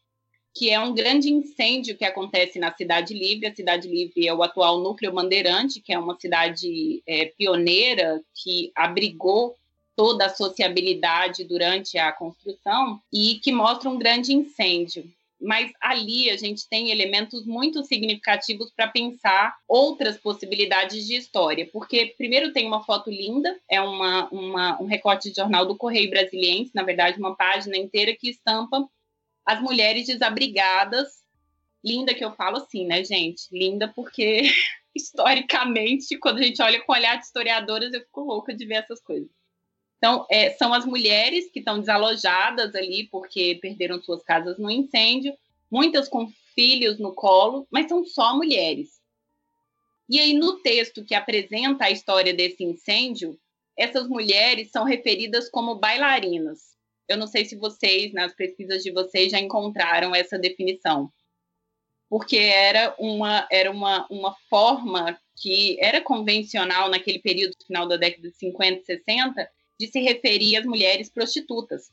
que é um grande incêndio que acontece na Cidade Livre. A Cidade Livre é o atual núcleo Bandeirante, que é uma cidade é, pioneira que abrigou toda a sociabilidade durante a construção e que mostra um grande incêndio. Mas ali a gente tem elementos muito significativos para pensar outras possibilidades de história, porque primeiro tem uma foto linda, é uma, uma, um recorte de jornal do Correio Brasiliense, na verdade, uma página inteira que estampa as mulheres desabrigadas. Linda que eu falo assim, né, gente? Linda porque historicamente, quando a gente olha com olhar de historiadoras, eu fico louca de ver essas coisas. Então, é, são as mulheres que estão desalojadas ali porque perderam suas casas no incêndio, muitas com filhos no colo, mas são só mulheres. E aí, no texto que apresenta a história desse incêndio, essas mulheres são referidas como bailarinas. Eu não sei se vocês, nas pesquisas de vocês, já encontraram essa definição. Porque era uma, era uma, uma forma que era convencional naquele período final da década de 50 e 60 de se referir às mulheres prostitutas.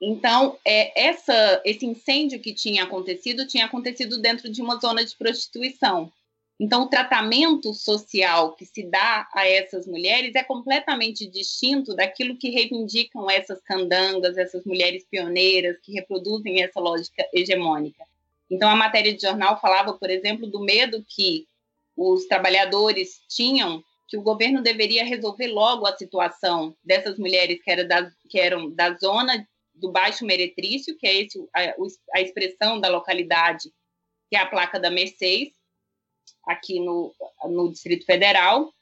Então, é, essa, esse incêndio que tinha acontecido tinha acontecido dentro de uma zona de prostituição. Então, o tratamento social que se dá a essas mulheres é completamente distinto daquilo que reivindicam essas candangas, essas mulheres pioneiras que reproduzem essa lógica hegemônica. Então, a matéria de jornal falava, por exemplo, do medo que os trabalhadores tinham que o governo deveria resolver logo a situação dessas mulheres que, era da, que eram da zona do Baixo Meretrício, que é esse, a, a expressão da localidade, que é a placa da Mercedes, aqui no, no Distrito Federal,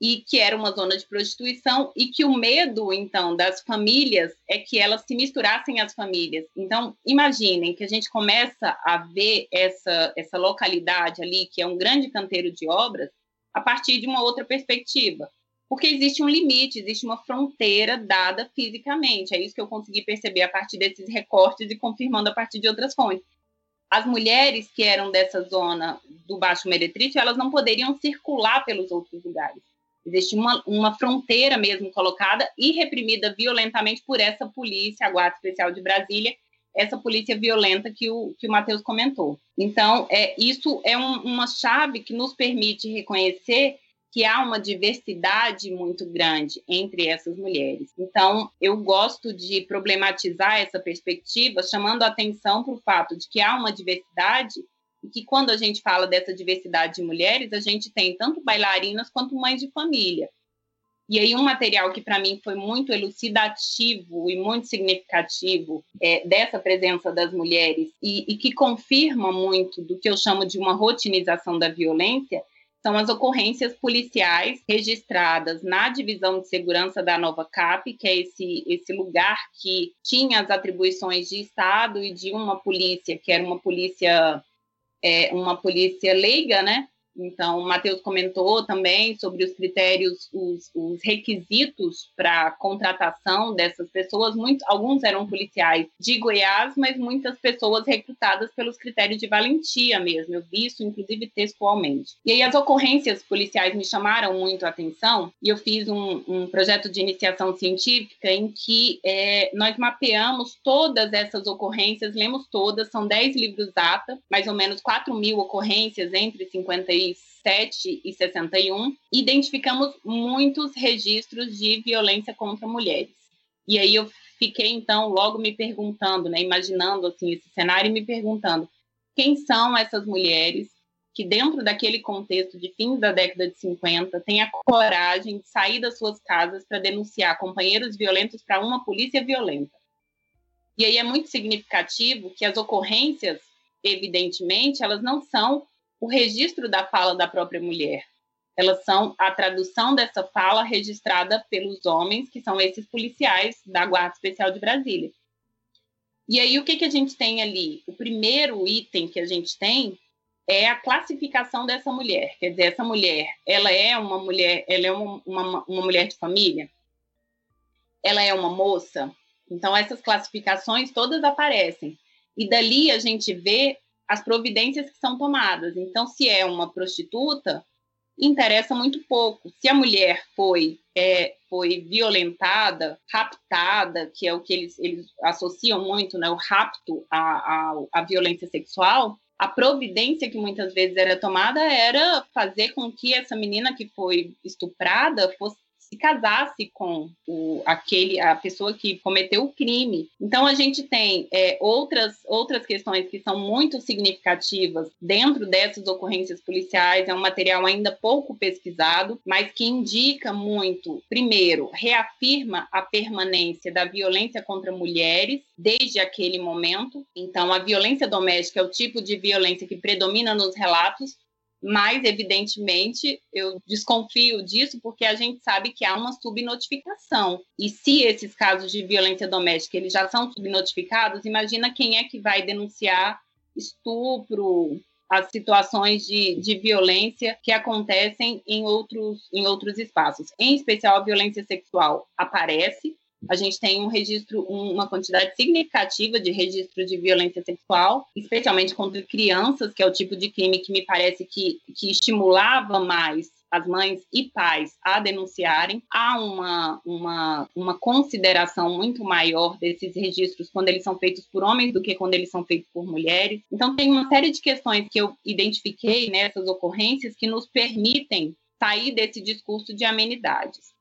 e que era uma zona de prostituição, e que o medo, então, das famílias é que elas se misturassem às famílias. Então, imaginem que a gente começa a ver essa, essa localidade ali, que é um grande canteiro de obras, a partir de uma outra perspectiva. Porque existe um limite, existe uma fronteira dada fisicamente. É isso que eu consegui perceber a partir desses recortes e confirmando a partir de outras fontes as mulheres que eram dessa zona do Baixo Meretrício, elas não poderiam circular pelos outros lugares. Existia uma, uma fronteira mesmo colocada e reprimida violentamente por essa polícia, a Guarda Especial de Brasília, essa polícia violenta que o, que o Matheus comentou. Então, é, isso é um, uma chave que nos permite reconhecer que há uma diversidade muito grande entre essas mulheres. Então, eu gosto de problematizar essa perspectiva, chamando a atenção para o fato de que há uma diversidade e que quando a gente fala dessa diversidade de mulheres, a gente tem tanto bailarinas quanto mães de família. E aí, um material que para mim foi muito elucidativo e muito significativo é, dessa presença das mulheres e, e que confirma muito do que eu chamo de uma rotinização da violência são as ocorrências policiais registradas na divisão de segurança da Nova Cap, que é esse, esse lugar que tinha as atribuições de Estado e de uma polícia, que era uma polícia, é, uma polícia leiga, né? Então, o Matheus comentou também sobre os critérios, os, os requisitos para contratação dessas pessoas. Muito, alguns eram policiais de Goiás, mas muitas pessoas recrutadas pelos critérios de valentia mesmo. Eu vi isso, inclusive, textualmente. E aí, as ocorrências policiais me chamaram muito a atenção e eu fiz um, um projeto de iniciação científica em que é, nós mapeamos todas essas ocorrências, lemos todas, são 10 livros ATA, mais ou menos 4 mil ocorrências entre 50 e 67 e 61, identificamos muitos registros de violência contra mulheres. E aí eu fiquei então logo me perguntando, né, imaginando assim esse cenário e me perguntando quem são essas mulheres que dentro daquele contexto de fins da década de 50 têm a coragem de sair das suas casas para denunciar companheiros violentos para uma polícia violenta. E aí é muito significativo que as ocorrências, evidentemente, elas não são o registro da fala da própria mulher. Elas são a tradução dessa fala registrada pelos homens, que são esses policiais da Guarda Especial de Brasília. E aí, o que, que a gente tem ali? O primeiro item que a gente tem é a classificação dessa mulher. Quer dizer, essa mulher, ela é uma mulher, ela é uma, uma, uma mulher de família? Ela é uma moça? Então, essas classificações todas aparecem. E dali a gente vê as providências que são tomadas. Então, se é uma prostituta, interessa muito pouco. Se a mulher foi é, foi violentada, raptada, que é o que eles, eles associam muito, né, o rapto à, à, à violência sexual, a providência que muitas vezes era tomada era fazer com que essa menina que foi estuprada fosse se casasse com o, aquele, a pessoa que cometeu o crime. Então, a gente tem é, outras, outras questões que são muito significativas dentro dessas ocorrências policiais. É um material ainda pouco pesquisado, mas que indica muito, primeiro, reafirma a permanência da violência contra mulheres desde aquele momento. Então, a violência doméstica é o tipo de violência que predomina nos relatos, mas evidentemente eu desconfio disso porque a gente sabe que há uma subnotificação. E se esses casos de violência doméstica eles já são subnotificados, imagina quem é que vai denunciar estupro, as situações de, de violência que acontecem em outros, em outros espaços. Em especial, a violência sexual aparece, a gente tem um registro, uma quantidade significativa de registro de violência sexual, especialmente contra crianças, que é o tipo de crime que me parece que, que estimulava mais as mães e pais a denunciarem. Há uma, uma, uma consideração muito maior desses registros quando eles são feitos por homens do que quando eles são feitos por mulheres. Então, tem uma série de questões que eu identifiquei nessas ocorrências que nos permitem sair desse discurso de amenidades.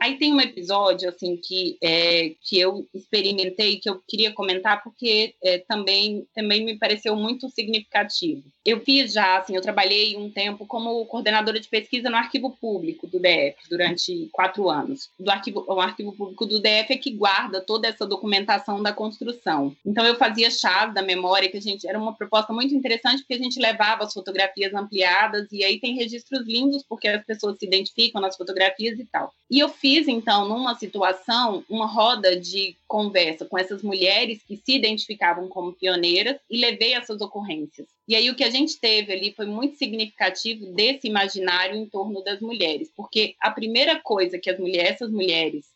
Aí tem um episódio assim que é, que eu experimentei que eu queria comentar porque é, também também me pareceu muito significativo. Eu fiz já assim, eu trabalhei um tempo como coordenadora de pesquisa no arquivo público do DF durante quatro anos. Do arquivo, o arquivo público do DF é que guarda toda essa documentação da construção. Então eu fazia chave da memória que a gente era uma proposta muito interessante porque a gente levava as fotografias ampliadas e aí tem registros lindos porque as pessoas se identificam nas fotografias e tal. E eu fiz fiz, então, numa situação, uma roda de conversa com essas mulheres que se identificavam como pioneiras e levei essas ocorrências. E aí o que a gente teve ali foi muito significativo desse imaginário em torno das mulheres, porque a primeira coisa que as mulheres, essas mulheres,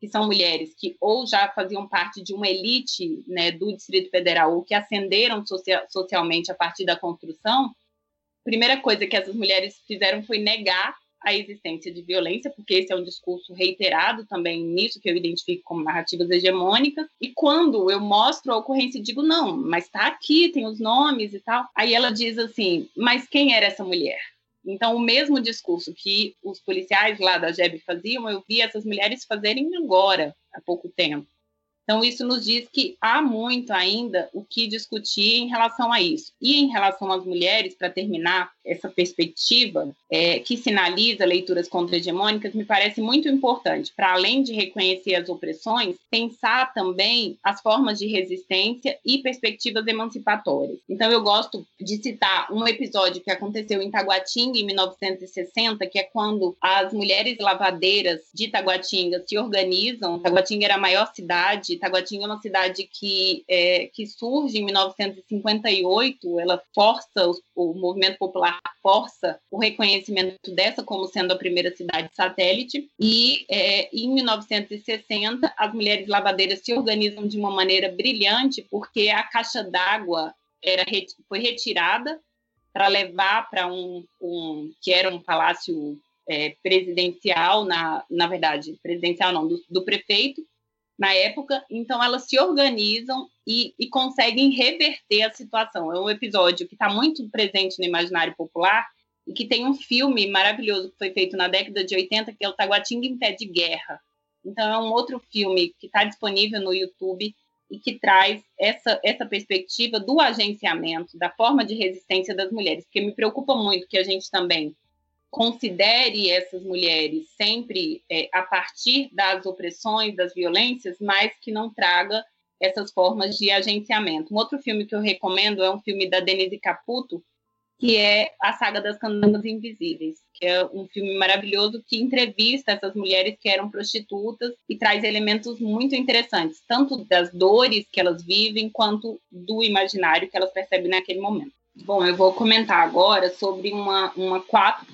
que são mulheres que ou já faziam parte de uma elite né, do Distrito Federal ou que ascenderam social, socialmente a partir da construção, a primeira coisa que essas mulheres fizeram foi negar a existência de violência, porque esse é um discurso reiterado também nisso que eu identifico como narrativas hegemônicas. E quando eu mostro a ocorrência e digo, não, mas está aqui, tem os nomes e tal, aí ela diz assim, mas quem era essa mulher? Então, o mesmo discurso que os policiais lá da JEB faziam, eu vi essas mulheres fazerem agora, há pouco tempo. Então, isso nos diz que há muito ainda o que discutir em relação a isso. E em relação às mulheres, para terminar essa perspectiva, é, que sinaliza leituras contra-hegemônicas, me parece muito importante, para além de reconhecer as opressões, pensar também as formas de resistência e perspectivas emancipatórias. Então, eu gosto de citar um episódio que aconteceu em Taguatinga, em 1960, que é quando as mulheres lavadeiras de Taguatinga se organizam. Taguatinga era a maior cidade Itaguatinga é uma cidade que, é, que surge em 1958, ela força, o, o movimento popular força o reconhecimento dessa como sendo a primeira cidade satélite, e é, em 1960 as mulheres lavadeiras se organizam de uma maneira brilhante, porque a caixa d'água era, foi retirada para levar para um, um, que era um palácio é, presidencial, na, na verdade, presidencial não, do, do prefeito, na época, então elas se organizam e, e, conseguem reverter a situação. É um episódio que está muito presente no imaginário popular e que tem um filme maravilhoso que foi feito na década de 80, que é o Taguatinga em Pé de Guerra. Então, é um outro filme que está disponível no YouTube e que traz essa, essa perspectiva do agenciamento, da forma de resistência das mulheres, porque me preocupa muito que a gente também considere essas mulheres sempre é, a partir das opressões, das violências, mas que não traga essas formas de agenciamento. Um outro filme que eu recomendo é um filme da Denise Caputo, que é a saga das Candangas Invisíveis, que é um filme maravilhoso que entrevista essas mulheres que eram prostitutas e traz elementos muito interessantes, tanto das dores que elas vivem, quanto do imaginário que elas percebem naquele momento. Bom, eu vou comentar agora sobre uma, uma,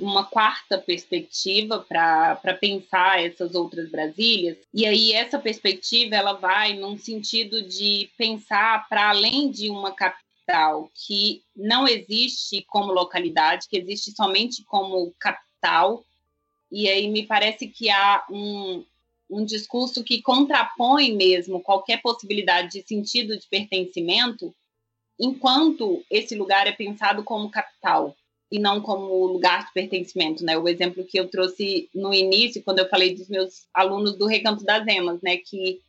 uma quarta perspectiva para pensar essas outras Brasílias. E aí, essa perspectiva ela vai num sentido de pensar para além de uma capital que não existe como localidade, que existe somente como capital. E aí me parece que há um, um discurso que contrapõe mesmo qualquer possibilidade de sentido de pertencimento enquanto esse lugar é pensado como capital e não como lugar de pertencimento, né? O exemplo que eu trouxe no início, quando eu falei dos meus alunos do Recanto das Emas, né? Que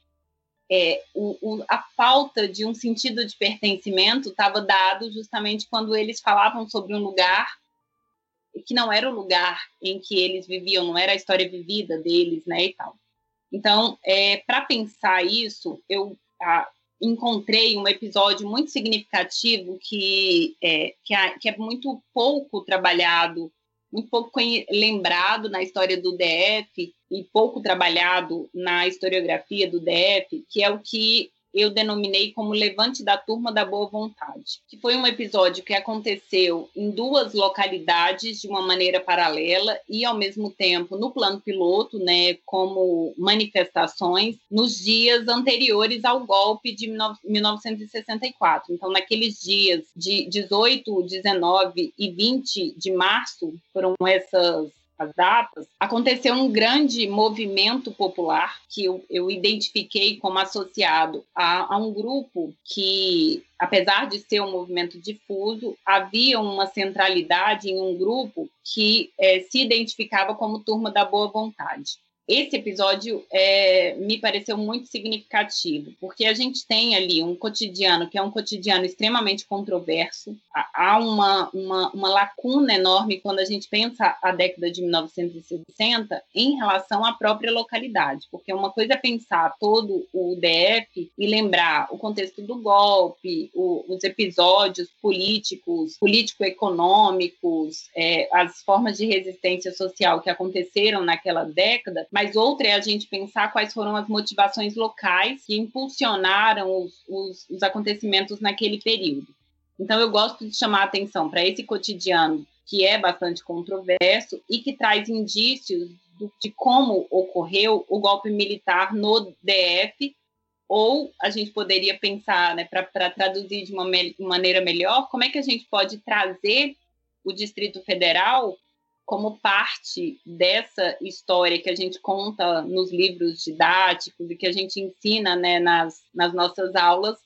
é, o, o, a falta de um sentido de pertencimento estava dado justamente quando eles falavam sobre um lugar que não era o lugar em que eles viviam, não era a história vivida deles, né, e tal. Então, é, para pensar isso, eu a, encontrei um episódio muito significativo que é, que, é, que é muito pouco trabalhado, muito pouco lembrado na história do DF e pouco trabalhado na historiografia do DF, que é o que eu denominei como Levante da Turma da Boa Vontade, que foi um episódio que aconteceu em duas localidades de uma maneira paralela e, ao mesmo tempo, no plano piloto, né, como manifestações, nos dias anteriores ao golpe de 1964. Então, naqueles dias de 18, 19 e 20 de março, foram essas as datas, aconteceu um grande movimento popular que eu, eu identifiquei como associado a, a, um grupo que, apesar de ser um movimento difuso, havia uma centralidade em um grupo que é, se identificava como turma da boa vontade esse episódio é, me pareceu muito significativo, porque a gente tem ali um cotidiano que é um cotidiano extremamente controverso. Há uma, uma, uma lacuna enorme quando a gente pensa a década de 1960 em relação à própria localidade, porque uma coisa é pensar todo o DF e lembrar o contexto do golpe, o, os episódios políticos, político-econômicos, é, as formas de resistência social que aconteceram naquela década mas outra é a gente pensar quais foram as motivações locais que impulsionaram os, os, os acontecimentos naquele período. Então, eu gosto de chamar a atenção para esse cotidiano que é bastante controverso e que traz indícios do, de como ocorreu o golpe militar no DF, ou a gente poderia pensar, né, para traduzir de uma me maneira melhor, como é que a gente pode trazer o Distrito Federal como parte dessa história que a gente conta nos livros didáticos e que a gente ensina né, nas, nas nossas aulas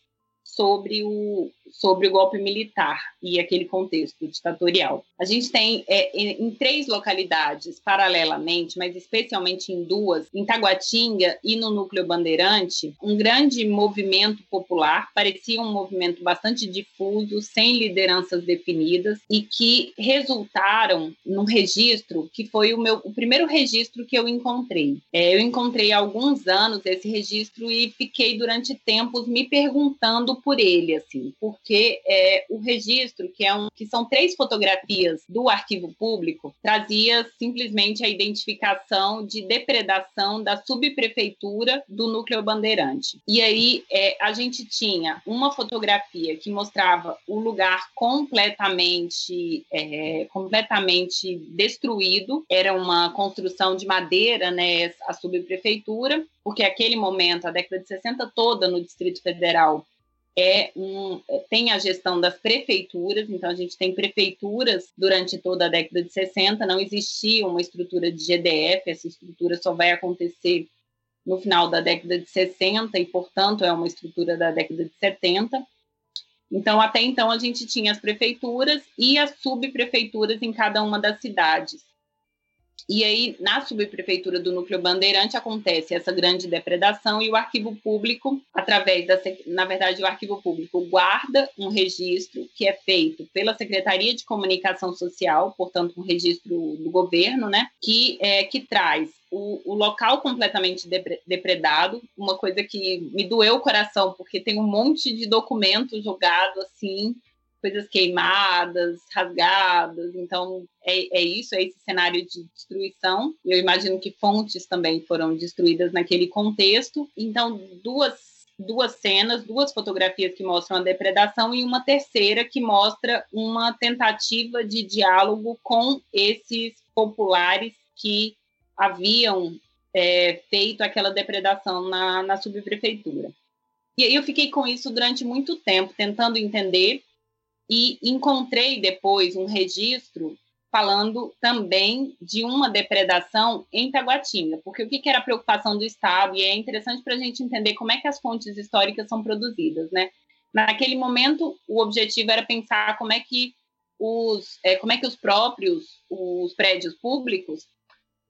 sobre o, sobre o golpe militar e aquele contexto ditatorial. A gente tem é, em, três localidades, paralelamente, mas especialmente em duas, em Taguatinga e no Núcleo Bandeirante, um grande movimento popular, parecia um movimento bastante difuso, sem lideranças definidas, e que resultaram num registro que foi o meu o primeiro registro que eu encontrei. É, eu encontrei há alguns anos esse registro e fiquei durante tempos me perguntando por ele, assim, por porque é, o registro, que, é um, que são três fotografias do arquivo público, trazia simplesmente a identificação de depredação da subprefeitura do núcleo bandeirante. E aí é, a gente tinha uma fotografia que mostrava o lugar completamente, é, completamente destruído, era uma construção de madeira, né, a subprefeitura, porque aquele momento, a década de 60 toda no Distrito Federal, é um, tem a gestão das prefeituras, então a gente tem prefeituras durante toda a década de 60, não existia uma estrutura de GDF, essa estrutura só vai acontecer no final da década de 60 e, portanto, é uma estrutura da década de 70. Então, até então, a gente tinha as prefeituras e as subprefeituras em cada uma das cidades. E aí, na subprefeitura do Núcleo Bandeirante, acontece essa grande depredação e o arquivo público, através da. Na verdade, o arquivo público guarda um registro que é feito pela Secretaria de Comunicação Social, portanto, um registro do governo, né, que, é, que traz o, o, local completamente depredado, uma coisa que me doeu o coração, porque tem um monte de documento jogado assim, coisas queimadas, rasgadas. Então, é, é isso, é esse cenário de destruição. Eu imagino que fontes também foram destruídas naquele contexto. Então, duas duas cenas, duas fotografias que mostram a depredação e uma terceira que mostra uma tentativa de diálogo com esses populares que haviam é, feito aquela depredação na, na subprefeitura. E aí eu fiquei com isso durante muito tempo, tentando entender e encontrei depois um registro falando também de uma depredação em Taguatinga, porque o que era a preocupação do Estado, e é interessante para a gente entender como é que as fontes históricas são produzidas, né? Naquele momento, o objetivo era pensar como é que os, é, como é que os próprios, os prédios públicos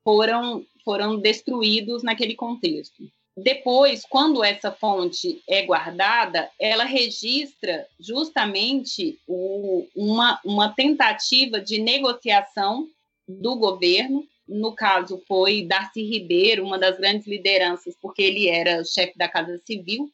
foram, foram destruídos naquele contexto. Depois, quando essa fonte é guardada, ela registra justamente o, uma, uma tentativa de negociação do governo. No caso, foi Darcy Ribeiro, uma das grandes lideranças, porque ele era chefe da Casa Civil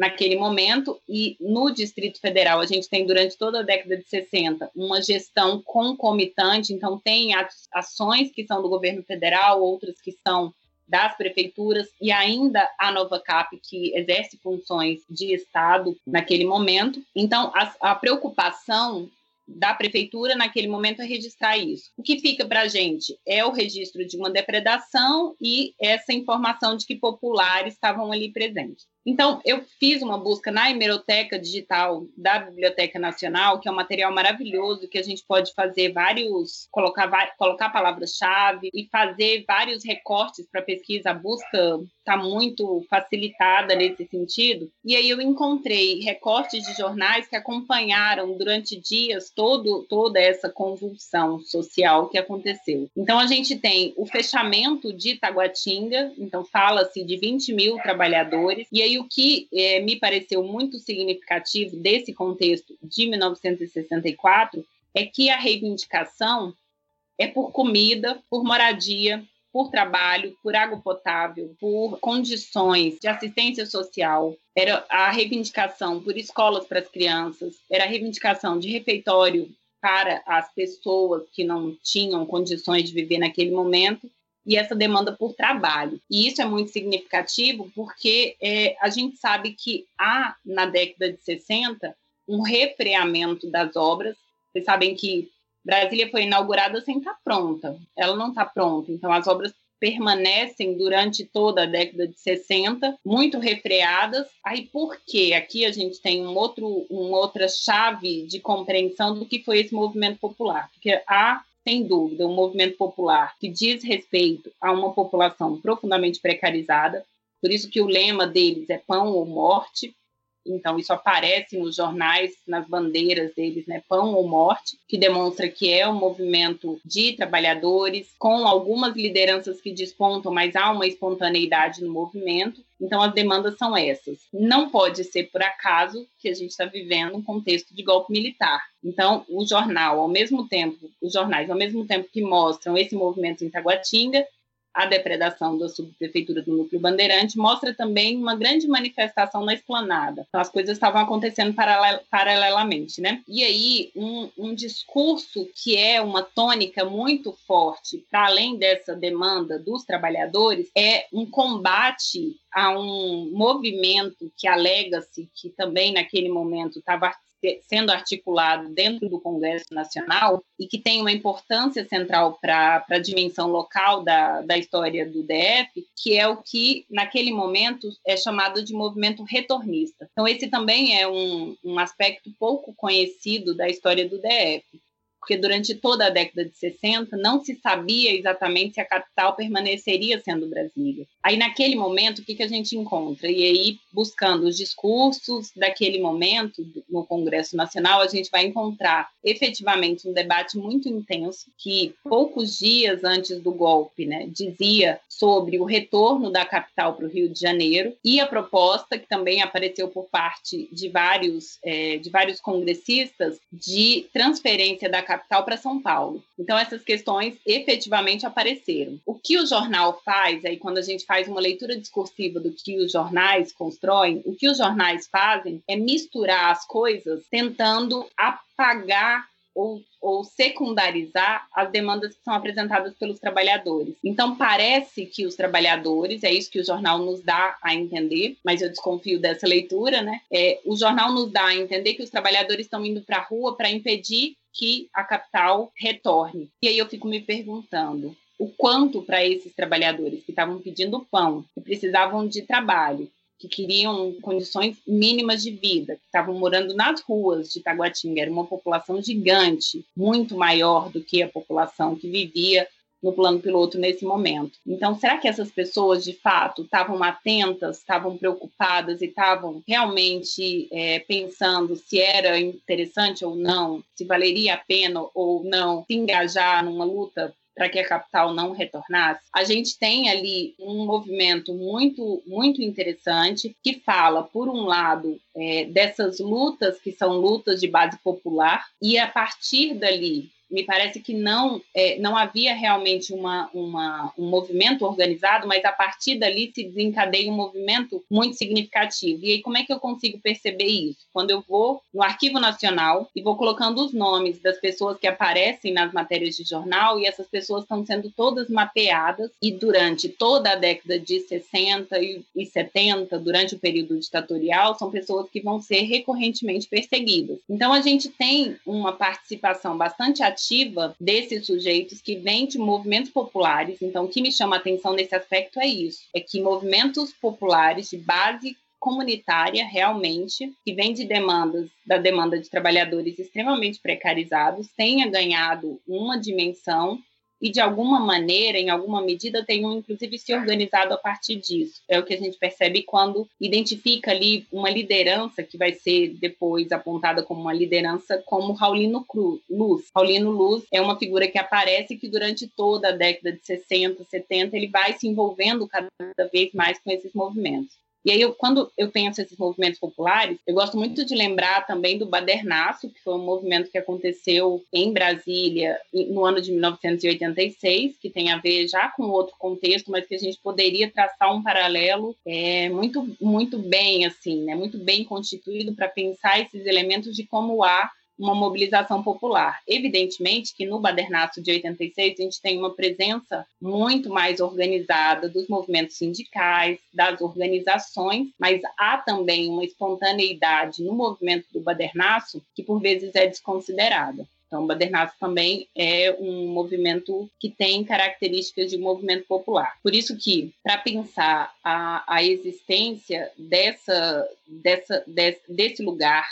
naquele momento, e no Distrito Federal a gente tem durante toda a década de 60 uma gestão concomitante, então tem ações que são do governo federal, outras que são das prefeituras e ainda a Nova Cap, que exerce funções de Estado naquele momento. Então, a, a preocupação da prefeitura naquele momento é registrar isso. O que fica para a gente é o registro de uma depredação e essa informação de que populares estavam ali presentes. Então, eu fiz uma busca na hemeroteca digital da Biblioteca Nacional, que é um material maravilhoso que a gente pode fazer vários, colocar, colocar palavras-chave e fazer vários recortes para pesquisa. A busca está muito facilitada nesse sentido. E aí eu encontrei recortes de jornais que acompanharam durante dias todo, toda essa convulsão social que aconteceu. Então, a gente tem o fechamento de Taguatinga, então fala-se de 20 mil trabalhadores, e aí aí o que é, me pareceu muito significativo desse contexto de 1964 é que a reivindicação é por comida, por moradia, por trabalho, por água potável, por condições de assistência social. Era a reivindicação por escolas para as crianças, era a reivindicação de refeitório para as pessoas que não tinham condições de viver naquele momento e essa demanda por trabalho. E isso é muito significativo porque é, a gente sabe que há, na década de 60, um refreamento das obras. Vocês sabem que Brasília foi inaugurada sem estar pronta, ela não está pronta, então as obras permanecem durante toda a década de 60, muito refreadas. Aí por quê? Aqui a gente tem um outro, uma outra chave de compreensão do que foi esse movimento popular, porque há sem dúvida, um movimento popular que diz respeito a uma população profundamente precarizada. Por isso que o lema deles é pão ou morte. Então, isso aparece nos jornais, nas bandeiras deles, né? Pão ou Morte, que demonstra que é um movimento de trabalhadores, com algumas lideranças que despontam, mas há uma espontaneidade no movimento. Então, as demandas são essas. Não pode ser por acaso que a gente está vivendo um contexto de golpe militar. Então, o jornal, ao mesmo tempo, os jornais, ao mesmo tempo que mostram esse movimento em Taguatinga, a depredação da subprefeitura do Núcleo Bandeirante, mostra também uma grande manifestação na esplanada. Então, as coisas estavam acontecendo paralel, paralelamente, né? E aí, um, um discurso que é uma tônica muito forte, para além dessa demanda dos trabalhadores, é um combate a um movimento que alega-se que também naquele momento estava sendo articulado dentro do Congresso Nacional e que tem uma importância central para a dimensão local da, da história do DF, que é o que, naquele momento, é chamado de movimento retornista. Então, esse também é um, um aspecto pouco conhecido da história do DF porque durante toda a década de 60 não se sabia exatamente se a capital permaneceria sendo Brasília. Aí, naquele momento, o que, que a gente encontra? E aí, buscando os discursos daquele momento no Congresso Nacional, a gente vai encontrar efetivamente um debate muito intenso que, poucos dias antes do golpe, né, dizia sobre o retorno da capital para o Rio de Janeiro e a proposta, que também apareceu por parte de vários, é, de vários congressistas, de transferência da capital para São Paulo. Então, essas questões efetivamente apareceram. O que o jornal faz, aí quando a gente faz uma leitura discursiva do que os jornais constroem, o que os jornais fazem é misturar as coisas tentando apagar ou, ou, secundarizar as demandas que são apresentadas pelos trabalhadores. Então, parece que os trabalhadores, é isso que o jornal nos dá a entender, mas eu desconfio dessa leitura, né? É, o jornal nos dá a entender que os trabalhadores estão indo para a rua para impedir que a capital retorne. E aí eu fico me perguntando, o quanto para esses trabalhadores que estavam pedindo pão, que precisavam de trabalho, que queriam condições mínimas de vida, que estavam morando nas ruas de Taguatinga, era uma população gigante, muito maior do que a população que vivia no plano piloto nesse momento. Então, será que essas pessoas, de fato, estavam atentas, estavam preocupadas e estavam realmente é, pensando se era interessante ou não, se valeria a pena ou não se engajar numa luta para que a capital não retornasse, a gente tem ali um movimento muito, muito interessante que fala, por um lado, é, dessas lutas que são lutas de base popular, e a partir dali me parece que não, é, não havia realmente uma, uma, um movimento organizado, mas a partir dali se desencadeia um movimento muito significativo. E aí, como é que eu consigo perceber isso? Quando eu vou no Arquivo Nacional e vou colocando os nomes das pessoas que aparecem nas matérias de jornal, e essas pessoas estão sendo todas mapeadas, e durante toda a década de 60 e 70, durante o período ditatorial, são pessoas que vão ser recorrentemente perseguidas. Então, a gente tem uma participação bastante ativa narrativa desses sujeitos que vêm de movimentos populares. Então, o que me chama a atenção nesse aspecto é isso: é que movimentos populares de base comunitária realmente, que vem de demandas da demanda de trabalhadores extremamente precarizados, tenha ganhado uma dimensão e, de alguma maneira, em alguma medida, tenham, inclusive, se organizado a partir disso. É o que a gente percebe quando identifica ali uma liderança que vai ser depois apontada como uma liderança como Raulino Cruz, Luz. Raulino Luz é uma figura que aparece que durante toda a década de 60, 70, ele vai se envolvendo cada vez mais com esses movimentos. E aí, eu, quando eu penso esses movimentos populares, eu gosto muito de lembrar também do Badernaço, que foi um movimento que aconteceu em Brasília no ano de 1986, que tem a ver já com outro contexto, mas que a gente poderia traçar um paralelo é, muito, muito bem, assim, né, muito bem constituído para pensar esses elementos de como há uma mobilização popular. Evidentemente que no Badernaço de 86 a gente tem uma presença muito mais organizada dos movimentos sindicais, das organizações, mas há também uma espontaneidade no movimento do Badernaço que por vezes é desconsiderada. Então, o Badernaço também é um movimento que tem características de movimento popular. Por isso que, para pensar a, a existência dessa, dessa, desse, desse lugar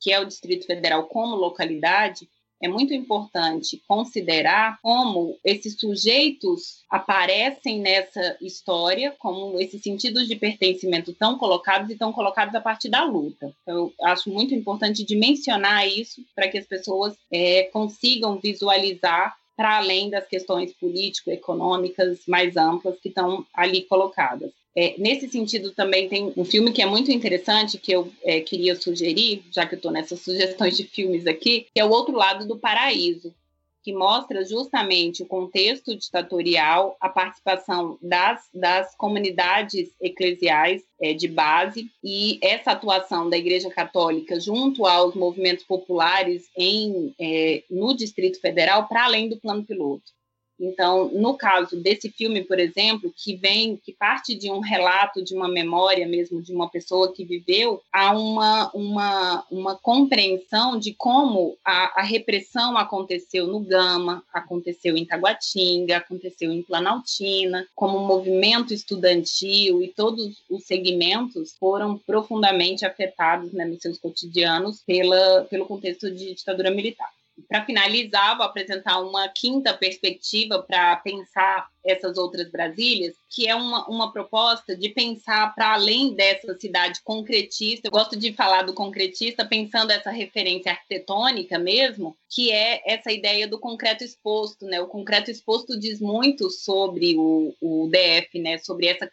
que é o Distrito Federal como localidade, é muito importante considerar como esses sujeitos aparecem nessa história, como esses sentidos de pertencimento tão colocados e tão colocados a partir da luta. Eu acho muito importante dimensionar isso para que as pessoas é, consigam visualizar para além das questões político-econômicas mais amplas que estão ali colocadas. É, nesse sentido, também tem um filme que é muito interessante que eu é, queria sugerir, já que eu estou nessas sugestões de filmes aqui, que é O Outro Lado do Paraíso, que mostra justamente o contexto ditatorial, a participação das, das comunidades eclesiais é, de base e essa atuação da Igreja Católica junto aos movimentos populares em, é, no Distrito Federal, para além do plano piloto. Então, no caso desse filme, por exemplo, que vem, que parte de um relato, de uma memória mesmo de uma pessoa que viveu, há uma, uma, uma compreensão de como a, a repressão aconteceu no Gama, aconteceu em Taguatinga, aconteceu em Planaltina, como o movimento estudantil e todos os segmentos foram profundamente afetados né, nos seus cotidianos pela, pelo contexto de ditadura militar para finalizar, vou apresentar uma quinta perspectiva para pensar essas outras Brasílias, que é uma, uma proposta de pensar para além dessa cidade concretista. Eu gosto de falar do concretista pensando essa referência arquitetônica mesmo, que é essa ideia do concreto exposto. Né? O concreto exposto diz muito sobre o, o DF, né? sobre essa,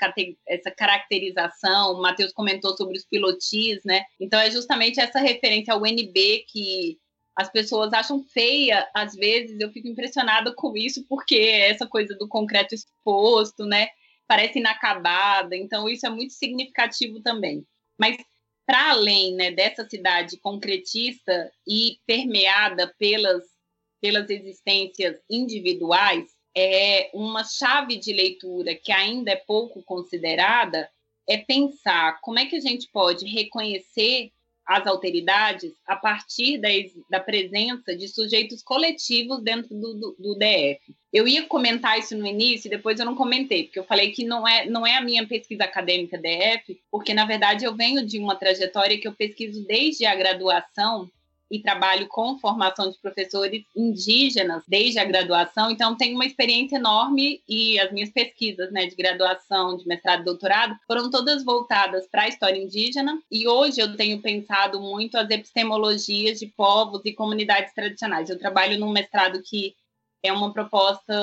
essa caracterização. O Matheus comentou sobre os pilotis, né? Então é justamente essa referência ao NB que as pessoas acham feia, às vezes eu fico impressionada com isso, porque essa coisa do concreto exposto, né? Parece inacabada, então isso é muito significativo também. Mas para além né, dessa cidade concretista e permeada pelas, pelas existências individuais, é uma chave de leitura que ainda é pouco considerada é pensar como é que a gente pode reconhecer as alteridades a partir da, da presença de sujeitos coletivos dentro do, do, do, DF. Eu ia comentar isso no início, depois eu não comentei, porque eu falei que não é, não é a minha pesquisa acadêmica DF, porque na verdade eu venho de uma trajetória que eu pesquiso desde a graduação e trabalho com formação de professores indígenas desde a graduação, então tenho uma experiência enorme e as minhas pesquisas né, de graduação, de mestrado e doutorado foram todas voltadas para a história indígena e hoje eu tenho pensado muito as epistemologias de povos e comunidades tradicionais. Eu trabalho num mestrado que é uma proposta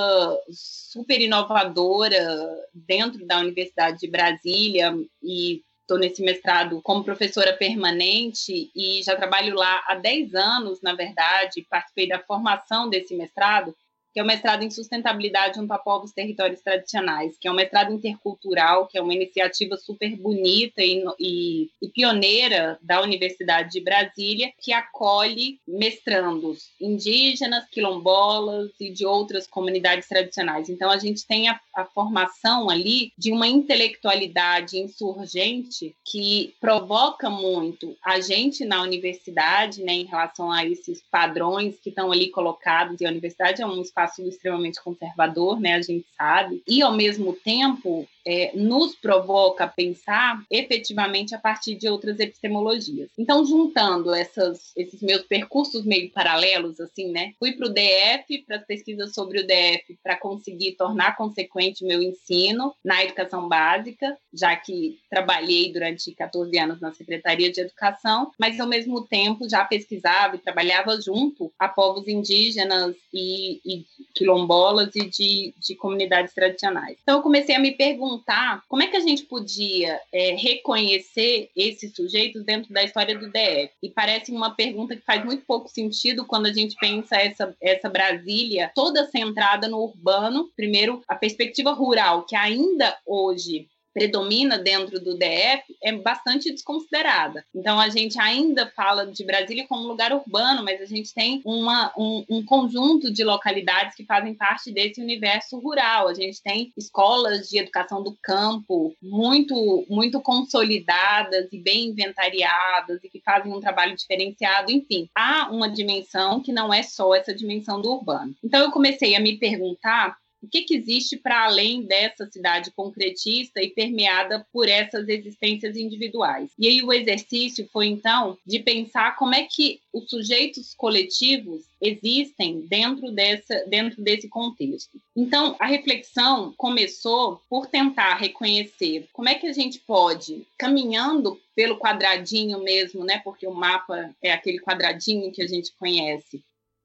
super inovadora dentro da Universidade de Brasília e estou nesse mestrado como professora permanente e já trabalho lá há 10 anos, na verdade, participei da formação desse mestrado que é o mestrado em sustentabilidade junto a povos territórios tradicionais, que é um mestrado intercultural, que é uma iniciativa super bonita e, e, e pioneira da Universidade de Brasília, que acolhe mestrandos indígenas, quilombolas e de outras comunidades tradicionais. Então, a gente tem a, a formação ali de uma intelectualidade insurgente que provoca muito a gente na universidade, né, em relação a esses padrões que estão ali colocados, e a universidade é um espaço espaço extremamente conservador, né, a gente sabe, e ao mesmo tempo é, nos provoca a pensar efetivamente a partir de outras epistemologias. Então, juntando essas, esses meus percursos meio paralelos, assim, né? Fui para o DF, para as pesquisas sobre o DF, para conseguir tornar consequente meu ensino na educação básica, já que trabalhei durante 14 anos na Secretaria de Educação, mas ao mesmo tempo já pesquisava e trabalhava junto a povos indígenas e, e quilombolas e de, de comunidades tradicionais. Então, eu comecei a me perguntar perguntar como é que a gente podia é, reconhecer esses sujeitos dentro da história do DF. E parece uma pergunta que faz muito pouco sentido quando a gente pensa essa, essa Brasília toda centrada no urbano. Primeiro, a perspectiva rural, que ainda hoje predomina dentro do DF é bastante desconsiderada. Então, a gente ainda fala de Brasília como lugar urbano, mas a gente tem uma, um, um, conjunto de localidades que fazem parte desse universo rural. A gente tem escolas de educação do campo muito, muito consolidadas e bem inventariadas e que fazem um trabalho diferenciado. Enfim, há uma dimensão que não é só essa dimensão do urbano. Então, eu comecei a me perguntar o que, que existe para além dessa cidade concretista e permeada por essas existências individuais. E aí o exercício foi então de pensar como é que os sujeitos coletivos existem dentro, dessa, dentro desse contexto. Então, a reflexão começou por tentar reconhecer como é que a gente pode, caminhando pelo quadradinho mesmo, né? Porque o mapa é aquele quadradinho que a gente conhece.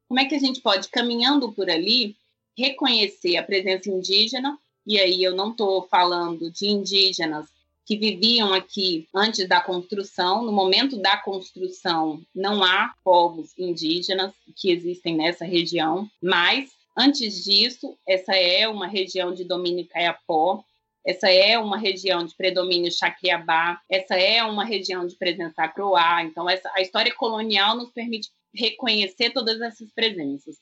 Como é que a gente pode, caminhando por ali, reconhecer a presença indígena, e aí eu não estou falando de indígenas que viviam aqui antes da construção. No momento da construção, não há povos indígenas que existem nessa região, mas antes disso, essa é uma região de domínio caiapó, essa é uma região de predomínio chacriabá, essa é uma região de presença acroá. Então, essa, a história colonial nos permite reconhecer todas essas presenças.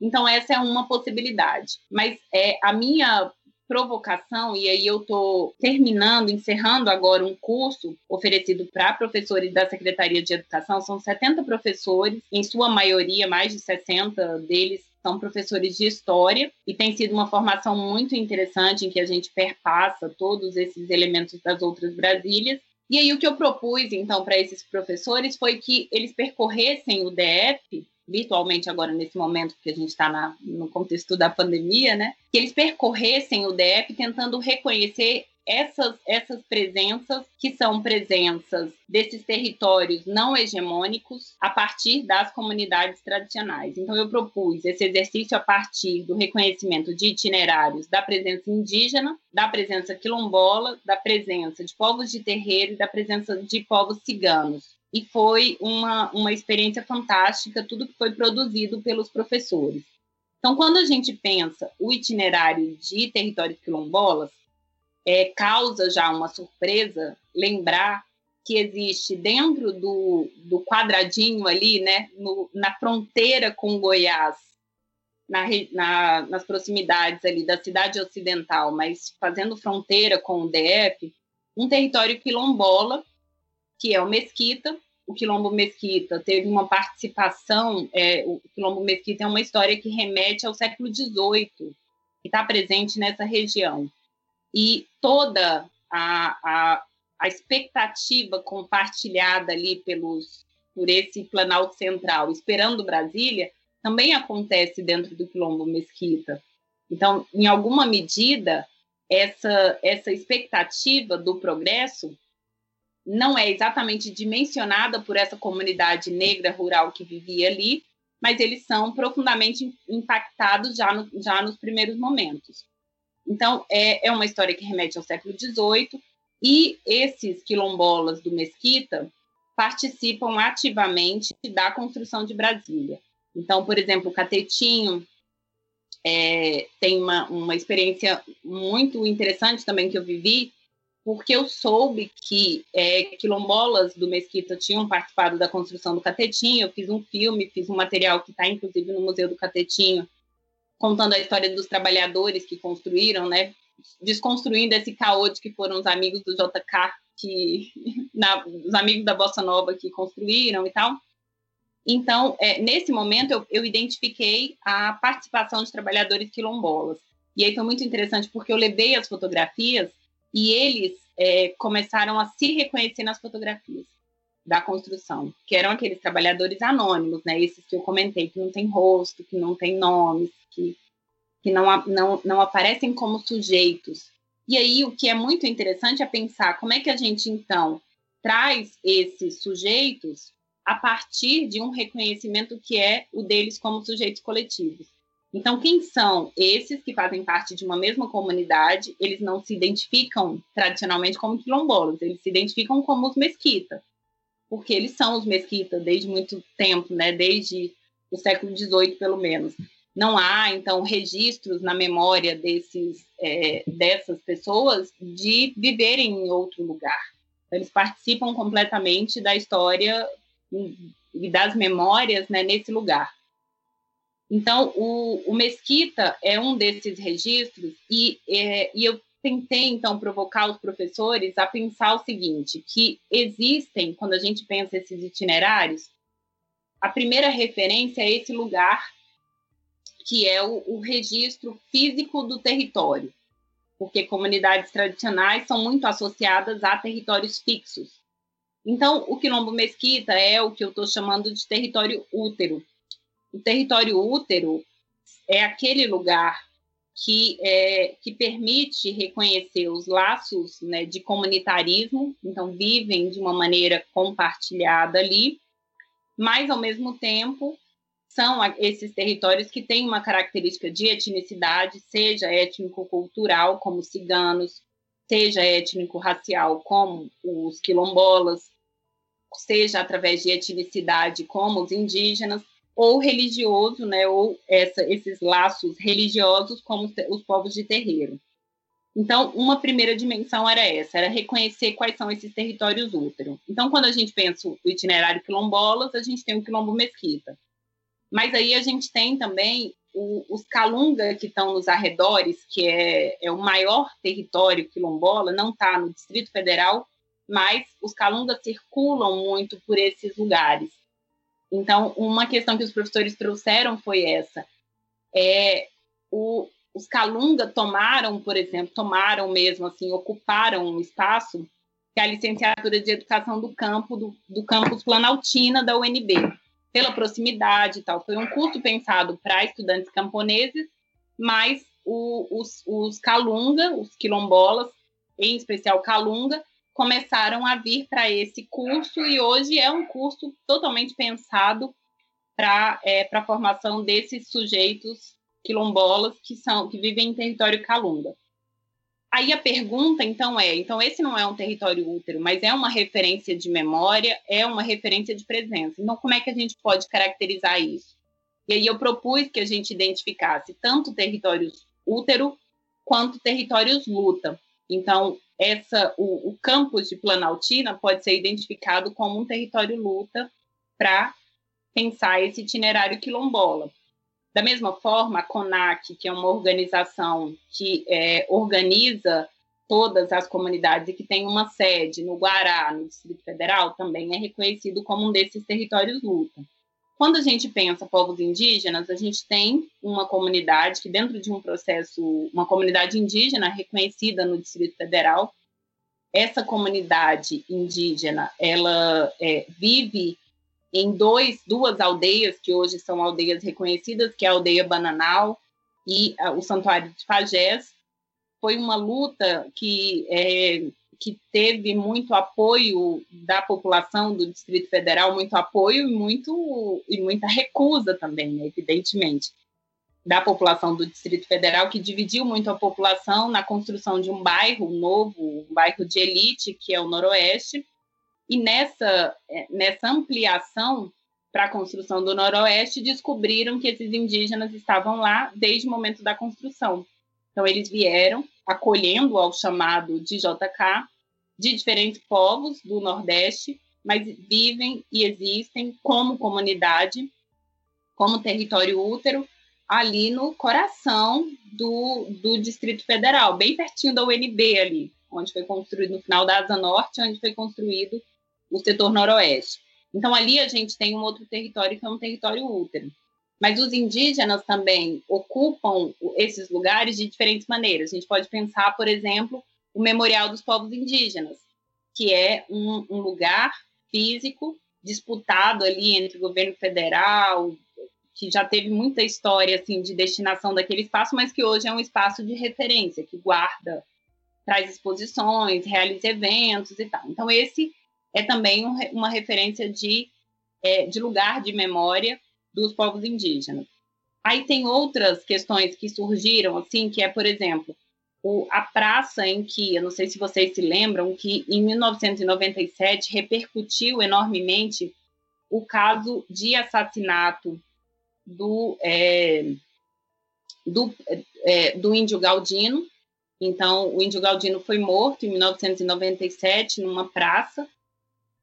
Então, essa é uma possibilidade. Mas é a minha provocação, e aí eu estou terminando, encerrando agora um curso oferecido para professores da Secretaria de Educação, são 70 professores, em sua maioria, mais de 60 deles são professores de história, e tem sido uma formação muito interessante em que a gente perpassa todos esses elementos das outras Brasílias. E aí o que eu propus, então, para esses professores foi que eles percorressem o DF virtualmente agora nesse momento, porque a gente está no contexto da pandemia, né? Que eles percorressem o DF tentando reconhecer essas, essas presenças, que são presenças desses territórios não hegemônicos, a partir das comunidades tradicionais. Então, eu propus esse exercício a partir do reconhecimento de itinerários da presença indígena, da presença quilombola, da presença de povos de terreiro e da presença de povos ciganos e foi uma, uma experiência fantástica, tudo que foi produzido pelos professores. Então, quando a gente pensa o itinerário de territórios quilombolas, é, causa já uma surpresa lembrar que existe dentro do, do quadradinho ali, né, no, na fronteira com Goiás, na, na, nas proximidades ali da cidade ocidental, mas fazendo fronteira com o DF, um território quilombola que é o Mesquita. O Quilombo Mesquita teve uma participação, é, o Quilombo Mesquita é uma história que remete ao século XVIII, que está presente nessa região. E toda a, a, a expectativa compartilhada ali pelos, por esse Planalto Central, esperando Brasília, também acontece dentro do Quilombo Mesquita. Então, em alguma medida, essa, essa expectativa do progresso não é exatamente dimensionada por essa comunidade negra rural que vivia ali, mas eles são profundamente impactados já, no, já nos primeiros momentos. Então, é, é uma história que remete ao século XVIII, e esses quilombolas do Mesquita participam ativamente da construção de Brasília. Então, por exemplo, o Catetinho é, tem uma, uma experiência muito interessante também que eu vivi, porque eu soube que é, quilombolas do Mesquita tinham participado da construção do Catetinho. Eu fiz um filme, fiz um material que está inclusive no Museu do Catetinho, contando a história dos trabalhadores que construíram, né? Desconstruindo esse caô de que foram os amigos do JK, que, na, os amigos da Bossa Nova que construíram e tal. Então, é, nesse momento, eu, eu identifiquei a participação de trabalhadores quilombolas. E aí foi muito interessante, porque eu levei as fotografias e eles é, começaram a se reconhecer nas fotografias da construção, que eram aqueles trabalhadores anônimos, né? Esses que eu comentei, que não tem rosto, que não tem nomes, que, que não, não, não aparecem como sujeitos. E aí o que é muito interessante é pensar como é que a gente, então, traz esses sujeitos a partir de um reconhecimento que é o deles como sujeitos coletivos. Então, quem são esses que fazem parte de uma mesma comunidade? Eles não se identificam tradicionalmente como quilombolas, eles se identificam como os mesquitas, porque eles são os mesquitas desde muito tempo, né? desde o século XVIII, pelo menos. Não há, então, registros na memória desses, é, dessas pessoas de viverem em outro lugar. Eles participam completamente da história e das memórias né, nesse lugar. Então, o, o Mesquita é um desses registros, e, é, e eu tentei, então, provocar os professores a pensar o seguinte: que existem, quando a gente pensa esses itinerários, a primeira referência é esse lugar, que é o, o registro físico do território, porque comunidades tradicionais são muito associadas a territórios fixos. Então, o quilombo mesquita é o que eu estou chamando de território útero, o território útero é aquele lugar que, é, que permite reconhecer os laços né, de comunitarismo, então vivem de uma maneira compartilhada ali, mas ao mesmo tempo são esses territórios que têm uma característica de etnicidade, seja étnico-cultural, como ciganos, seja étnico-racial, como os quilombolas, seja através de etnicidade, como os indígenas, ou religioso, né, ou essa, esses laços religiosos, como os povos de terreiro. Então, uma primeira dimensão era essa, era reconhecer quais são esses territórios útero. Então, quando a gente pensa o itinerário quilombolas, a gente tem o quilombo mesquita. Mas aí a gente tem também o, os calunga que estão nos arredores, que é, é o maior território quilombola, não está no Distrito Federal, mas os calungas circulam muito por esses lugares. Então, uma questão que os professores trouxeram foi essa. É, o, os Calunga tomaram, por exemplo, tomaram mesmo assim, ocuparam um espaço que é a licenciatura de educação do campo do, do campus Planaltina da UNB, pela proximidade e tal. Foi um curso pensado para estudantes camponeses, mas o, os, os Calunga, os quilombolas, em especial Calunga, começaram a vir para esse curso e hoje é um curso totalmente pensado para é, a formação desses sujeitos quilombolas que são que vivem em território calunga. Aí a pergunta então é, então esse não é um território útero, mas é uma referência de memória, é uma referência de presença. Então como é que a gente pode caracterizar isso? E aí eu propus que a gente identificasse tanto territórios útero quanto territórios luta. Então essa o, o campus de Planaltina pode ser identificado como um território luta para pensar esse itinerário quilombola. Da mesma forma, a CONAC, que é uma organização que é, organiza todas as comunidades e que tem uma sede no Guará, no Distrito Federal, também é reconhecido como um desses territórios luta. Quando a gente pensa povos indígenas, a gente tem uma comunidade que dentro de um processo, uma comunidade indígena reconhecida no Distrito Federal, essa comunidade indígena, ela é, vive em dois, duas aldeias que hoje são aldeias reconhecidas, que é a aldeia Bananal e a, o Santuário de Pajés. Foi uma luta que, é, que teve muito apoio da população do Distrito Federal, muito apoio e, muito, e muita recusa também, né, evidentemente, da população do Distrito Federal, que dividiu muito a população na construção de um bairro novo, um bairro de elite, que é o Noroeste, e nessa, é, nessa ampliação para a construção do Noroeste, descobriram que esses indígenas estavam lá desde o momento da construção. Então, eles vieram acolhendo ao chamado de JK de diferentes povos do Nordeste, mas vivem e existem como comunidade, como território útero, ali no coração do, do Distrito Federal, bem pertinho da UNB ali, onde foi construído no final da Asa Norte, onde foi construído o setor noroeste. Então, ali a gente tem um outro território que é um território útero. Mas os indígenas também ocupam esses lugares de diferentes maneiras. A gente pode pensar, por exemplo, o Memorial dos Povos Indígenas, que é um, um lugar físico disputado ali entre o governo federal, que já teve muita história assim de destinação daquele espaço, mas que hoje é um espaço de referência, que guarda, traz exposições, realiza eventos e tal. Então, esse é também um, uma referência de, é, de lugar de memória dos povos indígenas. Aí tem outras questões que surgiram, assim, que é, por exemplo, o, a praça em que, eu não sei se vocês se lembram, que em 1997 repercutiu enormemente o caso de assassinato do, é, do, é, do índio Galdino. Então, o índio Galdino foi morto em 1997 numa praça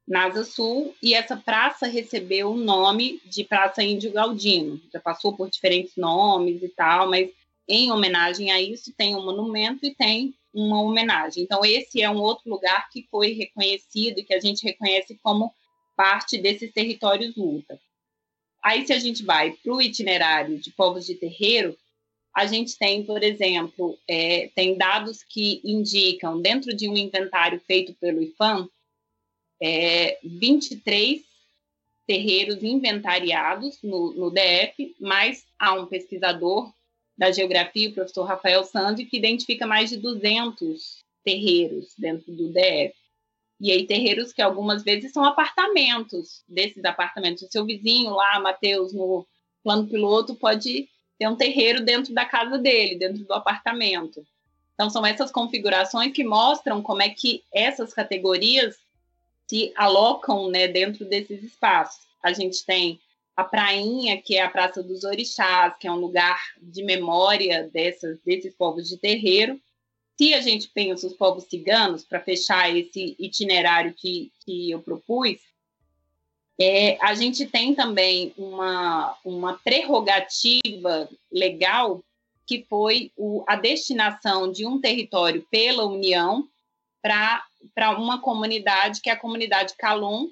na Asa Sul, e essa praça recebeu o nome de Praça Índio Galdino. Já passou por diferentes nomes e tal, mas em homenagem a isso tem um monumento e tem uma homenagem. Então, esse é um outro lugar que foi reconhecido e que a gente reconhece como parte desses territórios luta. Aí, se a gente vai para o itinerário de povos de terreiro, a gente tem, por exemplo, é, tem dados que indicam, dentro de um inventário feito pelo IFAM, é, 23 terreiros inventariados no, no, DF, mas há um pesquisador da geografia, o professor Rafael Sandi, que identifica mais de 200 terreiros dentro do DF. E aí, terreiros que algumas vezes são apartamentos desses apartamentos. O seu vizinho lá, Matheus, no plano piloto, pode ter um terreiro dentro da casa dele, dentro do apartamento. Então, são essas configurações que mostram como é que essas categorias se alocam né, dentro desses espaços. A gente tem a prainha, que é a Praça dos Orixás, que é um lugar de memória dessas, desses povos de terreiro. Se a gente pensa os povos ciganos, para fechar esse itinerário que, que eu propus, é, a gente tem também uma, uma prerrogativa legal que foi o, a destinação de um território pela União para uma comunidade, que é a comunidade Calum,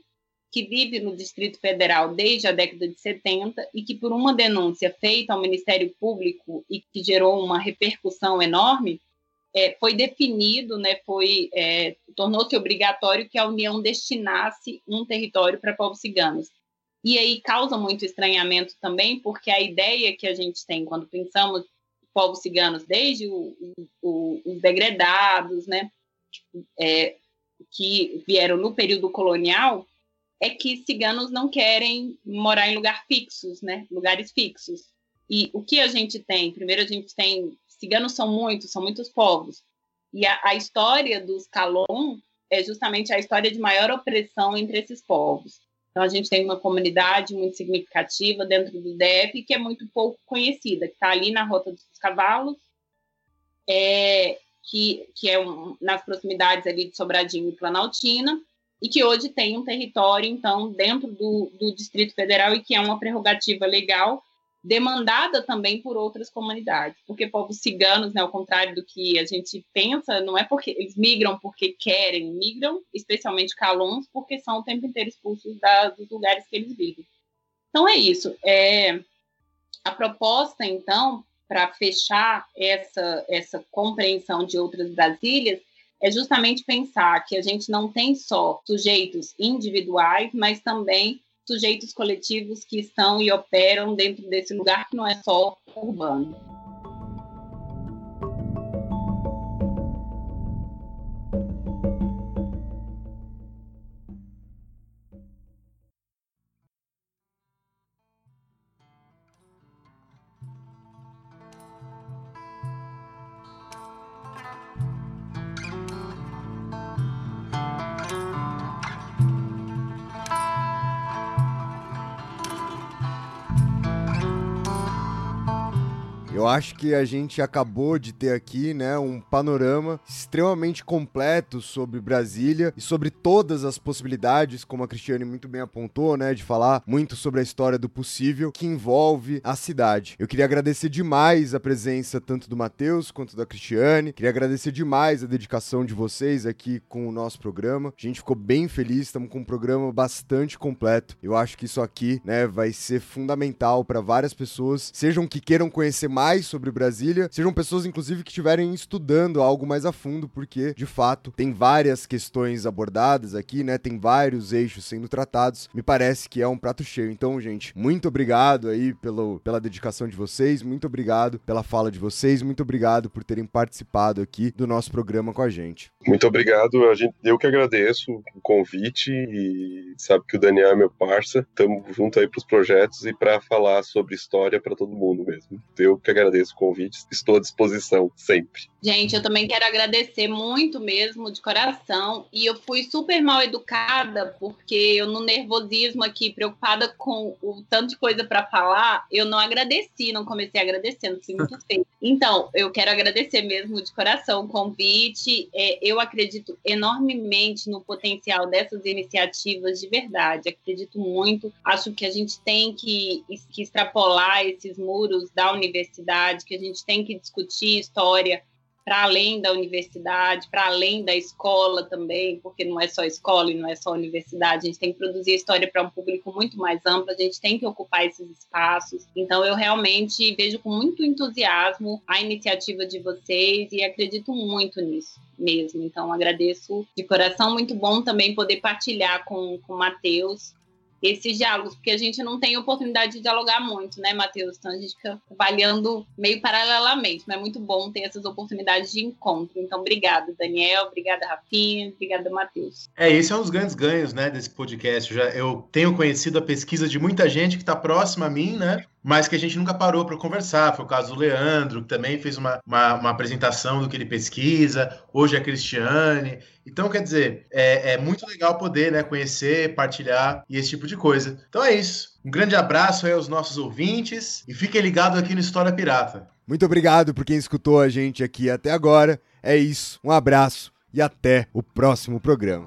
que vive no Distrito Federal desde a década de 70 e que, por uma denúncia feita ao Ministério Público e que gerou uma repercussão enorme, é, foi definido, né, foi é, tornou-se obrigatório que a União destinasse um território para povos ciganos. E aí causa muito estranhamento também, porque a ideia que a gente tem quando pensamos povos ciganos, desde o, o, os degredados, né, é, que vieram no período colonial, é que ciganos não querem morar em lugares fixos, né, lugares fixos. E o que a gente tem? Primeiro, a gente tem ciganos são muitos, são muitos povos. E a, a história dos Calon é justamente a história de maior opressão entre esses povos. Então, a gente tem uma comunidade muito significativa dentro do DF que é muito pouco conhecida, que está ali na Rota dos Cavalos, é, que, que é um, nas proximidades ali de Sobradinho e Planaltina, e que hoje tem um território, então, dentro do, do Distrito Federal e que é uma prerrogativa legal demandada também por outras comunidades, porque povos ciganos, né, ao contrário do que a gente pensa, não é porque eles migram porque querem, migram, especialmente calons, porque são o tempo inteiro expulsos da, dos lugares que eles vivem. Então é isso. É, a proposta, então, para fechar essa, essa compreensão de outras Brasílias, é justamente pensar que a gente não tem só sujeitos individuais, mas também sujeitos coletivos que estão e operam dentro desse lugar que não é só urbano. Acho que a gente acabou de ter aqui, né, um panorama extremamente completo sobre Brasília e sobre todas as possibilidades, como a Cristiane muito bem apontou, né, de falar muito sobre a história do possível que envolve a cidade. Eu queria agradecer demais a presença tanto do Matheus quanto da Cristiane. Queria agradecer demais a dedicação de vocês aqui com o nosso programa. A gente ficou bem feliz, estamos com um programa bastante completo. Eu acho que isso aqui, né, vai ser fundamental para várias pessoas, sejam que queiram conhecer mais sobre Brasília, sejam pessoas, inclusive, que estiverem estudando algo mais a fundo, porque, de fato, tem várias questões abordadas aqui, né? Tem vários eixos sendo tratados. Me parece que é um prato cheio. Então, gente, muito obrigado aí pelo, pela dedicação de vocês, muito obrigado pela fala de vocês, muito obrigado por terem participado aqui do nosso programa com a gente. Muito obrigado. A gente, eu que agradeço o convite e sabe que o Daniel é meu parça. Estamos junto aí para os projetos e para falar sobre história para todo mundo mesmo. Eu que agradeço o convite, estou à disposição sempre. Gente, eu também quero agradecer muito mesmo, de coração. E eu fui super mal educada, porque eu, no nervosismo aqui, preocupada com o tanto de coisa para falar, eu não agradeci, não comecei agradecendo, fui muito feio. Então, eu quero agradecer mesmo de coração o convite. É, eu acredito enormemente no potencial dessas iniciativas de verdade, acredito muito. Acho que a gente tem que, que extrapolar esses muros da universidade, que a gente tem que discutir história para além da universidade, para além da escola também, porque não é só escola e não é só universidade, a gente tem que produzir história para um público muito mais amplo, a gente tem que ocupar esses espaços. Então, eu realmente vejo com muito entusiasmo a iniciativa de vocês e acredito muito nisso mesmo. Então, agradeço de coração, muito bom também poder partilhar com, com o Matheus esses diálogos, porque a gente não tem oportunidade de dialogar muito, né, Matheus? Então a gente fica trabalhando meio paralelamente, mas é muito bom ter essas oportunidades de encontro. Então, obrigada, Daniel, obrigada, Rafinha, obrigada, Matheus. É, esse é um dos grandes ganhos, né, desse podcast. Eu, já, eu tenho conhecido a pesquisa de muita gente que está próxima a mim, né? Mas que a gente nunca parou para conversar. Foi o caso do Leandro, que também fez uma, uma, uma, apresentação do que ele pesquisa, hoje é Cristiane. Então, quer dizer, é, é muito legal poder né, conhecer, partilhar e esse tipo de coisa. Então é isso. Um grande abraço aí aos nossos ouvintes e fiquem ligados aqui no História Pirata. Muito obrigado por quem escutou a gente aqui até agora. É isso. Um abraço e até o próximo programa.